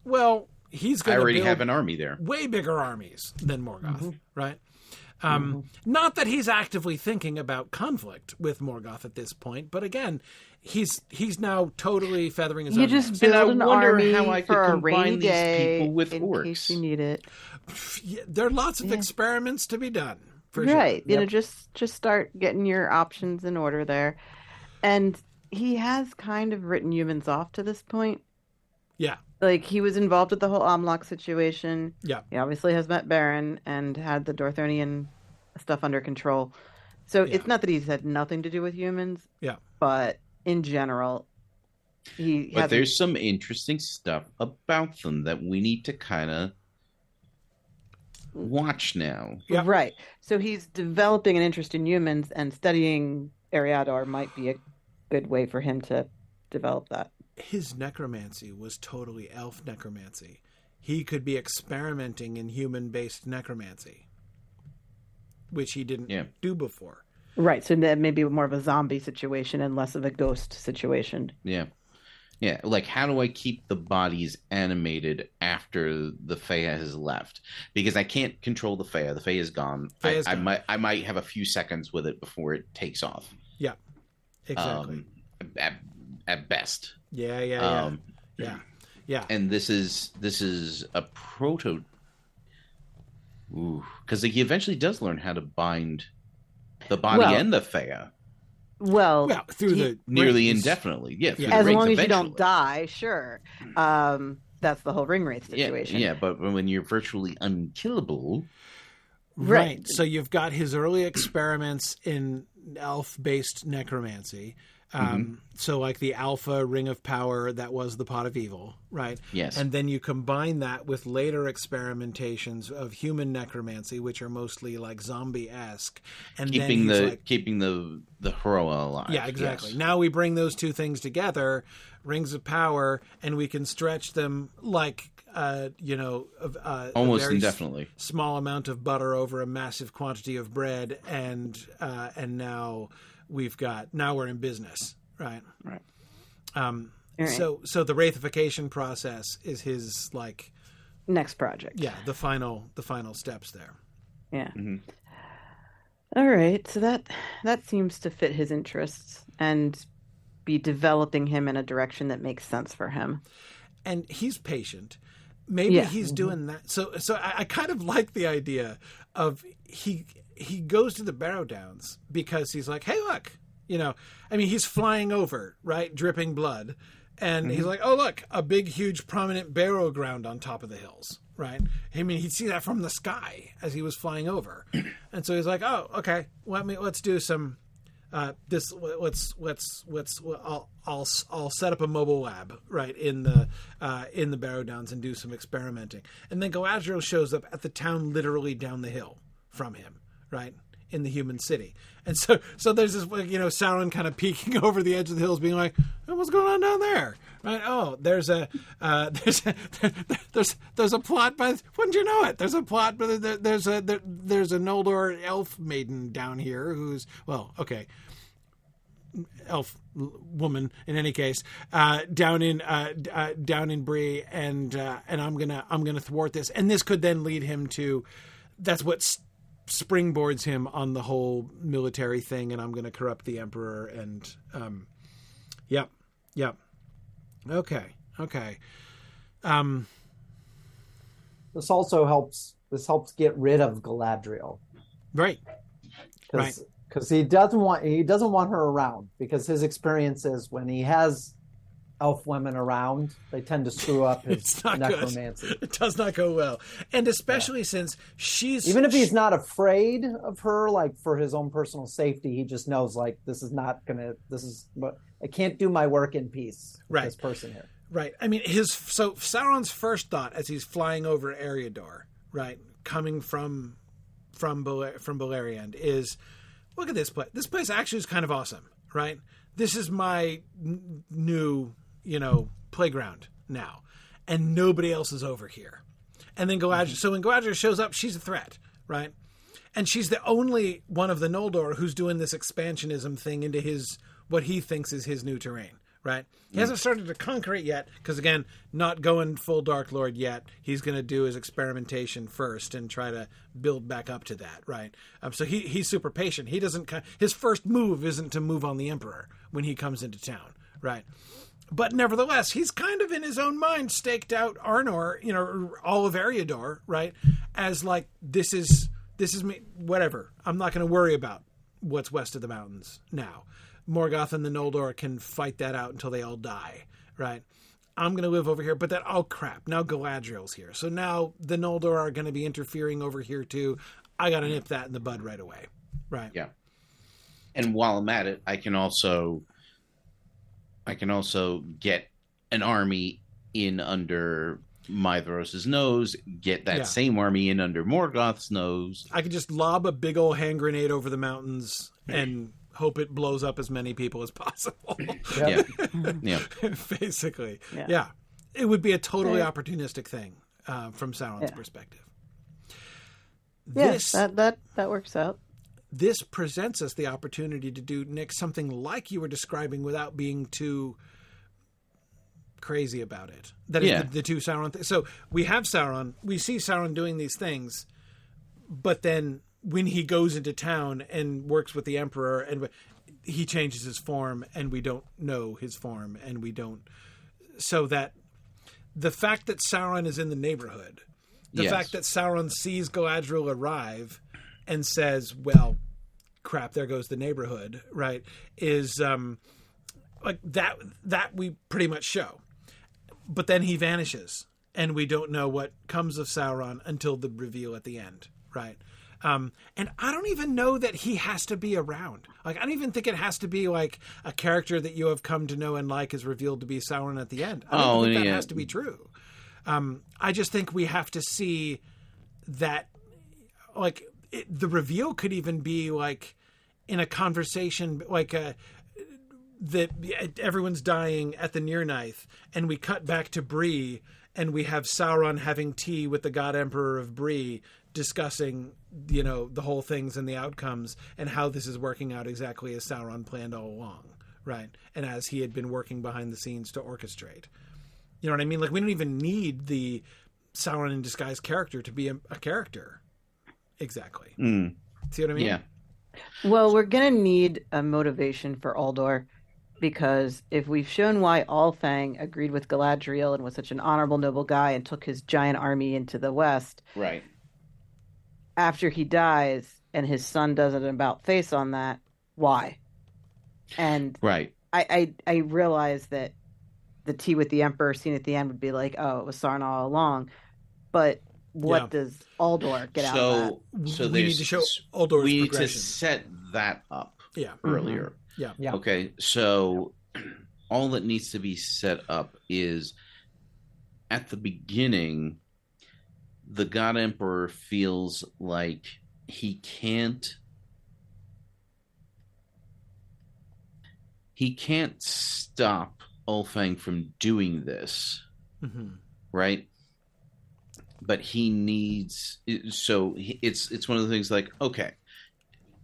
Speaker 1: well, he's
Speaker 2: I
Speaker 1: going to
Speaker 2: already
Speaker 1: build
Speaker 2: have an army there.
Speaker 1: way bigger armies than Morgoth, right? Um, Not that he's actively thinking about conflict with Morgoth at this point, but again, he's he's now totally feathering his
Speaker 3: You
Speaker 1: own
Speaker 3: just
Speaker 1: nest.
Speaker 2: And I
Speaker 3: build an
Speaker 2: wonder
Speaker 3: army
Speaker 2: how I could
Speaker 3: for a
Speaker 2: combine
Speaker 3: rainy
Speaker 2: these
Speaker 3: day
Speaker 2: people with
Speaker 3: in
Speaker 2: orcs.
Speaker 3: case you need it. <sighs>
Speaker 1: There are lots of experiments to be done. For
Speaker 3: right.
Speaker 1: Sure.
Speaker 3: You know, just just start getting your options in order there. And he has kind of written humans off to this point.
Speaker 1: Yeah.
Speaker 3: Like he was involved with the whole Amlach situation.
Speaker 1: Yeah.
Speaker 3: He obviously has met Beren and had the Dorthonion stuff under control. So
Speaker 1: Yeah.
Speaker 3: it's not that he's had nothing to do with humans.
Speaker 1: Yeah.
Speaker 3: But in general, he
Speaker 2: But
Speaker 3: has
Speaker 2: there's some interesting stuff about them that we need to kind of watch now.
Speaker 1: Yeah.
Speaker 3: right. So he's developing an interest in humans, and studying Eriador might be a good way for him to develop that.
Speaker 1: His necromancy was totally elf necromancy. He could be experimenting in human-based necromancy, which he didn't
Speaker 2: Yeah.
Speaker 1: do before.
Speaker 3: Right. So that may be more of a zombie situation and less of a ghost situation.
Speaker 2: Yeah. Yeah, like how do I keep the bodies animated after the Fea has left? Because I can't control the Fea. The Fea is gone. I,
Speaker 1: Fea's
Speaker 2: I
Speaker 1: gone.
Speaker 2: might I might have a few seconds with it before it takes off.
Speaker 1: Yeah, exactly.
Speaker 2: Um, at, at best.
Speaker 1: yeah, yeah, yeah,
Speaker 2: Um,
Speaker 1: yeah, yeah.
Speaker 2: and this is this is a proto because he eventually does learn how to bind the body
Speaker 3: Well,
Speaker 2: and the Fea
Speaker 3: Well,
Speaker 1: Well, through
Speaker 3: he-
Speaker 1: the
Speaker 2: nearly
Speaker 1: rings.
Speaker 2: indefinitely. Yeah,
Speaker 1: Yeah.
Speaker 3: as long as you don't die, sure. Um, that's the whole ring wraith
Speaker 2: Yeah,
Speaker 3: situation.
Speaker 2: yeah, but when you're virtually unkillable,
Speaker 1: Right.
Speaker 3: Right.
Speaker 1: So you've got his early experiments in elf-based necromancy. Um,
Speaker 2: Mm-hmm.
Speaker 1: So like the alpha ring of power that was the pot of evil, right?
Speaker 2: yes,
Speaker 1: And then you combine that with later experimentations of human necromancy, which are mostly like zombie-esque, and
Speaker 2: keeping
Speaker 1: then
Speaker 2: the
Speaker 1: like,
Speaker 2: keeping the the Hroa alive.
Speaker 1: yeah, exactly.
Speaker 2: yes.
Speaker 1: Now we bring those two things together, rings of power, and we can stretch them like uh, you know, uh,
Speaker 2: almost
Speaker 1: very s-
Speaker 2: indefinitely.
Speaker 1: small amount of butter over a massive quantity of bread, and uh, and now we've got now we're in business, right?
Speaker 2: Right.
Speaker 1: Um,
Speaker 3: All right.
Speaker 1: So so the wraithification process is his like
Speaker 3: Next project.
Speaker 1: yeah the final the final steps there.
Speaker 3: Yeah.
Speaker 2: Mhm.
Speaker 3: All right. So that that seems to fit his interests and be developing him in a direction that makes sense for him.
Speaker 1: and he's patient. Maybe
Speaker 3: Yeah.
Speaker 1: he's doing that. So, so I, I kind of like the idea of he he goes to the Barrow Downs because he's like, hey, look, you know, I mean, he's flying over, right, dripping blood, and he's like, oh, look, a big, huge, prominent barrow ground on top of the hills, right? I mean, he'd see that from the sky as he was flying over, <clears throat> and so he's like, oh, okay, let me let's do some uh, this let's let's let's I'll, I'll I'll set up a mobile lab right in the uh, in the Barrow Downs and do some experimenting, and then Galadriel shows up at the town literally down the hill from him, right in the human city, and so so there's this you know Sauron kind of peeking <laughs> over the edge of the hills, being like, "What's going on down there?" Right? Oh, there's a uh, <laughs> there's a, there's there's a plot by wouldn't you know it? There's a plot, but there, there's a there, there's a Noldor elf maiden down here who's well, okay, elf woman in any case uh, down in uh, d- uh, down in Bree, and uh, and I'm gonna I'm gonna thwart this, and this could then lead him to that's what s- springboards him on the whole military thing, and I'm gonna corrupt the emperor, and um, yep, yep, okay, okay, um,
Speaker 4: This also helps. This helps get rid of Galadriel.
Speaker 1: Right,
Speaker 4: because because he doesn't want he doesn't want her around because his experience is when he has elf women around, they tend to screw up his <laughs>
Speaker 1: not good.
Speaker 4: necromancy.
Speaker 1: it does not go well, and especially since she's
Speaker 4: Even if he's not afraid of her, like for his own personal safety, he just knows like this is not gonna. This is I can't do my work in peace. With
Speaker 1: Right.
Speaker 4: This person here.
Speaker 1: Right. I mean, his so Sauron's first thought as he's flying over Eriador, right, coming from from Bel- from Beleriand, is look at this place. This place actually is kind of awesome, right? This is my n- new, you know, playground now, and nobody else is over here. And then Galadriel. So when Galadriel shows up, she's a threat, right? And she's the only one of the Noldor who's doing this expansionism thing into his what he thinks is his new terrain, right? He hasn't started to conquer it yet because again, not going full Dark Lord yet. He's going to do his experimentation first and try to build back up to that, right? Um, so he he's super patient. He doesn't his first move isn't to move on the Emperor when he comes into town, right? But nevertheless, he's kind of in his own mind staked out Arnor, you know, all of Eriador, right? As like this is this is me, whatever. I'm not going to worry about what's west of the mountains now. Morgoth and the Noldor can fight that out until they all die, right? I'm going to live over here, but that, oh crap, now Galadriel's here. So now the Noldor are going to be interfering over here too. I got to nip that in the bud right away, right?
Speaker 2: Yeah. And while I'm at it, I can also, I can also get an army in under Maedhros' nose, get that
Speaker 1: Yeah.
Speaker 2: same army in under Morgoth's nose.
Speaker 1: I could just lob a big old hand grenade over the mountains and hope it blows up as many people as possible. <laughs>
Speaker 2: Yeah. yeah. <laughs>
Speaker 1: Basically, yeah.
Speaker 3: Yeah.
Speaker 1: it would be a totally
Speaker 3: Yeah.
Speaker 1: opportunistic thing uh, from Sauron's
Speaker 3: Yeah.
Speaker 1: perspective.
Speaker 3: Yeah,
Speaker 1: This
Speaker 3: that that that works out.
Speaker 1: This presents us the opportunity to do Nick something like you were describing without being too crazy about it. That is
Speaker 2: Yeah.
Speaker 1: the, the two Sauron things. So we have Sauron. We see Sauron doing these things, but then when he goes into town and works with the Emperor, and he changes his form, and we don't know his form, and we don't. So that the fact that Sauron is in the neighborhood, the
Speaker 2: Yes.
Speaker 1: fact that Sauron sees Galadriel arrive and says, "Well, crap, there goes the neighborhood," right? Is um like that that we pretty much show. But then he vanishes and we don't know what comes of Sauron until the reveal at the end, right? Um, and I don't even know that he has to be around. Like, I don't even think it has to be like a character that you have come to know and like is revealed to be Sauron at the end. I don't
Speaker 2: Oh,
Speaker 1: think that
Speaker 2: yeah.
Speaker 1: has to be true. Um, I just think we have to see that, like, it, the reveal could even be like in a conversation, like a that everyone's dying at the Nirnaeth, and we cut back to Bree, and we have Sauron having tea with the God Emperor of Bree, discussing you know the whole things and the outcomes and how this is working out exactly as Sauron planned all along, right? And as he had been working behind the scenes to orchestrate. You know what I mean? Like we don't even need the Sauron in disguise character to be a, a character. Exactly.
Speaker 2: Mm,
Speaker 1: See what I mean?
Speaker 2: yeah.
Speaker 3: Well, we're gonna need a motivation for Uldor because if we've shown why Ulfang agreed with Galadriel and was such an honorable, noble guy and took his giant army into the west,
Speaker 2: Right.
Speaker 3: after he dies and his son does an about face on that, why? And
Speaker 2: Right.
Speaker 3: I, I I realize that the tea with the Emperor scene at the end would be like, oh, it was Sauron all along, but what
Speaker 1: Yeah.
Speaker 3: does Uldor get out of that?
Speaker 2: So, so
Speaker 1: we need to show Uldor's
Speaker 2: we need to set that up
Speaker 1: yeah.
Speaker 2: earlier.
Speaker 1: Yeah.
Speaker 4: Yeah.
Speaker 2: Okay, so all that needs to be set up is at the beginning, the God Emperor feels like he can't. He can't stop Ulfang from doing this,
Speaker 1: hmm
Speaker 2: right? But he needs so it's it's one of the things like okay,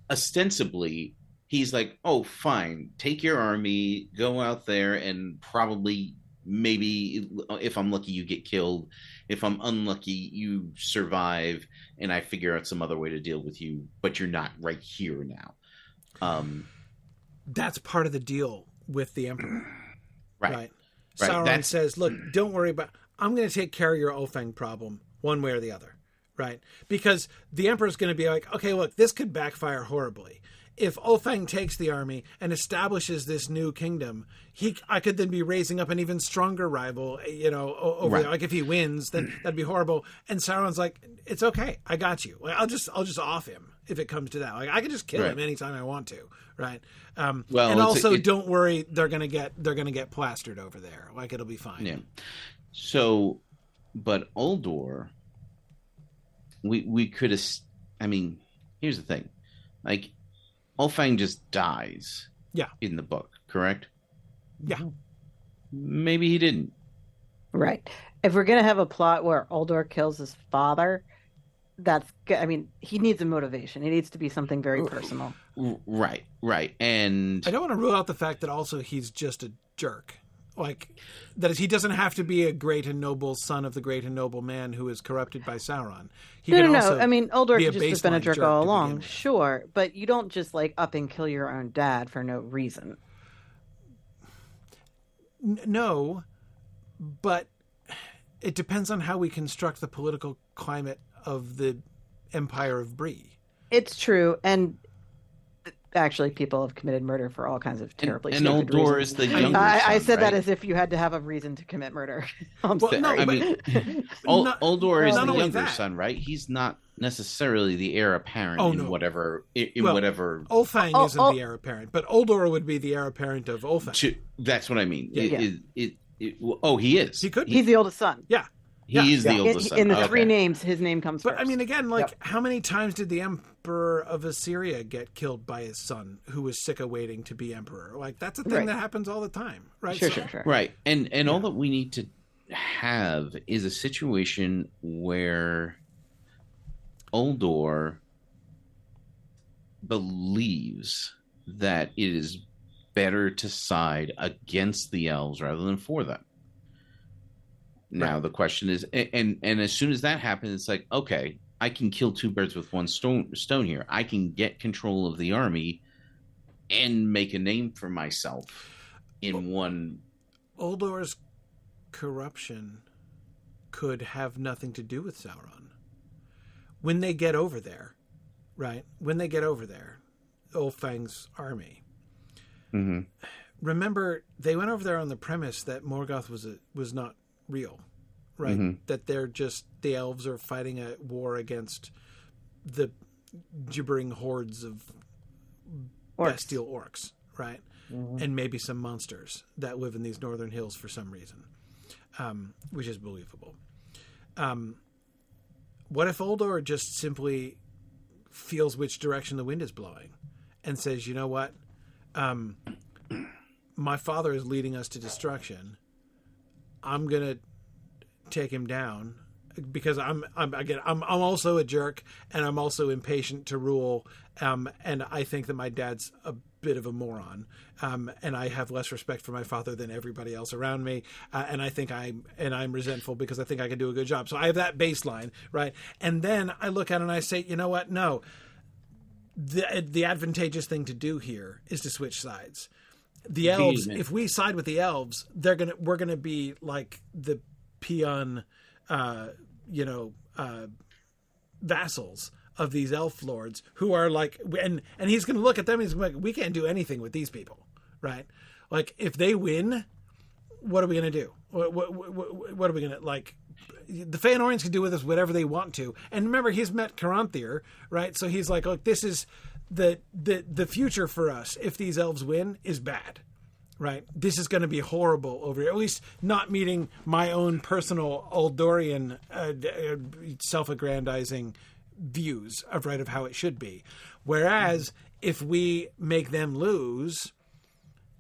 Speaker 2: ostensibly he's like, oh, fine, take your army, go out there, and probably, maybe, if I'm lucky, you get killed. If I'm unlucky, you survive, and I figure out some other way to deal with you, but you're not right here now. Um,
Speaker 1: That's part of the deal with the Emperor. <clears throat>
Speaker 2: right.
Speaker 1: Right.
Speaker 2: Right,
Speaker 1: Sauron
Speaker 2: that's-
Speaker 1: says, "Look, don't worry about. I'm going to take care of your Ulfang problem one way or the other." Right? Because the Emperor's going to be like, "Okay, look, this could backfire horribly. If Ulfang takes the army and establishes this new kingdom, he I could then be raising up an even stronger rival. You know, over
Speaker 2: Right.
Speaker 1: like if he wins, then <clears throat> that'd be horrible." And Sauron's like, "It's okay, I got you. I'll just I'll just off him if it comes to that. Like I can just kill
Speaker 2: Right.
Speaker 1: him anytime I want to." Right? Um,
Speaker 2: Well,
Speaker 1: and also
Speaker 2: it-
Speaker 1: don't worry, they're gonna get they're gonna get plastered over there. Like it'll be fine.
Speaker 2: Yeah. So, but Uldor, we we could have. I mean, here's the thing: like, Ulfang just dies.
Speaker 1: Yeah.
Speaker 2: In the book, correct?
Speaker 1: Yeah.
Speaker 2: Maybe he didn't.
Speaker 3: Right. If we're gonna have a plot where Uldor kills his father, that's I mean, he needs a motivation. It needs to be something very personal.
Speaker 2: Right. Right. And
Speaker 1: I don't want to rule out the fact that also he's just a jerk. Like that is, he doesn't have to be a great and noble son of the great and noble man who is corrupted by Sauron. He
Speaker 3: no,
Speaker 1: can
Speaker 3: no,
Speaker 1: also
Speaker 3: no. I mean, Uldor
Speaker 1: be a
Speaker 3: could just have been a jerk
Speaker 1: jerk
Speaker 3: all along, sure, but you don't just like up and kill your own dad for no reason.
Speaker 1: N- no, but it depends on how we construct the political climate of the Empire of Bree.
Speaker 3: It's true, and actually, people have committed murder for all kinds of terribly
Speaker 2: and
Speaker 3: stupid
Speaker 2: Uldor
Speaker 3: reasons.
Speaker 2: is the
Speaker 1: I-
Speaker 2: younger
Speaker 3: I, I
Speaker 2: son,
Speaker 3: said that
Speaker 2: right?
Speaker 3: as if you had to have a reason to commit murder. <laughs> I'm
Speaker 1: Well, no,
Speaker 3: sorry.
Speaker 2: I
Speaker 1: but-
Speaker 2: mean, <laughs> Ul-
Speaker 1: Not-
Speaker 2: Uldor is the younger
Speaker 1: that.
Speaker 2: son, right? He's not necessarily the heir apparent
Speaker 1: Oh,
Speaker 2: in
Speaker 1: no.
Speaker 2: whatever in, in
Speaker 1: Well,
Speaker 2: whatever.
Speaker 1: Ulfang
Speaker 3: Oh,
Speaker 1: isn't
Speaker 3: oh.
Speaker 1: the heir apparent, but Uldor would be the heir apparent of Ulfang.
Speaker 2: to- that's what I mean.
Speaker 1: Yeah.
Speaker 2: It-
Speaker 3: Yeah.
Speaker 2: it- it- it- oh, he is.
Speaker 1: He could be.
Speaker 3: He's the oldest son.
Speaker 1: yeah.
Speaker 2: He
Speaker 1: Yeah.
Speaker 2: is the
Speaker 4: Yeah.
Speaker 3: In,
Speaker 2: oldest son.
Speaker 3: in the
Speaker 2: Okay.
Speaker 3: three names, his name comes
Speaker 1: But
Speaker 3: first.
Speaker 1: I mean, again, like,
Speaker 4: Yep.
Speaker 1: how many times did the Emperor of Assyria get killed by his son, who was sick of waiting to be emperor? Like, that's a thing
Speaker 3: Right.
Speaker 1: that happens all the time, right?
Speaker 3: sure,
Speaker 1: So-
Speaker 3: sure, sure.
Speaker 2: Right. And and all that we need to have is a situation where Uldor believes that it is better to side against the elves rather than for them. Now
Speaker 1: Right.
Speaker 2: the question is and, and and as soon as that happens it's like okay, I can kill two birds with one stone stone here. I can get control of the army and make a name for myself in one
Speaker 1: Uldor's corruption could have nothing to do with Sauron. When they get over there, right? When they get over there, Ulfang's army.
Speaker 2: Mhm.
Speaker 1: Remember, they went over there on the premise that Morgoth was a, was not real, right?
Speaker 2: Mhm.
Speaker 1: That they're just the elves are fighting a war against the gibbering hordes of
Speaker 3: Orcs.
Speaker 1: bestial orcs, right? And maybe some monsters that live in these northern hills for some reason, um, which is believable. Um, what if Uldor just simply feels which direction the wind is blowing and says, you know what? Um, my father is leading us to destruction. I'm to take him down because I'm, I'm again I'm I'm also a jerk and I'm also impatient to rule um, and I think that my dad's a bit of a moron um, and I have less respect for my father than everybody else around me uh, and I think I'm and I'm resentful because I think I can do a good job. So I have that baseline right? And then I look at it and I say you know what? No. The the advantageous thing to do here is to switch sides the elves if we side with the elves they're gonna we're gonna be like the peon uh you know uh vassals of these elf lords who are like and and he's gonna look at them and he's like we can't do anything with these people right like if they win what are we gonna do what what, what, what are we gonna like the Feanorians can do with us whatever they want to. And remember, he's met Caranthir, right? So he's like, look, this is the the the future for us. If these elves win, is bad, right? This is going to be horrible over here. At least not meeting my own personal Aldorian uh, uh, self-aggrandizing views of right of how it should be. Whereas if we make them lose,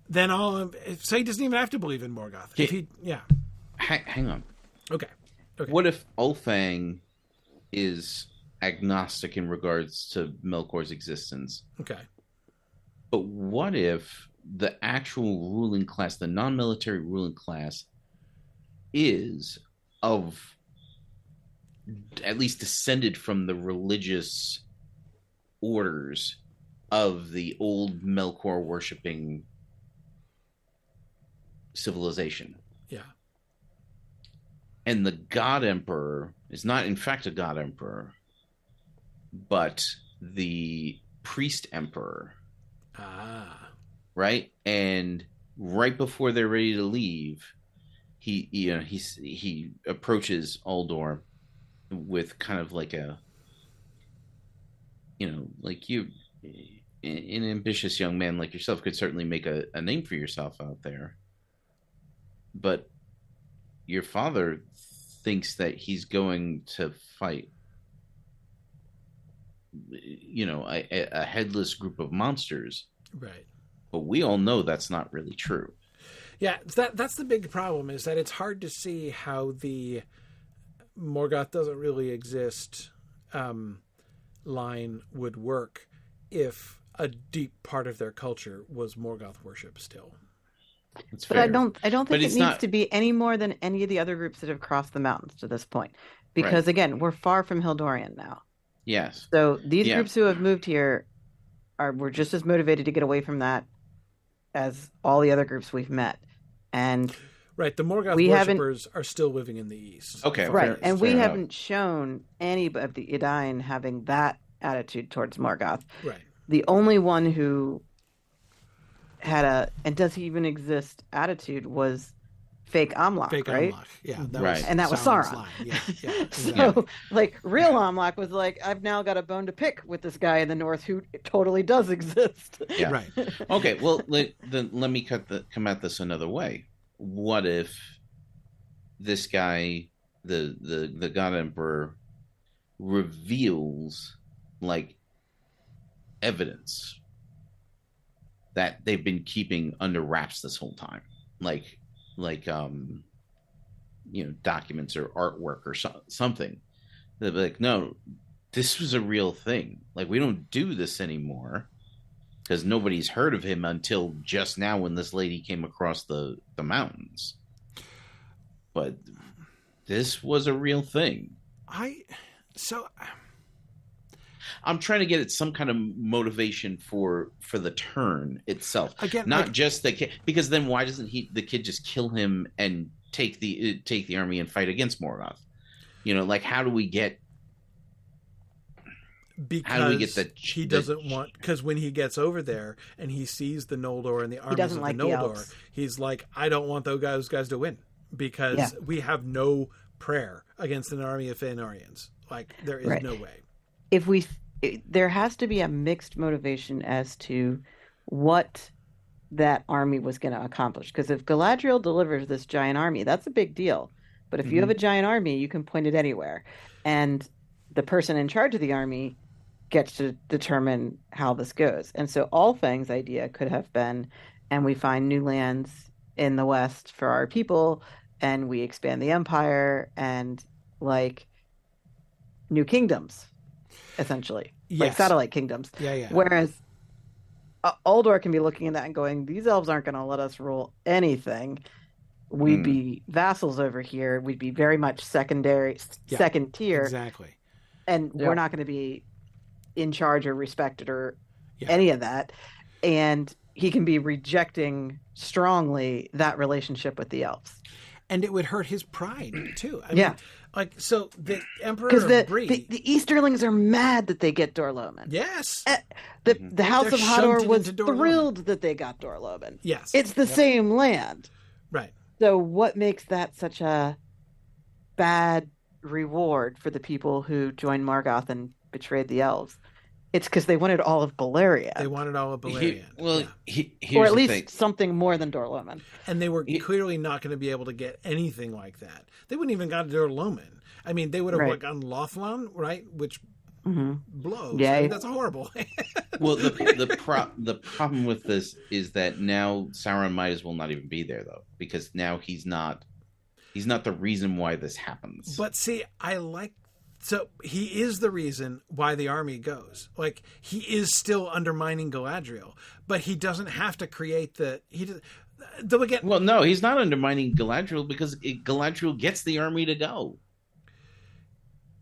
Speaker 1: then all so he doesn't even have to believe in Morgoth. If he, yeah,
Speaker 2: Ha- hang on.
Speaker 1: okay, okay,
Speaker 2: What if Ulfang is agnostic in regards to Melkor's existence?
Speaker 1: okay.
Speaker 2: But what if the actual ruling class, the non military ruling class, is of at least descended from the religious orders of the old Melkor worshipping civilization?
Speaker 1: Yeah.
Speaker 2: and the god emperor is not in fact a god emperor but the priest emperor
Speaker 1: Ah,
Speaker 2: right? And right before they're ready to leave he you know he's he approaches Uldor with kind of like a you know like you an ambitious young man like yourself could certainly make a, a name for yourself out there. But your father thinks that he's going to fight you know a, a headless group of monsters
Speaker 1: right.
Speaker 2: but we all know that's not really true
Speaker 1: Yeah, that that's the big problem is that it's hard to see how the Morgoth doesn't really exist um, line would work if a deep part of their culture was Morgoth worship still.
Speaker 2: That's
Speaker 3: But I don't I don't
Speaker 2: But
Speaker 3: think it needs
Speaker 2: not-
Speaker 3: to be any more than any of the other groups that have crossed the mountains to this point. Because again, we're far from Hildorien now.
Speaker 2: Yes.
Speaker 3: So these
Speaker 2: Yeah.
Speaker 3: groups who have moved here are were just as motivated to get away from that as all the other groups we've met. And
Speaker 5: Right. The Morgoth
Speaker 3: We
Speaker 5: worshippers are still living in the east.
Speaker 2: Okay,
Speaker 3: right,
Speaker 5: east.
Speaker 3: and we
Speaker 2: enough.
Speaker 3: haven't shown any of the Edain having that attitude towards Morgoth.
Speaker 5: Right.
Speaker 3: The only one who had a and does he even exist attitude was fake Amlach,
Speaker 1: Fake
Speaker 3: right?
Speaker 1: Amlach. Yeah, that
Speaker 2: Right.
Speaker 1: was
Speaker 3: And that was
Speaker 1: Sauron's
Speaker 3: Sauron.
Speaker 1: line. Yeah, <laughs> yeah.
Speaker 3: so, like, real Amlach was like, I've now got a bone to pick with this guy in the north who totally does <laughs> exist.
Speaker 2: Yeah.
Speaker 1: Right. <laughs>
Speaker 2: Okay, well, let, then let me cut the come at this another way. What if this guy, the the the God Emperor, reveals like evidence that they've been keeping under wraps this whole time, like like um, you know, documents or artwork or so, something. they'd be like, no, this was a real thing. Like we don't do this anymore because nobody's heard of him until just now when this lady came across the the mountains. But this was a real thing.
Speaker 1: I so
Speaker 2: I'm trying to get at some kind of motivation for for the turn itself,
Speaker 1: again,
Speaker 2: not
Speaker 1: like,
Speaker 2: just the kid. Because then why doesn't he the kid just kill him and take the uh, take the army and fight against Morgoth? You know, like how do we get
Speaker 5: Because
Speaker 2: How do we get the-
Speaker 5: he
Speaker 2: the-
Speaker 5: doesn't want because when he gets over there and he sees the Noldor and the armies
Speaker 3: doesn't
Speaker 5: of
Speaker 3: like
Speaker 5: the
Speaker 3: the
Speaker 5: Noldor,
Speaker 3: elves.
Speaker 5: he's like, I don't want those guys, guys to win because
Speaker 3: Yeah.
Speaker 5: we have no prayer against an army of Fëanorians. Like there is
Speaker 3: Right.
Speaker 5: no way.
Speaker 3: If we it, there has to be a mixed motivation as to what that army was going to accomplish. Because if galadriel delivers this giant army that's a big deal. But if you have mm-hmm. a giant army you can point it anywhere. And the person in charge of the army gets to determine how this goes. And so Ulfang's idea could have been and we find new lands in the west for our people and we expand the empire and like new kingdoms essentially like satellite kingdoms
Speaker 1: yeah, yeah.
Speaker 3: whereas uh, Uldor can be looking at that and going these elves aren't going to let us rule anything we'd
Speaker 2: Hmm.
Speaker 3: be vassals over here we'd be very much secondary
Speaker 1: Yeah,
Speaker 3: second tier
Speaker 1: exactly.
Speaker 3: and
Speaker 4: Yeah.
Speaker 3: we're not going to be in charge or respected or
Speaker 1: Yeah.
Speaker 3: any of that and he can be rejecting strongly that relationship with the elves
Speaker 1: And it would hurt his pride too. I
Speaker 3: Yeah.
Speaker 1: mean, like so the Emperor
Speaker 3: because the, the the Easterlings are mad that they get Dor-lomin.
Speaker 1: yes,
Speaker 3: Eh, The
Speaker 2: Mhm.
Speaker 3: the House
Speaker 1: They're
Speaker 3: of Hador was thrilled that they got Dor-lomin.
Speaker 1: yes,
Speaker 3: It's the same land.
Speaker 1: right.
Speaker 3: So what makes that such a bad reward for the people who joined Morgoth and betrayed the elves? It's because they wanted all of Baleria,
Speaker 1: They wanted all of
Speaker 2: He- well,
Speaker 1: yeah.
Speaker 2: he,
Speaker 3: or at least
Speaker 2: thing.
Speaker 3: something more than Dor-lomin.
Speaker 1: and they were
Speaker 2: He-
Speaker 1: clearly not going to be able to get anything like that. They wouldn't even got to Loman. I mean, they would have
Speaker 3: Right.
Speaker 1: gotten Lothlann, right? Which
Speaker 3: hmm
Speaker 1: blows.
Speaker 3: Yeah.
Speaker 1: I mean, that's horrible. <laughs>
Speaker 2: Well, the the pro- the problem with this is that now Sauron might as well not even be there though, because now he's not he's not the reason why this happens.
Speaker 1: But see, I like so he is the reason why the army goes. Like he is still undermining Galadriel, but he doesn't have to create the he. does- Though again,
Speaker 2: well, no, he's not undermining Galadriel because it, Galadriel gets the army to go.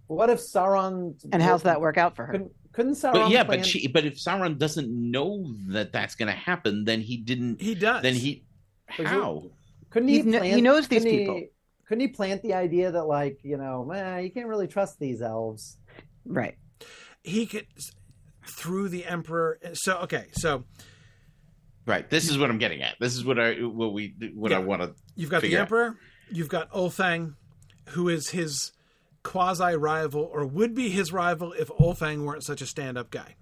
Speaker 4: What if Sauron?
Speaker 3: And how's that work out for her?
Speaker 4: Couldn't, couldn't Sauron?
Speaker 2: But yeah,
Speaker 4: plan-
Speaker 2: but she but if Sauron doesn't know that that's going to happen, then he didn't.
Speaker 1: he does.
Speaker 2: Then he
Speaker 4: But
Speaker 2: how?
Speaker 4: couldn't he?
Speaker 3: He's kn- he knows these
Speaker 4: couldn't he-
Speaker 3: people.
Speaker 4: Couldn't he plant the idea that, like, you know, man, you can't really trust these elves?
Speaker 3: Right.
Speaker 1: he could through the emperor. So okay, so
Speaker 2: Right. This is what I'm getting at. This is what I what we what I want to.
Speaker 1: You've got the
Speaker 2: Figure out.
Speaker 1: Emperor, you've got Ulfang, who is his quasi rival, or would be his rival if Ulfang weren't such a stand up guy.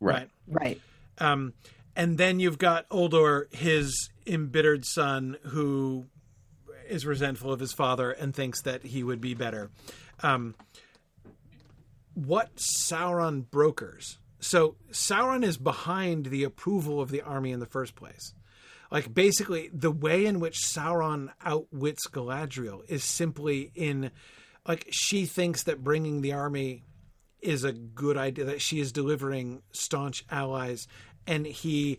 Speaker 2: Right.
Speaker 3: Right.
Speaker 1: Um, and then you've got Uldor, his embittered son, who is resentful of his father and thinks that he would be better. Um, what Sauron brokers? So Sauron is behind the approval of the army in the first place. Like basically, the way in which Sauron outwits Galadriel is simply in, like she thinks that bringing the army is a good idea that she is delivering staunch allies and he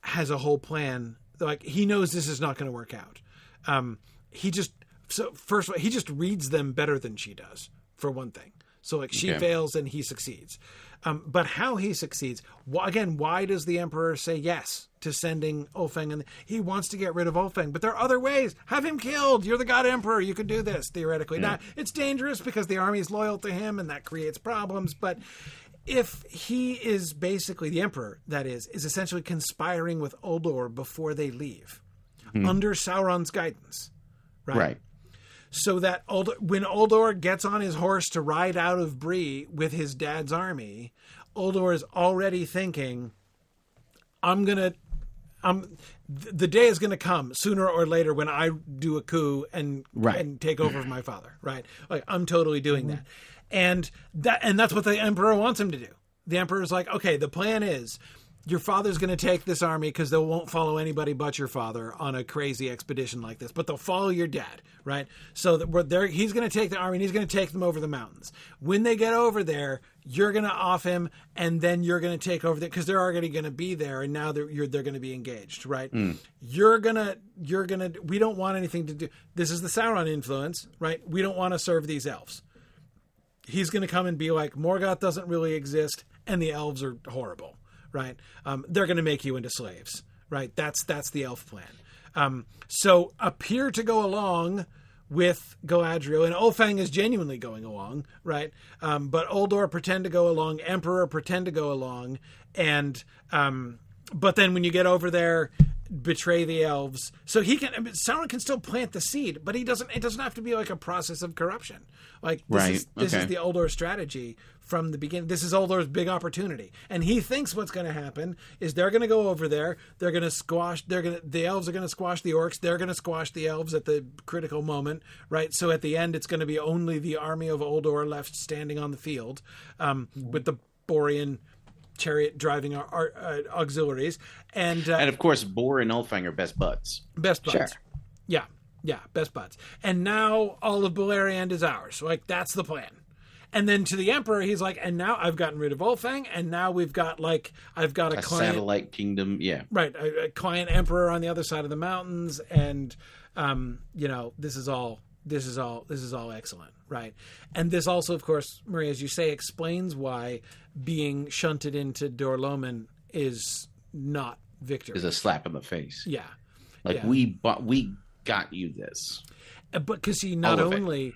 Speaker 1: has a whole plan like he knows this is not going to work out. Um, he just so first of all, he just reads them better than she does for one thing. So like she
Speaker 2: Okay.
Speaker 1: fails and he succeeds. Um, but how he succeeds, wh- again, why does the emperor say yes to sending Ulfang? And he wants to get rid of Ulfang, but there are other ways. Have him killed. You're the god emperor. You could do this theoretically. Now it's dangerous because the army is loyal to him, and that creates problems. But if he is basically the emperor, that is, is essentially conspiring with Uldor before they leave, Hmm. under Sauron's guidance,
Speaker 2: Right.
Speaker 1: so that Uldor, when Uldor gets on his horse to ride out of Bree with his dad's army, Uldor is already thinking, "I'm gonna, I'm, th- the day is gonna come sooner or later when I do a coup and
Speaker 2: Right.
Speaker 1: and take over for my father." Right? Like I'm totally doing mm-hmm. that, and that and that's what the emperor wants him to do. The emperor's like, "Okay, the plan is." Your father's going to take this army because they won't follow anybody but your father on a crazy expedition like this, but they'll follow your dad, right? So that we're there, he's going to take the army and he's going to take them over the mountains. When they get over there, you're going to off him, and then you're going to take over there because they're already going to be there, and now they're you're, they're going to be engaged, right? Hmm. You're gonna you're gonna. We don't want anything to do. This is the Sauron influence, right? We don't want to serve these elves he's going to come and be like, Morgoth doesn't really exist, and the elves are horrible, right? Um, they're going to make you into slaves, right? That's that's the elf plan. Um, so appear to go along with Galadriel, and Ulfang is genuinely going along, right? Um, but Uldor pretend to go along, Emperor pretend to go along, and um, but then when you get over there betray the elves so he can I mean, Sauron can still plant the seed but he doesn't it doesn't have to be like a process of corruption like this
Speaker 2: Right,
Speaker 1: is this
Speaker 2: okay.
Speaker 1: is the Uldor strategy from the beginning this is Uldor's big opportunity and he thinks what's going to happen is they're going to go over there they're going to squash they're going to the elves are going to squash the orcs they're going to squash the elves at the critical moment right so at the end it's going to be only the army of Uldor left standing on the field um, with the Borean chariot driving our, our uh, auxiliaries and, uh,
Speaker 2: And of course, Bor and Ulfang are best buds.
Speaker 1: best buds.
Speaker 3: Sure.
Speaker 1: Yeah, yeah, best buds. And now all of Beleriand is ours. Like that's the plan. And then to the Emperor, he's like, and now I've gotten rid of Ulfang, and now we've got like I've got a,
Speaker 2: A
Speaker 1: client,
Speaker 2: satellite kingdom. Yeah.
Speaker 1: right, a, a client Emperor on the other side of the mountains, and um, you know, this is all this is all this is all excellent, right? And this also, of course, Maria, as you say, explains why being shunted into Dor-lomin is not victory.
Speaker 2: Is a slap in the face.
Speaker 1: yeah.
Speaker 2: Like
Speaker 1: yeah.
Speaker 2: we bought, we got you this.
Speaker 1: Uh, But because he not
Speaker 2: only. it.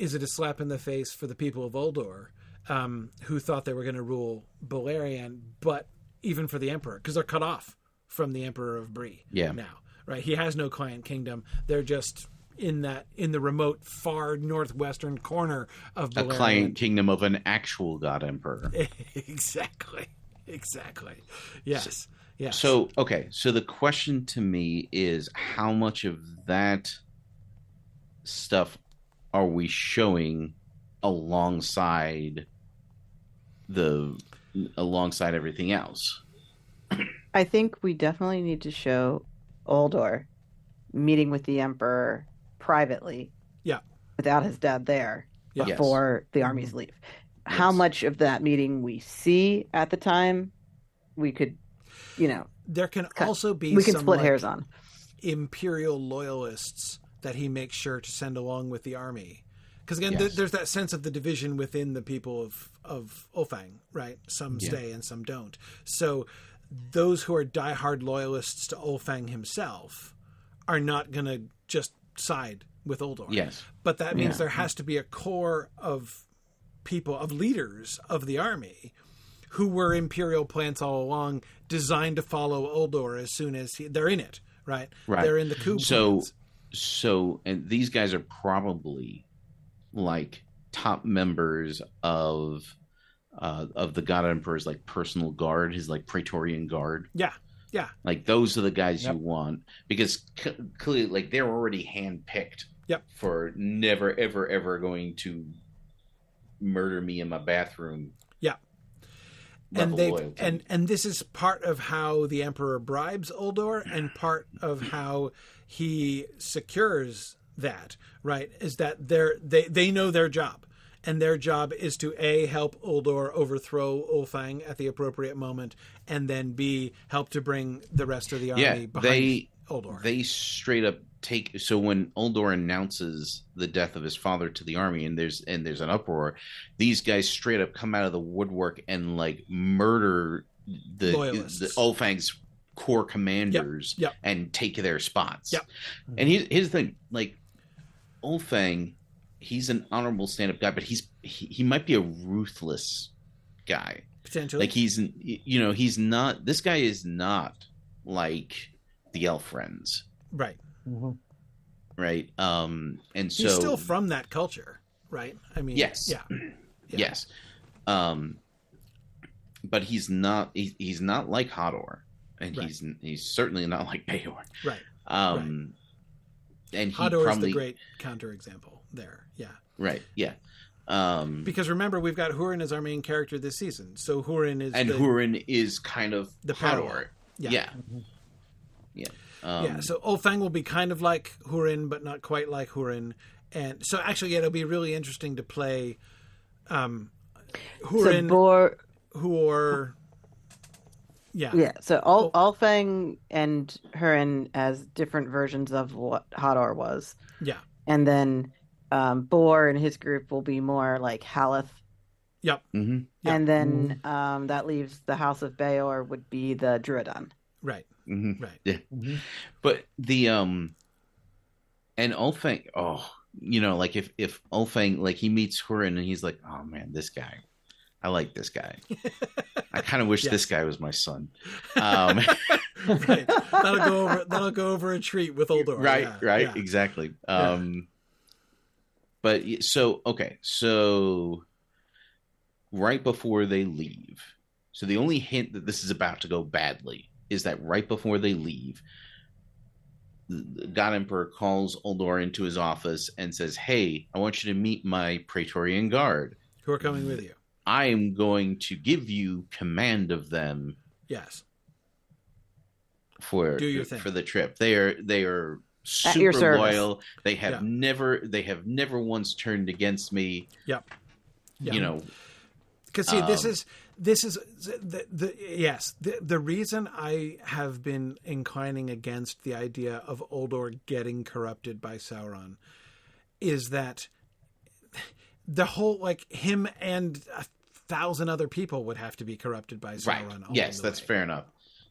Speaker 1: Is it a slap in the face for the people of Uldor, um, who thought they were going to rule Beleriand, but even for the Emperor, because they're cut off from the Emperor of Bree.
Speaker 2: Yeah.
Speaker 1: Now, right? He has no client kingdom. They're just in that in the remote, far northwestern corner of
Speaker 2: A client kingdom of an actual god emperor. <laughs>
Speaker 1: exactly. Exactly. Yes. Yes.
Speaker 2: So okay, so the question to me is how much of that stuff are we showing alongside the alongside everything else?
Speaker 3: I think we definitely need to show Uldor meeting with the Emperor privately.
Speaker 1: Yeah.
Speaker 3: Without his dad there
Speaker 1: Yeah.
Speaker 2: Yes.
Speaker 3: before the armies leave. How much of that meeting we see at the time, we could, you know,
Speaker 1: there can
Speaker 3: cut-
Speaker 1: also be
Speaker 3: we can
Speaker 1: some,
Speaker 3: split
Speaker 1: like,
Speaker 3: hairs on.
Speaker 1: imperial loyalists that he makes sure to send along with the army. Because again, th- there's that sense of the division within the people of of Ulfang, right? Some
Speaker 2: Yeah.
Speaker 1: stay and some don't. So those who are diehard loyalists to Ulfang himself are not going to just side with Uldor.
Speaker 2: Yes.
Speaker 1: But that means
Speaker 2: Yeah.
Speaker 1: there has to be a core of people, of leaders of the army who were imperial plants all along, designed to follow Uldor as soon as he, they're in it, right?
Speaker 2: Right.
Speaker 1: They're in the coup.
Speaker 2: So
Speaker 1: plans.
Speaker 2: So and these guys are probably like top members of uh of the god emperor's like personal guard his like praetorian guard
Speaker 1: yeah, yeah,
Speaker 2: like those are the guys
Speaker 4: Yep.
Speaker 2: you want because c- clearly like they're already handpicked
Speaker 1: Yep.
Speaker 2: for never ever ever going to murder me in my bathroom
Speaker 1: Yeah. and they and and this is part of how the emperor bribes Uldor, and part of how he secures that. Right, is that they're they they know their job. And their job is to A, help Uldor overthrow Ulfang at the appropriate moment, and then B, help to bring the rest of the army
Speaker 2: yeah
Speaker 1: behind
Speaker 2: they
Speaker 1: Uldor.
Speaker 2: they straight up take so when Uldor announces the death of his father to the army and there's and there's an uproar, these guys straight up come out of the woodwork and like murder the
Speaker 1: Loyalists.
Speaker 2: the Ulfang's core commanders
Speaker 1: yep.
Speaker 2: and take their spots.
Speaker 1: Yep.
Speaker 2: And he, here's the thing, like Ulfang, he's an honorable stand-up guy, but he's he, he might be a ruthless guy.
Speaker 1: potentially.
Speaker 2: Like he's you know, he's not this guy is not like the elf friends
Speaker 1: right.
Speaker 4: Mhm.
Speaker 2: right? Um, and so
Speaker 1: He's still from that culture, right? I mean,
Speaker 2: Yes.
Speaker 1: Yeah. <clears throat> Yeah.
Speaker 2: yes, um, but he's not. He, he's not like Hador, and
Speaker 1: Right.
Speaker 2: he's he's certainly not <laughs> like Beor.
Speaker 1: Right.
Speaker 2: Um, and he
Speaker 1: Hador
Speaker 2: probably
Speaker 1: is the great counterexample there. Yeah.
Speaker 2: right, yeah. Um,
Speaker 1: Because remember, we've got Hurin as our main character this season. So Hurin is
Speaker 2: and
Speaker 1: the,
Speaker 2: Hurin is kind of
Speaker 1: the
Speaker 2: Hador.
Speaker 1: parallel. Yeah.
Speaker 2: Yeah, yeah. Um,
Speaker 1: yeah. So Ulfang will be kind of like Hurin, but not quite like Hurin. And so actually, yeah, it'll be really interesting to play um,
Speaker 3: So
Speaker 1: Hurin,
Speaker 3: Bor,
Speaker 1: Huor. Yeah.
Speaker 3: yeah. So Ul-
Speaker 1: Oh.
Speaker 3: Ulfang and Hurin as different versions of what Hador was,
Speaker 1: Yeah.
Speaker 3: and then um, Bor and his group will be more like Haleth,
Speaker 1: Yep.
Speaker 2: mhm.
Speaker 1: Yeah.
Speaker 3: and then um, that leaves the House of Beor would be the Druidon.
Speaker 1: Right.
Speaker 2: Mhm.
Speaker 1: Right.
Speaker 2: Yeah.
Speaker 4: Mhm.
Speaker 2: But the um and Ulfang oh you know like if if Ulfang like he meets Hurin and he's like oh man this guy I like this guy <laughs> I kind of wish
Speaker 1: Yes.
Speaker 2: this guy was my son <laughs> um
Speaker 1: right. That'll go over. That'll go over a treat with Uldor.
Speaker 2: right
Speaker 1: Yeah,
Speaker 2: right
Speaker 1: yeah.
Speaker 2: exactly um but so okay so right before they leave so the only hint that this is about to go badly is that right before they leave God Emperor calls Uldor into his office and says, "Hey, I want you to meet my Praetorian Guard.
Speaker 1: Who are coming with you?
Speaker 2: I am going to give you command of them
Speaker 1: Yes.
Speaker 2: for
Speaker 1: Do your thing.
Speaker 2: for the trip. They are they are super loyal. They have
Speaker 1: Yeah.
Speaker 2: never they have never once turned against me.
Speaker 1: Yep. Yeah.
Speaker 2: You know,
Speaker 1: Because see, this
Speaker 2: Um,
Speaker 1: is this is the, the yes the the reason I have been inclining against the idea of Uldor getting corrupted by Sauron is that the whole like him and a thousand other people would have to be corrupted by Sauron.
Speaker 2: right? Yes,
Speaker 1: the
Speaker 2: that's
Speaker 1: way.
Speaker 2: fair enough.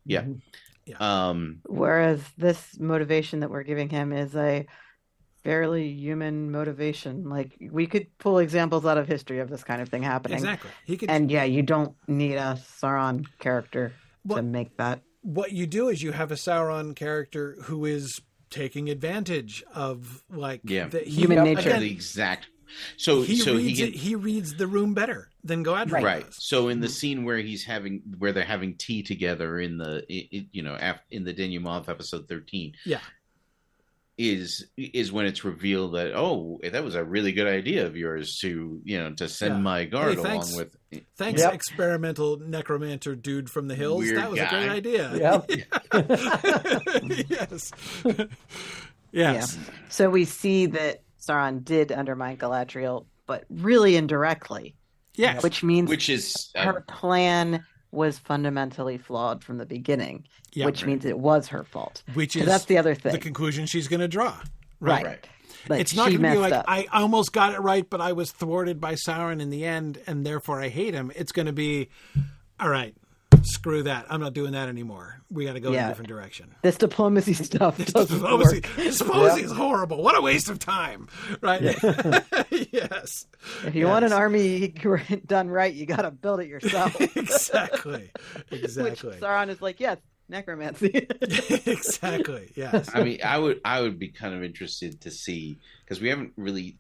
Speaker 2: Yeah.
Speaker 4: Mhm.
Speaker 2: Um.
Speaker 3: Whereas this motivation that we're giving him is a fairly human motivation. Like we could pull examples out of history of this kind of thing happening.
Speaker 1: Exactly. He could
Speaker 3: And yeah, you don't need a Sauron character
Speaker 1: What-
Speaker 3: to make that.
Speaker 1: what you do is you have a Sauron character who is taking advantage of like
Speaker 2: Yeah.
Speaker 1: the, he,
Speaker 3: Human nature.
Speaker 1: again,
Speaker 2: the exact. So
Speaker 1: he
Speaker 2: so
Speaker 1: reads
Speaker 2: he
Speaker 1: it, he reads the room better than Galadriel
Speaker 2: right
Speaker 1: does.
Speaker 2: so in the mm-hmm. scene where he's having where they're having tea together in the i i you know af, in the denouement episode 13
Speaker 1: Yeah.
Speaker 2: is is when it's revealed that oh that was a really good idea of yours to you know to send
Speaker 1: Yeah.
Speaker 2: my guard
Speaker 1: Hey, thanks.
Speaker 2: along with
Speaker 1: Thanks,
Speaker 4: Yep.
Speaker 1: experimental necromancer dude from the hills.
Speaker 2: Weird
Speaker 1: that was
Speaker 2: guy.
Speaker 1: a great idea.
Speaker 4: Yep. <laughs> <laughs> <laughs>
Speaker 1: yes. yes.
Speaker 3: So we see that Sauron did undermine Galadriel, but really indirectly,
Speaker 1: Yes.
Speaker 3: which means
Speaker 2: which is uh,
Speaker 3: her plan was fundamentally flawed from the beginning,
Speaker 1: Yeah,
Speaker 3: which
Speaker 2: right.
Speaker 3: means it was her fault.
Speaker 1: Which is
Speaker 3: that's the other thing.
Speaker 1: the
Speaker 3: thing.
Speaker 1: conclusion she's going to draw.
Speaker 3: right.
Speaker 2: right
Speaker 3: Like,
Speaker 1: it's not going to be like
Speaker 3: up.
Speaker 1: I almost got it right, but I was thwarted by Sauron in the end, and therefore I hate him. It's going to be, all right, screw that. I'm not doing that anymore. We got to go in a different direction.
Speaker 3: This diplomacy <laughs> stuff doesn't
Speaker 1: Diplomacy,
Speaker 3: work.
Speaker 1: is horrible. What a waste of time, right? <laughs> yes,
Speaker 3: If you want an army <laughs> done right, you got to build it yourself.
Speaker 1: exactly,
Speaker 3: Which
Speaker 1: exactly,
Speaker 3: Sauron is like, yes, necromancy.
Speaker 1: exactly. Yes,
Speaker 2: i mean i would i would be kind of interested to see because we haven't really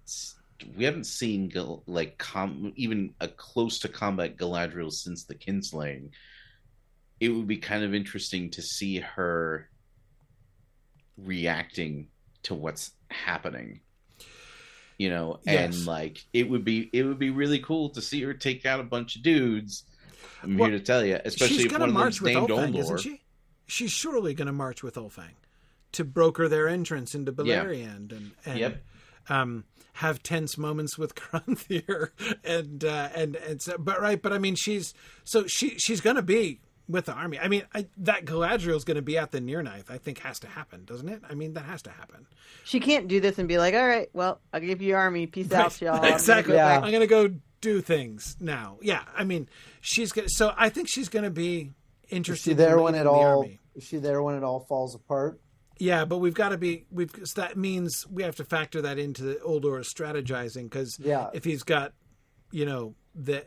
Speaker 2: we haven't seen like com- even a close to combat galadriel since the kinslaying it would be kind of interesting to see her reacting to what's happening you know and like it would be it would be really cool to see her take out a bunch of dudes i'm
Speaker 1: Well,
Speaker 2: here to tell you especially
Speaker 1: she's
Speaker 2: if one
Speaker 1: to
Speaker 2: of
Speaker 1: march
Speaker 2: them's named Uldor.
Speaker 1: isn't she? She's surely going to march with Ulfang to broker their entrance into
Speaker 2: Yeah.
Speaker 1: Beleriand and, and
Speaker 2: Yep.
Speaker 1: um, have tense moments with <laughs> Caranthir and uh, and and so, but right, but I mean she's so she she's going to be with the army. I mean, I, that Galadriel is going to be at the Nirnaeth. I think has to happen, doesn't it? I mean, that has to happen.
Speaker 3: She can't do this and be like, "All right, well, I'll give you your army. Peace out, y'all." <laughs> I'm gonna
Speaker 1: exactly.
Speaker 3: go
Speaker 4: Yeah.
Speaker 1: I'm going to go do things now. Yeah, I mean, she's going to so I think she's going to be
Speaker 4: Is
Speaker 1: interested.
Speaker 4: she
Speaker 1: in
Speaker 4: there when it
Speaker 1: the
Speaker 4: all?
Speaker 1: army.
Speaker 4: Is she there when it all falls apart?
Speaker 1: Yeah, but we've got to be we've 'cause that means we have to factor that into the Uldor's strategizing because
Speaker 4: Yeah.
Speaker 1: if he's got you know the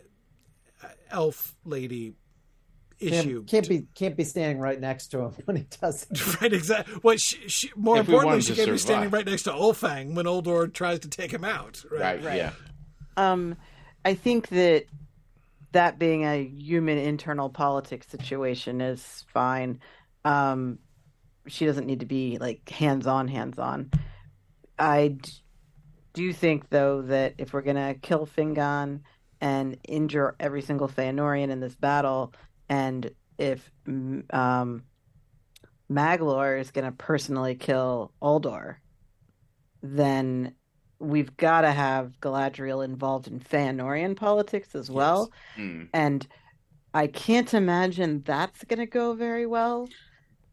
Speaker 1: uh, elf lady issue
Speaker 4: Can't, can't be can't be standing right next to him <laughs> when he does <laughs> it.
Speaker 1: right exactly what she, she more
Speaker 2: If
Speaker 1: importantly she can't be standing right next to Ulfang when Uldor tries to take him out right,
Speaker 2: Right, yeah.
Speaker 3: Um, I think that that being a human internal politics situation is fine. Um, she doesn't need to be like hands on, hands on. I d- do think though that if we're gonna kill Fingon and injure every single Feanorian in this battle, and if mm, um, Maglor is gonna personally kill Uldor, then we've got to have Galadriel involved in Feanorian politics as well.
Speaker 2: Hmm.
Speaker 3: And I can't imagine that's going to go very well.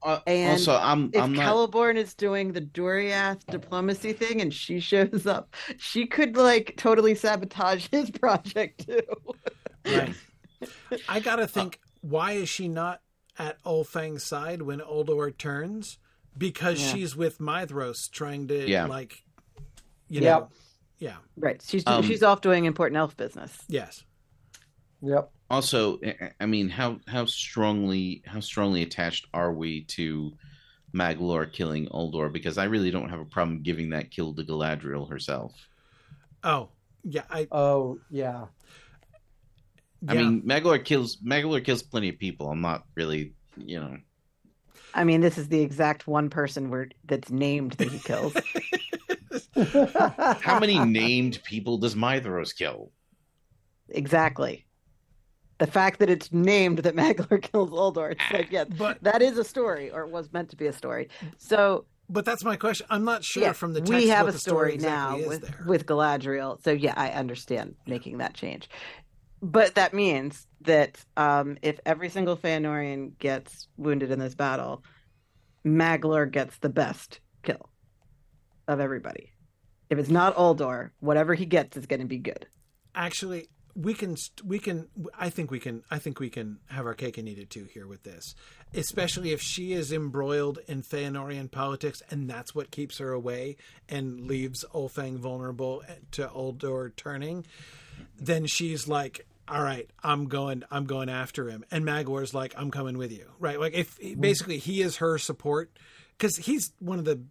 Speaker 2: Uh,
Speaker 3: And
Speaker 2: also, I'm
Speaker 3: If
Speaker 2: I'm not.
Speaker 3: Celeborn is doing the Doriath diplomacy thing and she shows up, she could like totally sabotage <laughs> his project too.
Speaker 1: right. <laughs> I gotta think why is she not at Ulfang's side when Uldor turns because
Speaker 3: Yeah.
Speaker 1: she's with Maedhros trying to
Speaker 2: Yeah.
Speaker 1: like you
Speaker 4: Yep.
Speaker 1: know yeah
Speaker 3: Right. She's
Speaker 2: Um,
Speaker 3: she's off doing important elf business.
Speaker 1: yes
Speaker 4: Yep.
Speaker 2: also I- I mean how how strongly how strongly attached are we to Maglor killing Uldor because I really don't have a problem giving that kill to Galadriel herself.
Speaker 1: oh yeah I
Speaker 4: Oh yeah.
Speaker 2: I mean Maglor kills Maglor kills plenty of people. I'm not really, you know.
Speaker 3: I mean, this is the exact one person where that's named that he kills. <laughs> <laughs>
Speaker 2: How many named people does Maedhros kill?
Speaker 3: exactly. The fact that it's named that Maglor <laughs> kills Uldor, it's like, yeah,
Speaker 1: But-
Speaker 3: that is a story, or it was meant to be a story. So
Speaker 1: but that's my question I'm not sure
Speaker 3: yeah,
Speaker 1: from the text
Speaker 3: we have
Speaker 1: what
Speaker 3: a
Speaker 1: story,
Speaker 3: story, now
Speaker 1: exactly is
Speaker 3: with
Speaker 1: there
Speaker 3: with Galadriel. So yeah, I understand making that change, but that means that um, if every single Feanorian gets wounded in this battle, Maglor gets the best kill of everybody. If it's not Uldor, whatever he gets is going to be good.
Speaker 1: actually we can we can i think we can i think we can have our cake and eat it too here with this especially if she is embroiled in Feanorian politics and that's what keeps her away and leaves Ulfang vulnerable to Uldor turning then she's like all right i'm going i'm going after him and Maglor's like i'm coming with you right like if basically he is her support because he's one of the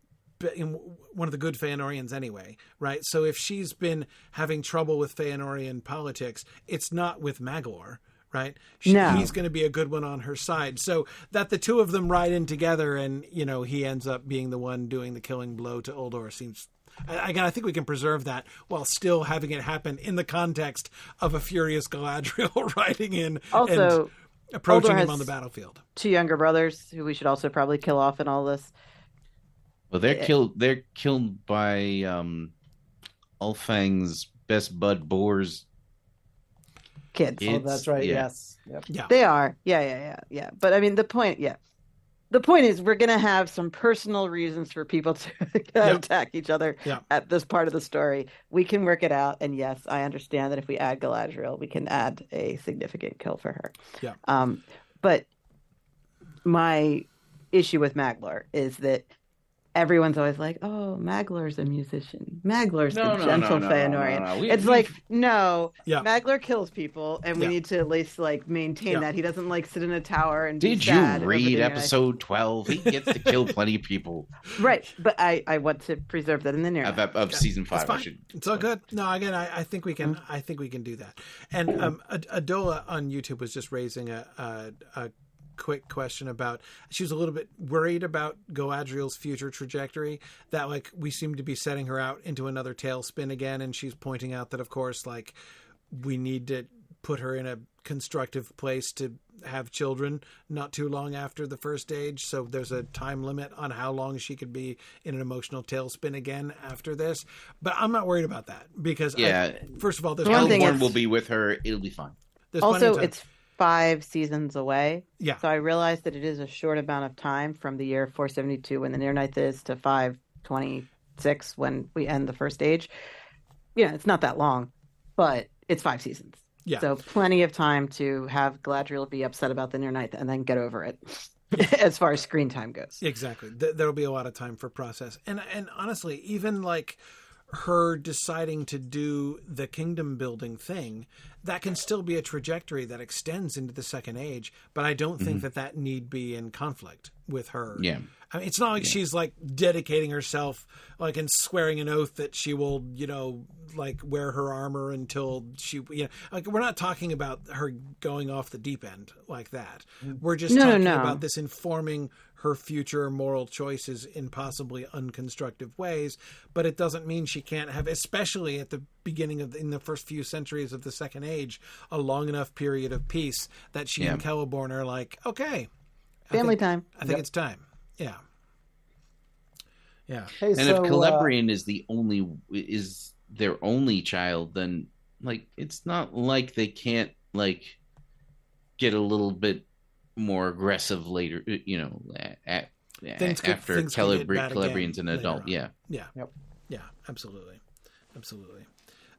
Speaker 1: one of the good Feanorians anyway, right? So if she's been having trouble with Feanorian politics, it's not with Maglor, right? She,
Speaker 3: No.
Speaker 1: He's going to be a good one on her side. So that the two of them ride in together and, you know, he ends up being the one doing the killing blow to Uldor seems. I- Again, I think we can preserve that while still having it happen in the context of a furious Galadriel <laughs> riding in
Speaker 3: Also,
Speaker 1: and approaching
Speaker 3: Uldor
Speaker 1: him on the battlefield.
Speaker 3: two younger brothers who we should also probably kill off in all this.
Speaker 2: Well, they're
Speaker 3: Yeah.
Speaker 2: killed. They're killed by um, Ulfang's best bud Bor's.
Speaker 3: Kids.
Speaker 4: Oh, that's right.
Speaker 2: yeah.
Speaker 4: Yes. Yep.
Speaker 1: Yeah.
Speaker 3: They are. Yeah, yeah, yeah, yeah. But I mean, the point, yeah. The point is, we're going to have some personal reasons for people <laughs> to attack each other
Speaker 1: Yeah.
Speaker 3: at this part of the story. We can work it out. And yes, I understand that if we add Galadriel, we can add a significant kill for her.
Speaker 1: Yeah.
Speaker 3: Um, but my issue with Maglor is that everyone's always like, oh, Maglor's a musician. Maglor's
Speaker 2: No,
Speaker 3: the
Speaker 2: no,
Speaker 3: gentle
Speaker 2: no, no, no,
Speaker 3: Feanorian.
Speaker 2: no, no. We-
Speaker 3: It's
Speaker 2: we-
Speaker 3: like, no,
Speaker 1: Yeah.
Speaker 3: Maglor kills people, and we
Speaker 1: Yeah.
Speaker 3: need to at least like maintain
Speaker 1: Yeah.
Speaker 3: that he doesn't like sit in a tower and be
Speaker 2: Did you
Speaker 3: sad over
Speaker 2: read episode twelve? He gets to kill plenty of people <laughs>
Speaker 3: Right, but I I want to preserve that in the narrative.
Speaker 2: of, of season
Speaker 1: It's
Speaker 2: five. I
Speaker 1: fine.
Speaker 2: should.
Speaker 1: It's all good. No, again, I, I think we can. I think we can do that. And um, Adola on YouTube was just raising a, a a quick question about. She was a little bit worried about Galadriel's future trajectory. That like we seem to be setting her out into another tailspin again, and she's pointing out that of course, like we need to put her in a constructive place to have children not too long after the first age so there's a time limit on how long she could be in an emotional tailspin again after this but i'm not worried about that because I-
Speaker 2: Yeah.
Speaker 1: first of all there's
Speaker 3: One
Speaker 1: plenty,
Speaker 3: thing
Speaker 2: Celeborn
Speaker 3: is-
Speaker 2: will be with her. It'll be fine.
Speaker 1: there's plenty
Speaker 3: also,
Speaker 1: of time.
Speaker 3: it's five seasons away.
Speaker 1: Yeah.
Speaker 3: So I realized that it is a short amount of time from the year 472 when the Nirnaeth is to 526 when we end the first age. Yeah, it's not that long, but it's five seasons.
Speaker 1: Yeah.
Speaker 3: So plenty of time to have Galadriel be upset about the Nirnaeth and then get over it <laughs> as far as screen time goes.
Speaker 1: Exactly. Th- there'll be a lot of time for process. And and honestly, even like her deciding to do the kingdom building thing, that can still be a trajectory that extends into the second age, but I don't think mm-hmm. that that need be in conflict with her.
Speaker 2: Yeah.
Speaker 1: I mean, it's not like she's like dedicating herself, like and swearing an oath that she will, you know, like wear her armor until she, you know, like we're not talking about her going off the deep end like that. Mm. We're just
Speaker 3: No, no, no.
Speaker 1: about this informing her future moral choices in possibly unconstructive ways. But it doesn't mean she can't have, especially at the beginning of the, in the first few centuries of the Second Age, a long enough period of peace that she and
Speaker 2: Yeah.
Speaker 1: Celeborn are like, okay, I
Speaker 3: Family
Speaker 1: think-
Speaker 3: time.
Speaker 1: I think it's time. Yeah. Yeah.
Speaker 4: Hey,
Speaker 2: And
Speaker 4: so,
Speaker 2: if
Speaker 4: uh,
Speaker 2: Celebrian is the only is their only child, then like it's not like they can't like get a little bit more aggressive later. You know, at,
Speaker 1: Things could-
Speaker 2: after
Speaker 1: things could
Speaker 2: Calibri-
Speaker 1: bad again
Speaker 2: an adult.
Speaker 1: on.
Speaker 2: Yeah,
Speaker 1: Yeah.
Speaker 4: Yep.
Speaker 1: Yeah. Absolutely. Absolutely.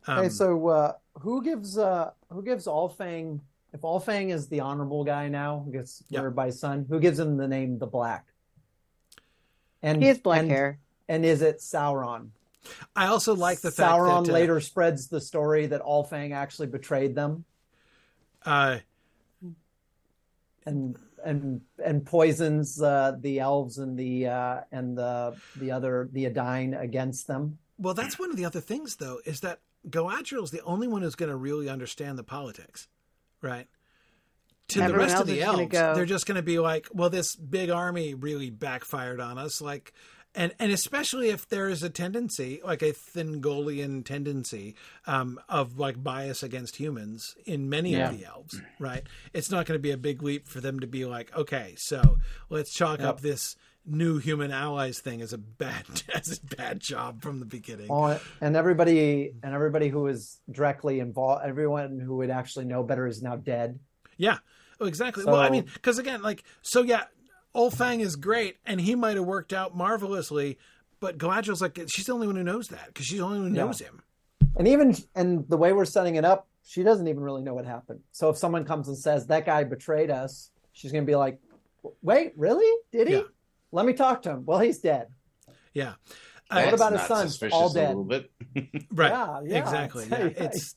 Speaker 4: hey,
Speaker 1: Um,
Speaker 4: so uh, who gives uh, who gives Ulfang? If Ulfang is the honorable guy now, who gets
Speaker 1: Yeah.
Speaker 4: murdered by his son, who gives him the name the Black? And
Speaker 3: He has black
Speaker 4: and,
Speaker 3: hair.
Speaker 4: And is it Sauron?
Speaker 1: I also like the fact
Speaker 4: Sauron
Speaker 1: that uh,
Speaker 4: later spreads the story that Ulfang actually betrayed them
Speaker 1: Uh,
Speaker 4: and and and poisons uh, the elves and the uh, and the the other the Edain against them.
Speaker 1: well, that's one of the other things, though, is that Galadriel's the only one who's going to really understand the politics, right? To the rest of the elves,
Speaker 3: go-
Speaker 1: they're just going to be like, "Well, this big army really backfired on us." Like, and and especially if there is a tendency, like a Thingolian tendency, um, of like bias against humans in many
Speaker 2: Yeah.
Speaker 1: of the elves, right? It's not going to be a big leap for them to be like, "Okay, so let's chalk up this." New human allies thing as a bad <laughs> as a bad job from the beginning.
Speaker 4: And everybody and everybody who was directly involved, everyone who would actually know better is now dead.
Speaker 1: Yeah. Oh, exactly. well, I mean, because again, like, so yeah, Ulfang is great, and he might have worked out marvelously, but Galadriel's like, she's the only one who knows that because she's the only one who
Speaker 4: Yeah.
Speaker 1: knows him.
Speaker 4: And even and the way we're setting it up, she doesn't even really know what happened. So if someone comes and says that guy betrayed us, she's going to be like, "Wait, really? Did he?
Speaker 1: Yeah.
Speaker 4: Let me talk to him." Well, he's dead.
Speaker 1: Yeah.
Speaker 4: What
Speaker 1: Uh,
Speaker 4: about his
Speaker 2: son?
Speaker 4: sons?
Speaker 2: suspicious
Speaker 4: All
Speaker 2: a
Speaker 4: dead.
Speaker 2: little bit. <laughs>
Speaker 1: right.
Speaker 4: Yeah, yeah.
Speaker 1: Exactly. <laughs> Yeah. It's,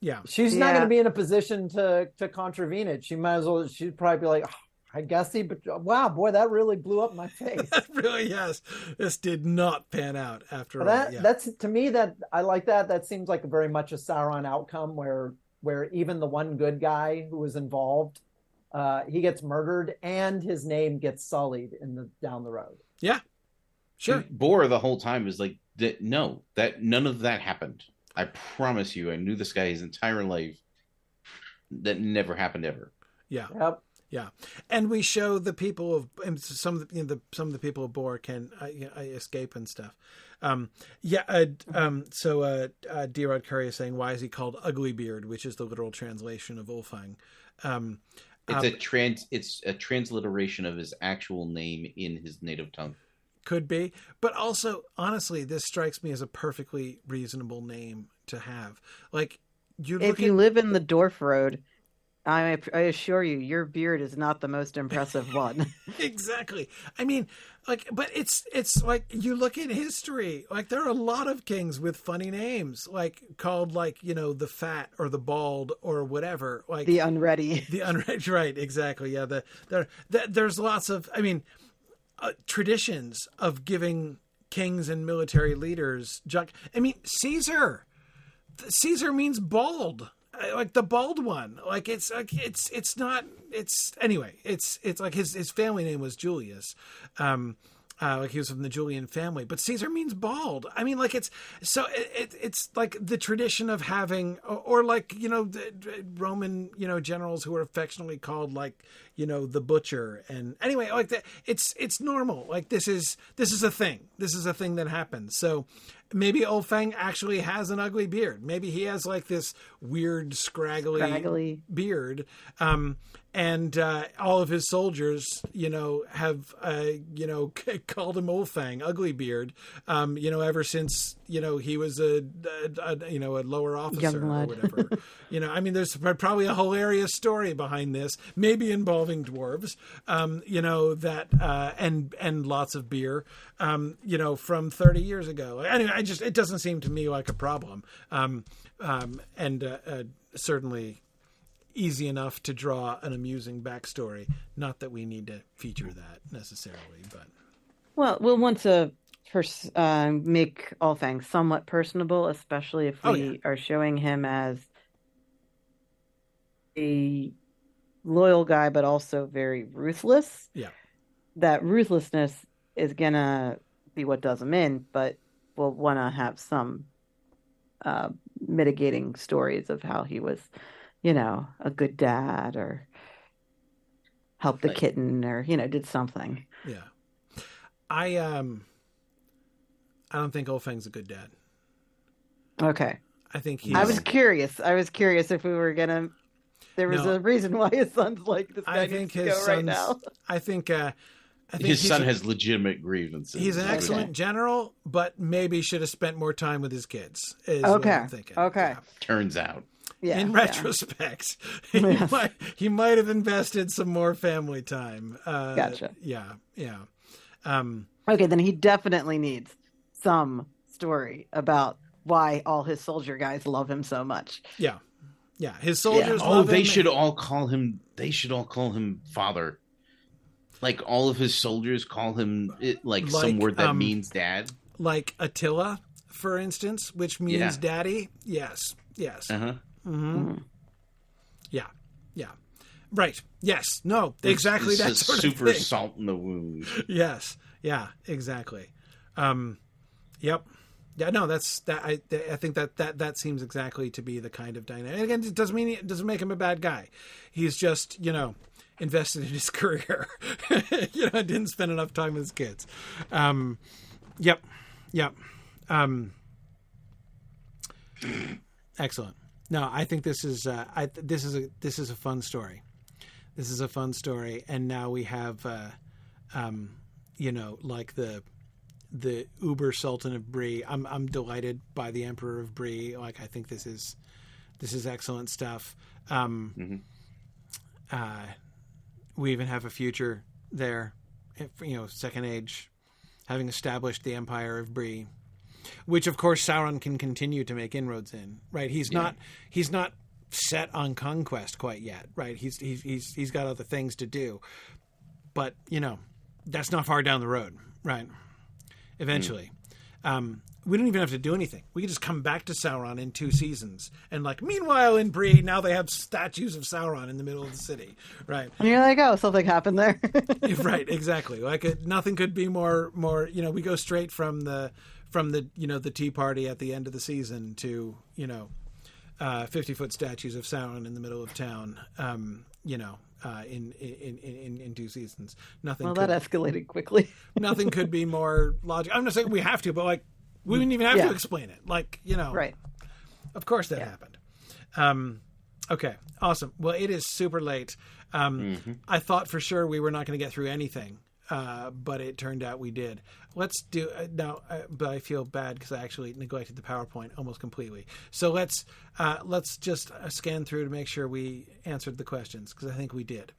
Speaker 1: yeah.
Speaker 4: She's not going to be in a position to to contravene it. She might as well. She'd probably be like, "Oh, "I guess he." But wow, boy, that really blew up my <laughs> face.
Speaker 1: really, yes. This did not pan out after
Speaker 4: But
Speaker 1: all.
Speaker 4: that
Speaker 1: Yeah.
Speaker 4: that's to me that I like that. That seems like a very much a Sauron outcome where where even the one good guy who was involved, uh, he gets murdered and his name gets sullied in the down the road.
Speaker 1: yeah. Sure.
Speaker 2: And Bor the whole time is like, "That- no, that none of that happened. I promise you, I knew this guy his entire life. That never happened ever.
Speaker 1: Yeah.
Speaker 4: Yep.
Speaker 1: Yeah, and we show the people of and some of the, you know, the some of the people of Bor can uh, you know, escape and stuff. Um, yeah. Uh, um, so uh, uh, D. Rod Curry is saying, why is he called Ugly Beard, which is the literal translation of Ulfang? Um,
Speaker 2: It's
Speaker 1: Um,
Speaker 2: a trans. It's a transliteration of his actual name in his native tongue.
Speaker 1: could be, but also honestly, this strikes me as a perfectly reasonable name to have. Like you
Speaker 3: If you
Speaker 1: at-
Speaker 3: live in the Dwarf Road, I, I assure you, your beard is not the most impressive one. <laughs>
Speaker 1: exactly i mean like but it's it's like you look at history like there are a lot of kings with funny names like called like you know the fat or the bald or whatever like
Speaker 3: the unready. <laughs>
Speaker 1: the unread right exactly yeah the there the, there's lots of i mean uh, traditions of giving kings and military leaders junk i mean caesar caesar means bald like the bald one like it's like it's it's not it's anyway it's it's like his his family name was julius um uh, like he was from the Julian family, but Caesar means bald. I mean, like it's so it, it, it's like the tradition of having, or, or like you know, the the Roman you know generals who are affectionately called like you know the butcher. And anyway, like that, it's it's normal. Like this is this is a thing. This is a thing that happens. So maybe Ulfang actually has an ugly beard. Maybe he has like this weird scraggly,
Speaker 3: Scraggly.
Speaker 1: beard. Um, and uh, all of his soldiers, you know, have uh, you know <laughs> called him Ulfang, ugly beard. Um, you know, ever since you know he was a, a, a you know a lower officer or <laughs> whatever. you know, I mean, there's probably a hilarious story behind this, maybe involving dwarves. Um, you know that uh, and and lots of beer. Um, you know, from 30 years ago. Anyway, I just it doesn't seem to me like a problem. Um, um, and uh, uh, certainly easy enough to draw an amusing backstory. Not that we need to feature that necessarily, but
Speaker 3: Well, we'll want to pers- uh, make Ulfang somewhat personable, especially if we
Speaker 1: Oh, yeah.
Speaker 3: are showing him as a loyal guy, but also very ruthless.
Speaker 1: Yeah.
Speaker 3: That ruthlessness is gonna be what does him in, but we'll want to have some uh, mitigating stories of how he was, you know, a good dad or helped the
Speaker 2: Right.
Speaker 3: kitten or, you know, did something.
Speaker 1: yeah. I um I don't think Ulfang's a good dad.
Speaker 3: Okay.
Speaker 1: I think he's
Speaker 3: I was curious. I was curious if we were gonna. There was
Speaker 1: No.
Speaker 3: a reason why his son's like this guy
Speaker 1: I think his
Speaker 3: go
Speaker 1: son's
Speaker 3: right now.
Speaker 1: I think uh I think
Speaker 2: His son
Speaker 1: a-
Speaker 2: has legitimate grievances.
Speaker 1: He's an
Speaker 3: Okay.
Speaker 1: excellent general, but maybe should have spent more time with his kids. Is what
Speaker 3: Okay.
Speaker 1: I'm thinking.
Speaker 3: Okay.
Speaker 2: Turns out.
Speaker 3: Yeah.
Speaker 1: in
Speaker 3: yeah.
Speaker 1: retrospect, <laughs> he,
Speaker 3: Yes.
Speaker 1: might, he might have invested some more family time. Uh,
Speaker 3: Gotcha.
Speaker 1: Yeah, yeah. Um,
Speaker 3: Okay, then he definitely needs some story about why all his soldier guys love him so much.
Speaker 1: yeah, yeah. His soldiers.
Speaker 2: Oh,
Speaker 1: love
Speaker 2: they
Speaker 1: him.
Speaker 2: should all call him. They should all call him father. Like all of his soldiers call him it, like, some word that
Speaker 1: um,
Speaker 2: means dad.
Speaker 1: like Attila, for instance, which means
Speaker 2: Yeah.
Speaker 1: daddy. Yes, yes.
Speaker 2: Uh huh.
Speaker 3: Mm-hmm.
Speaker 1: Yeah, yeah. Right. Yes. No. Exactly that sort
Speaker 2: super
Speaker 1: of thing.
Speaker 2: salt in the wound. <laughs>
Speaker 1: yes yeah exactly um yep. Yeah no that's that i i think that that that seems exactly to be the kind of dynamic and again it doesn't mean it doesn't make him a bad guy. He's just you know invested in his <laughs> career. <laughs> You know didn't spend enough time with his kids. Um yep yep. Um excellent. No i think this is uh i this is a this is a fun story. This is a fun story and now we have uh um, you know, like the the Uber Sultan of Bree. I'm I'm delighted by the Emperor of Bree. Like I think this is this is excellent stuff. Um,
Speaker 2: Mhm.
Speaker 1: uh, we even have a future there, if, you know, Second Age, having established the Empire of Bree, which of course Sauron can continue to make inroads in. Right? He's
Speaker 2: Yeah.
Speaker 1: not he's not set on conquest quite yet. Right? He's he's he's he's got other things to do, but you know that's not far down the road, right? Eventually. Um, we don't even have to do anything. We can just come back to Sauron in two seasons. And, like, meanwhile, in Bree, now they have statues of Sauron in the middle of the city, right?
Speaker 3: And you're like, oh, something happened there. <laughs>
Speaker 1: right, exactly. Like, it, nothing could be more, more, you know, we go straight from the, from the, you know, the Tea Party at the end of the season to, you know, uh, 50 foot statues of Sauron in the middle of town, um, you know, uh, in, in, in, in, in two seasons. Nothing
Speaker 3: well,
Speaker 1: could,
Speaker 3: that escalated quickly. <laughs>
Speaker 1: nothing could be more logical. I'm not saying we have to, but like we didn't even have
Speaker 3: Yeah.
Speaker 1: to explain it. Like you know,
Speaker 3: right.
Speaker 1: Of course that
Speaker 3: Yeah.
Speaker 1: happened. Um, okay, awesome. Well, it is super late. Um,
Speaker 2: Mm-hmm.
Speaker 1: I thought for sure we were not going to get through anything, uh, but it turned out we did. Let's do uh, now, uh, but I feel bad because I actually neglected the PowerPoint almost completely. So let's uh, let's just uh, scan through to make sure we answered the questions because I think we did.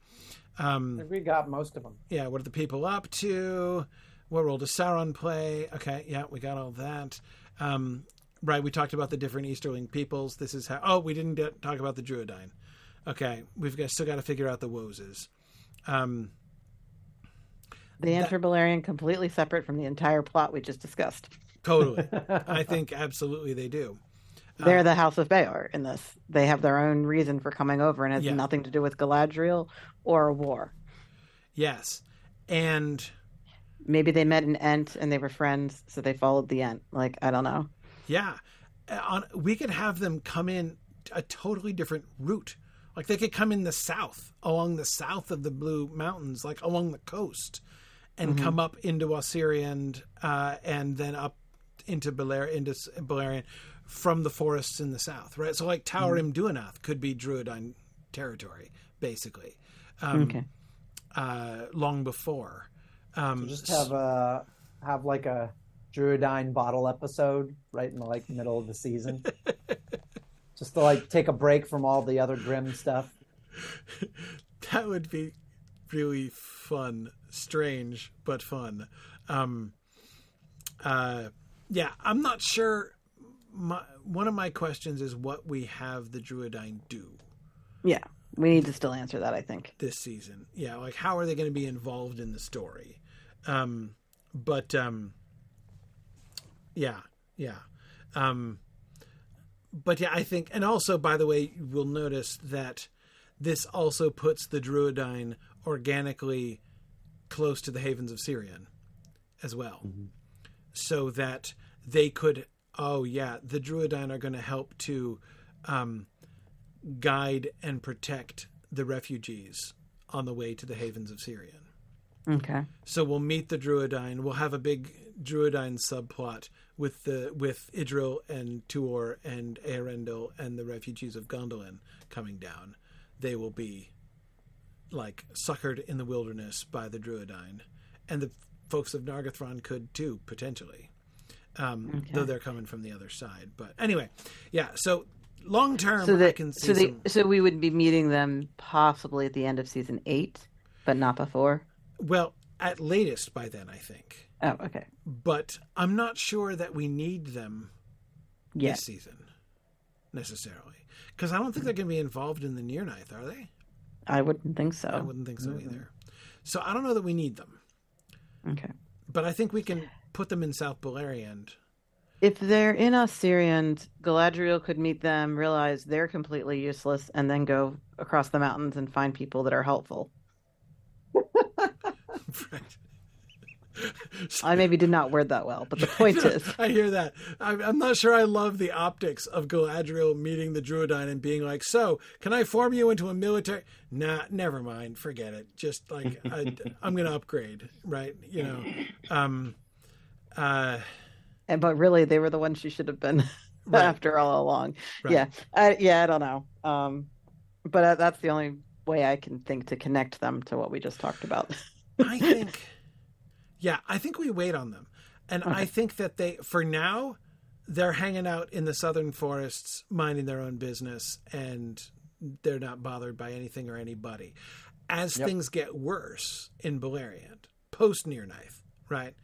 Speaker 1: Um,
Speaker 4: we got most of them.
Speaker 1: yeah, what are the people up to? What role does Sauron play? Okay, yeah, we got all that. Um, right, we talked about the different Easterling peoples. This is how. Oh, we didn't get, talk about the Druedain. Okay, we've got, still got to figure out the Woses. Um,
Speaker 3: The Antibalarian completely separate from the entire plot we just discussed.
Speaker 1: totally, <laughs> I think absolutely they do.
Speaker 3: They're the House of Beor in this. They have their own reason for coming over, and it has
Speaker 1: Yeah.
Speaker 3: nothing to do with Galadriel or a war.
Speaker 1: Yes, and
Speaker 3: Maybe they met an Ent and they were friends, so they followed the Ent. Like I don't know.
Speaker 1: Yeah, Uh, on we could have them come in a totally different route. Like they could come in the south, along the south of the Blue Mountains, like along the coast, and come up into Ossiriand, uh, and then up into Baler into Beleriand from the forests in the south, right? So like Taur
Speaker 3: Mm-hmm.
Speaker 1: im-Duinath could be Druedain territory, basically, um,
Speaker 3: Okay.
Speaker 1: uh, long before. Um,
Speaker 4: Just have a have like a Druedain bottle episode right in the like middle of the season. <laughs> Just to like take a break from all the other grim stuff. <laughs>
Speaker 1: that would be really fun, strange but fun. Um, uh, yeah, I'm not sure. My, one of my questions is what we have the Druedain do
Speaker 3: Yeah, we need to still answer that. I think.
Speaker 1: this season. Yeah, like how are they going to be involved in the story? Um, but um, yeah, yeah. Um, but yeah, I think, and also, by the way, you will notice that this also puts the Druedain organically close to the havens of Sirion as well, so that they could. Oh yeah, the Druedain are going to help to um, guide and protect the refugees on the way to the havens of Sirion.
Speaker 3: Okay.
Speaker 1: So we'll meet the Druedain. We'll have a big Druedain subplot with the with Idril and Tuor and Earendil and the refugees of Gondolin coming down. They will be like suckered in the wilderness by the Druedain, and the folks of Nargothrond could too potentially, um,
Speaker 3: Okay.
Speaker 1: though they're coming from the other side. But anyway, yeah. So long term,
Speaker 3: So
Speaker 1: I
Speaker 3: that
Speaker 1: can see
Speaker 3: so they
Speaker 1: some.
Speaker 3: so we would be meeting them possibly at the end of season eight, but not before.
Speaker 1: Well, at latest by then, I think.
Speaker 3: Oh, okay.
Speaker 1: But I'm not sure that we need them
Speaker 3: Yeah.
Speaker 1: this season necessarily because I don't think they're going to be involved in the Nirnaeth, are they?
Speaker 3: I wouldn't think so.
Speaker 1: I wouldn't think so mm-hmm. either. So I don't know that we need them,
Speaker 3: Okay.
Speaker 1: but I think we can put them in South Beleriand.
Speaker 3: If they're in Ossiriand, Galadriel could meet them, realize they're completely useless, and then go across the mountains and find people that are helpful. <laughs>
Speaker 1: right. <laughs>
Speaker 3: I maybe did not word that well, but the point <laughs> is,
Speaker 1: I hear that. I'm, I'm not sure I love the optics of Galadriel meeting the Druedain and being like, "So, can I form you into a military?" Nah, never mind. Forget it. Just like I, <laughs> I'm going to upgrade, right? You know. Um. Uh.
Speaker 3: and but really, they were the ones she should have been
Speaker 1: Right.
Speaker 3: after all along.
Speaker 1: Right.
Speaker 3: Yeah, I, yeah, I don't know. Um, but uh, that's the only way I can think to connect them to what we just talked about.
Speaker 1: I think, yeah, I think we wait on them, and I think that they, for now, they're hanging out in the southern forests, minding their own business, and they're not bothered by anything or anybody. As
Speaker 4: Yep.
Speaker 1: things get worse in Beleriand, post Nirnaeth, right?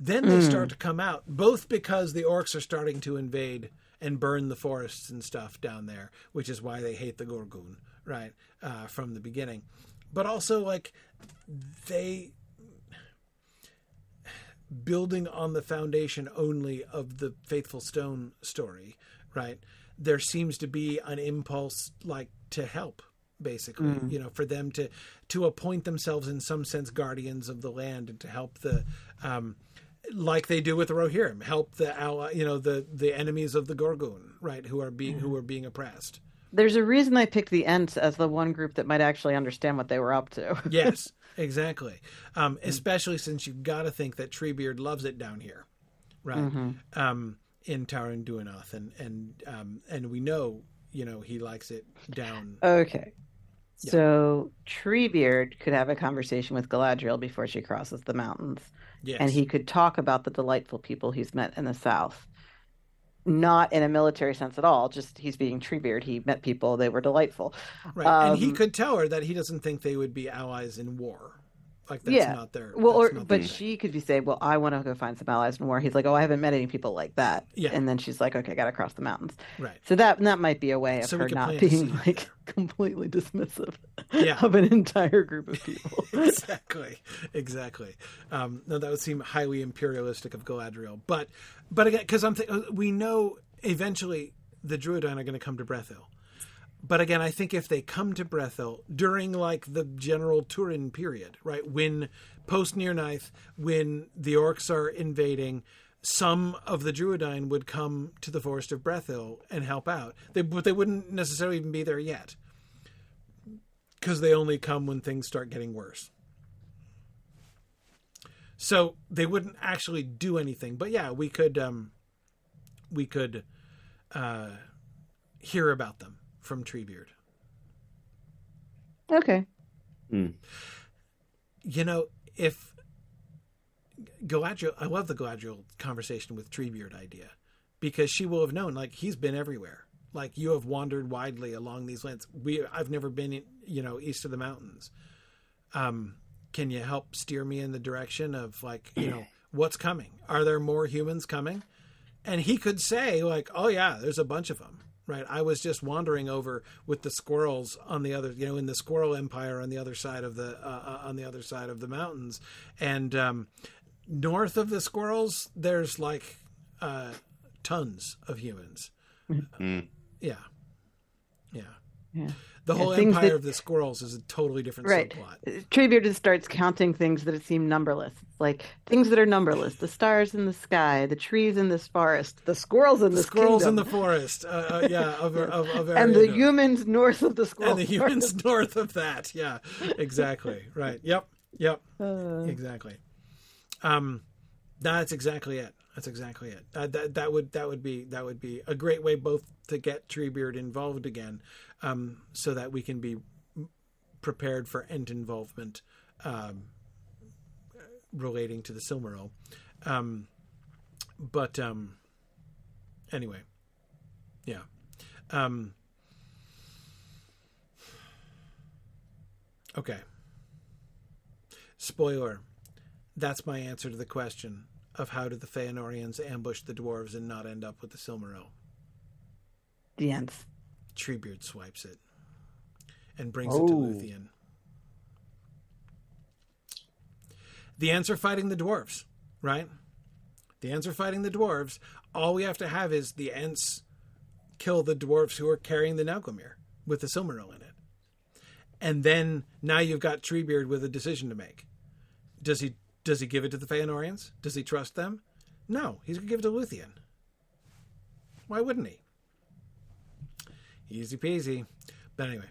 Speaker 1: Then they start to come out, both because the orcs are starting to invade and burn the forests and stuff down there, which is why they hate the Gorgun, right, uh, from the beginning. But also, like, they building on the foundation only of the faithful stone story right there seems to be an impulse like to help basically you know for them to to appoint themselves in some sense guardians of the land and to help the um like they do with the Rohirrim, help the ally, you know, the the enemies of the Gorgun, right, who are being who are being oppressed.
Speaker 3: There's a reason I picked the Ents as the one group that might actually understand what they were up to.
Speaker 1: Yes, <laughs> exactly. Um, especially since you've got to think that Treebeard loves it down here, right? Um, in Taur-im-Duinath, and and um, and we know, you know, he likes it down.
Speaker 3: Okay.
Speaker 1: Yeah.
Speaker 3: So Treebeard could have a conversation with Galadriel before she crosses the mountains,
Speaker 1: Yes,
Speaker 3: and he could talk about the delightful people he's met in the South. Not in a military sense at all. Just he's being Treebeard. He met people; they were delightful.
Speaker 1: right, and he
Speaker 3: um,
Speaker 1: could tell her that he doesn't think they would be allies in war. Like that's
Speaker 3: Yeah.
Speaker 1: not their.
Speaker 3: Well, or but she could be saying, "Well, I want to go find some allies in war." He's like, "Oh, I haven't met any people like that."
Speaker 1: Yeah.
Speaker 3: And then she's like, "Okay, got to cross the mountains."
Speaker 1: right.
Speaker 3: So that that might be a way of
Speaker 1: So
Speaker 3: her not being like <laughs> completely dismissive
Speaker 1: Yeah.
Speaker 3: of an entire group of people. <laughs>
Speaker 1: exactly, exactly. Um, no, that would seem highly imperialistic of Galadriel. But, but again, because I'm th- we know eventually the Druedain are going to come to Brethil. But again, I think if they come to Brethil during like the general Turin period, right, when post Near when the orcs are invading, some of the Druedain would come to the Forest of Brethil and help out. They, but they wouldn't necessarily even be there yet because they only come when things start getting worse. so they wouldn't actually do anything. But yeah, we could um, we could uh, hear about them from Treebeard.
Speaker 3: Okay.
Speaker 1: You know, if Galadriel, I love the Galadriel conversation with Treebeard idea because she will have known, like he's been everywhere. Like you have wandered widely along these lands. We, I've never been, in, you know, east of the mountains. Um, can you help steer me in the direction of like, you know, <clears throat> what's coming? Are there more humans coming? And he could say like, oh yeah, there's a bunch of them. Right. I was just wandering over with the squirrels on the other, you know, in the squirrel empire on the other side of the, uh, uh, on the other side of the mountains. And, um, north of the squirrels, there's like, uh, tons of humans.
Speaker 2: Mm.
Speaker 1: Yeah. Yeah.
Speaker 3: Yeah.
Speaker 1: The whole empire
Speaker 3: that-
Speaker 1: of the squirrels is a totally different
Speaker 3: Right.
Speaker 1: subplot.
Speaker 3: Treebeard just starts counting things that seem numberless. Like things that are numberless: the stars in the sky, the trees in this forest, the squirrels in
Speaker 1: The squirrels
Speaker 3: kingdom,
Speaker 1: in the forest. Uh, uh, yeah. Of, of, of <laughs>
Speaker 3: and the humans north of the squirrels.
Speaker 1: and the humans <laughs> north of that. Yeah, exactly. Right. Yep. Yep. <laughs>
Speaker 3: Uh,
Speaker 1: Exactly. Um, that's exactly it. That's exactly it. Uh, that that would that would be that would be a great way both to get Treebeard involved again, um, so that we can be prepared for Ent involvement um, relating to the Silmaril. Um, but um, anyway, yeah. Um, okay. Spoiler. That's my answer to the question of how did the Feanorians ambush the dwarves and not end up with the Silmaril.
Speaker 3: the end.
Speaker 1: Treebeard swipes it and brings it to
Speaker 4: Oh.
Speaker 1: Luthien. The Ents are fighting the dwarves, right? The Ents are fighting the dwarves. All we have to have is the Ents kill the dwarves who are carrying the Nauglamir with the Silmaril in it. And then now you've got Treebeard with a decision to make. Does he does he give it to the Feanorians? Does he trust them? No, he's gonna give it to Luthien. Why wouldn't he? Easy peasy. But anyway,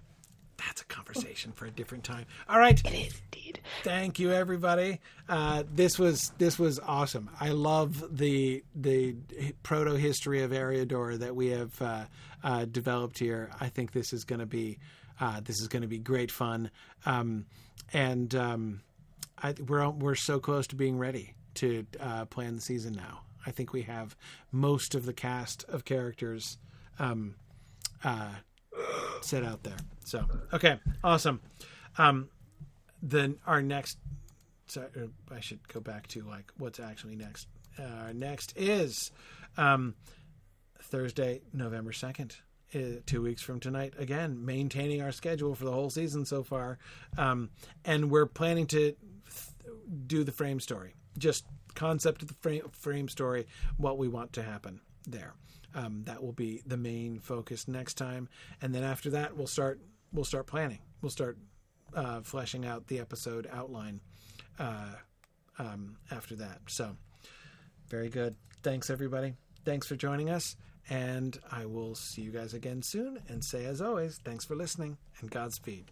Speaker 1: that's a conversation for a different time. All right.
Speaker 3: It is indeed.
Speaker 1: Thank you, everybody. Uh, this was this was awesome. I love the the proto history of Eriador that we have uh, uh, developed here. I think this is going to be uh, this is going to be great fun, um, and um, I, we're we're so close to being ready to uh, plan the season now. I think we have most of the cast of characters um, uh, set out there. So okay, awesome. Um, then our next so uh, I should go back to like what's actually next. Uh, next is um, Thursday, November second. Uh, two weeks from tonight, again, maintaining our schedule for the whole season so far, um, and we're planning to th- do the frame story, just concept of the frame, frame story, what we want to happen there. Um, that will be the main focus next time, and then after that, we'll start we'll start planning. We'll start uh, fleshing out the episode outline uh, um, after that. So, very good. Thanks, everybody. Thanks for joining us. And I will see you guys again soon. And say, as always, thanks for listening and Godspeed.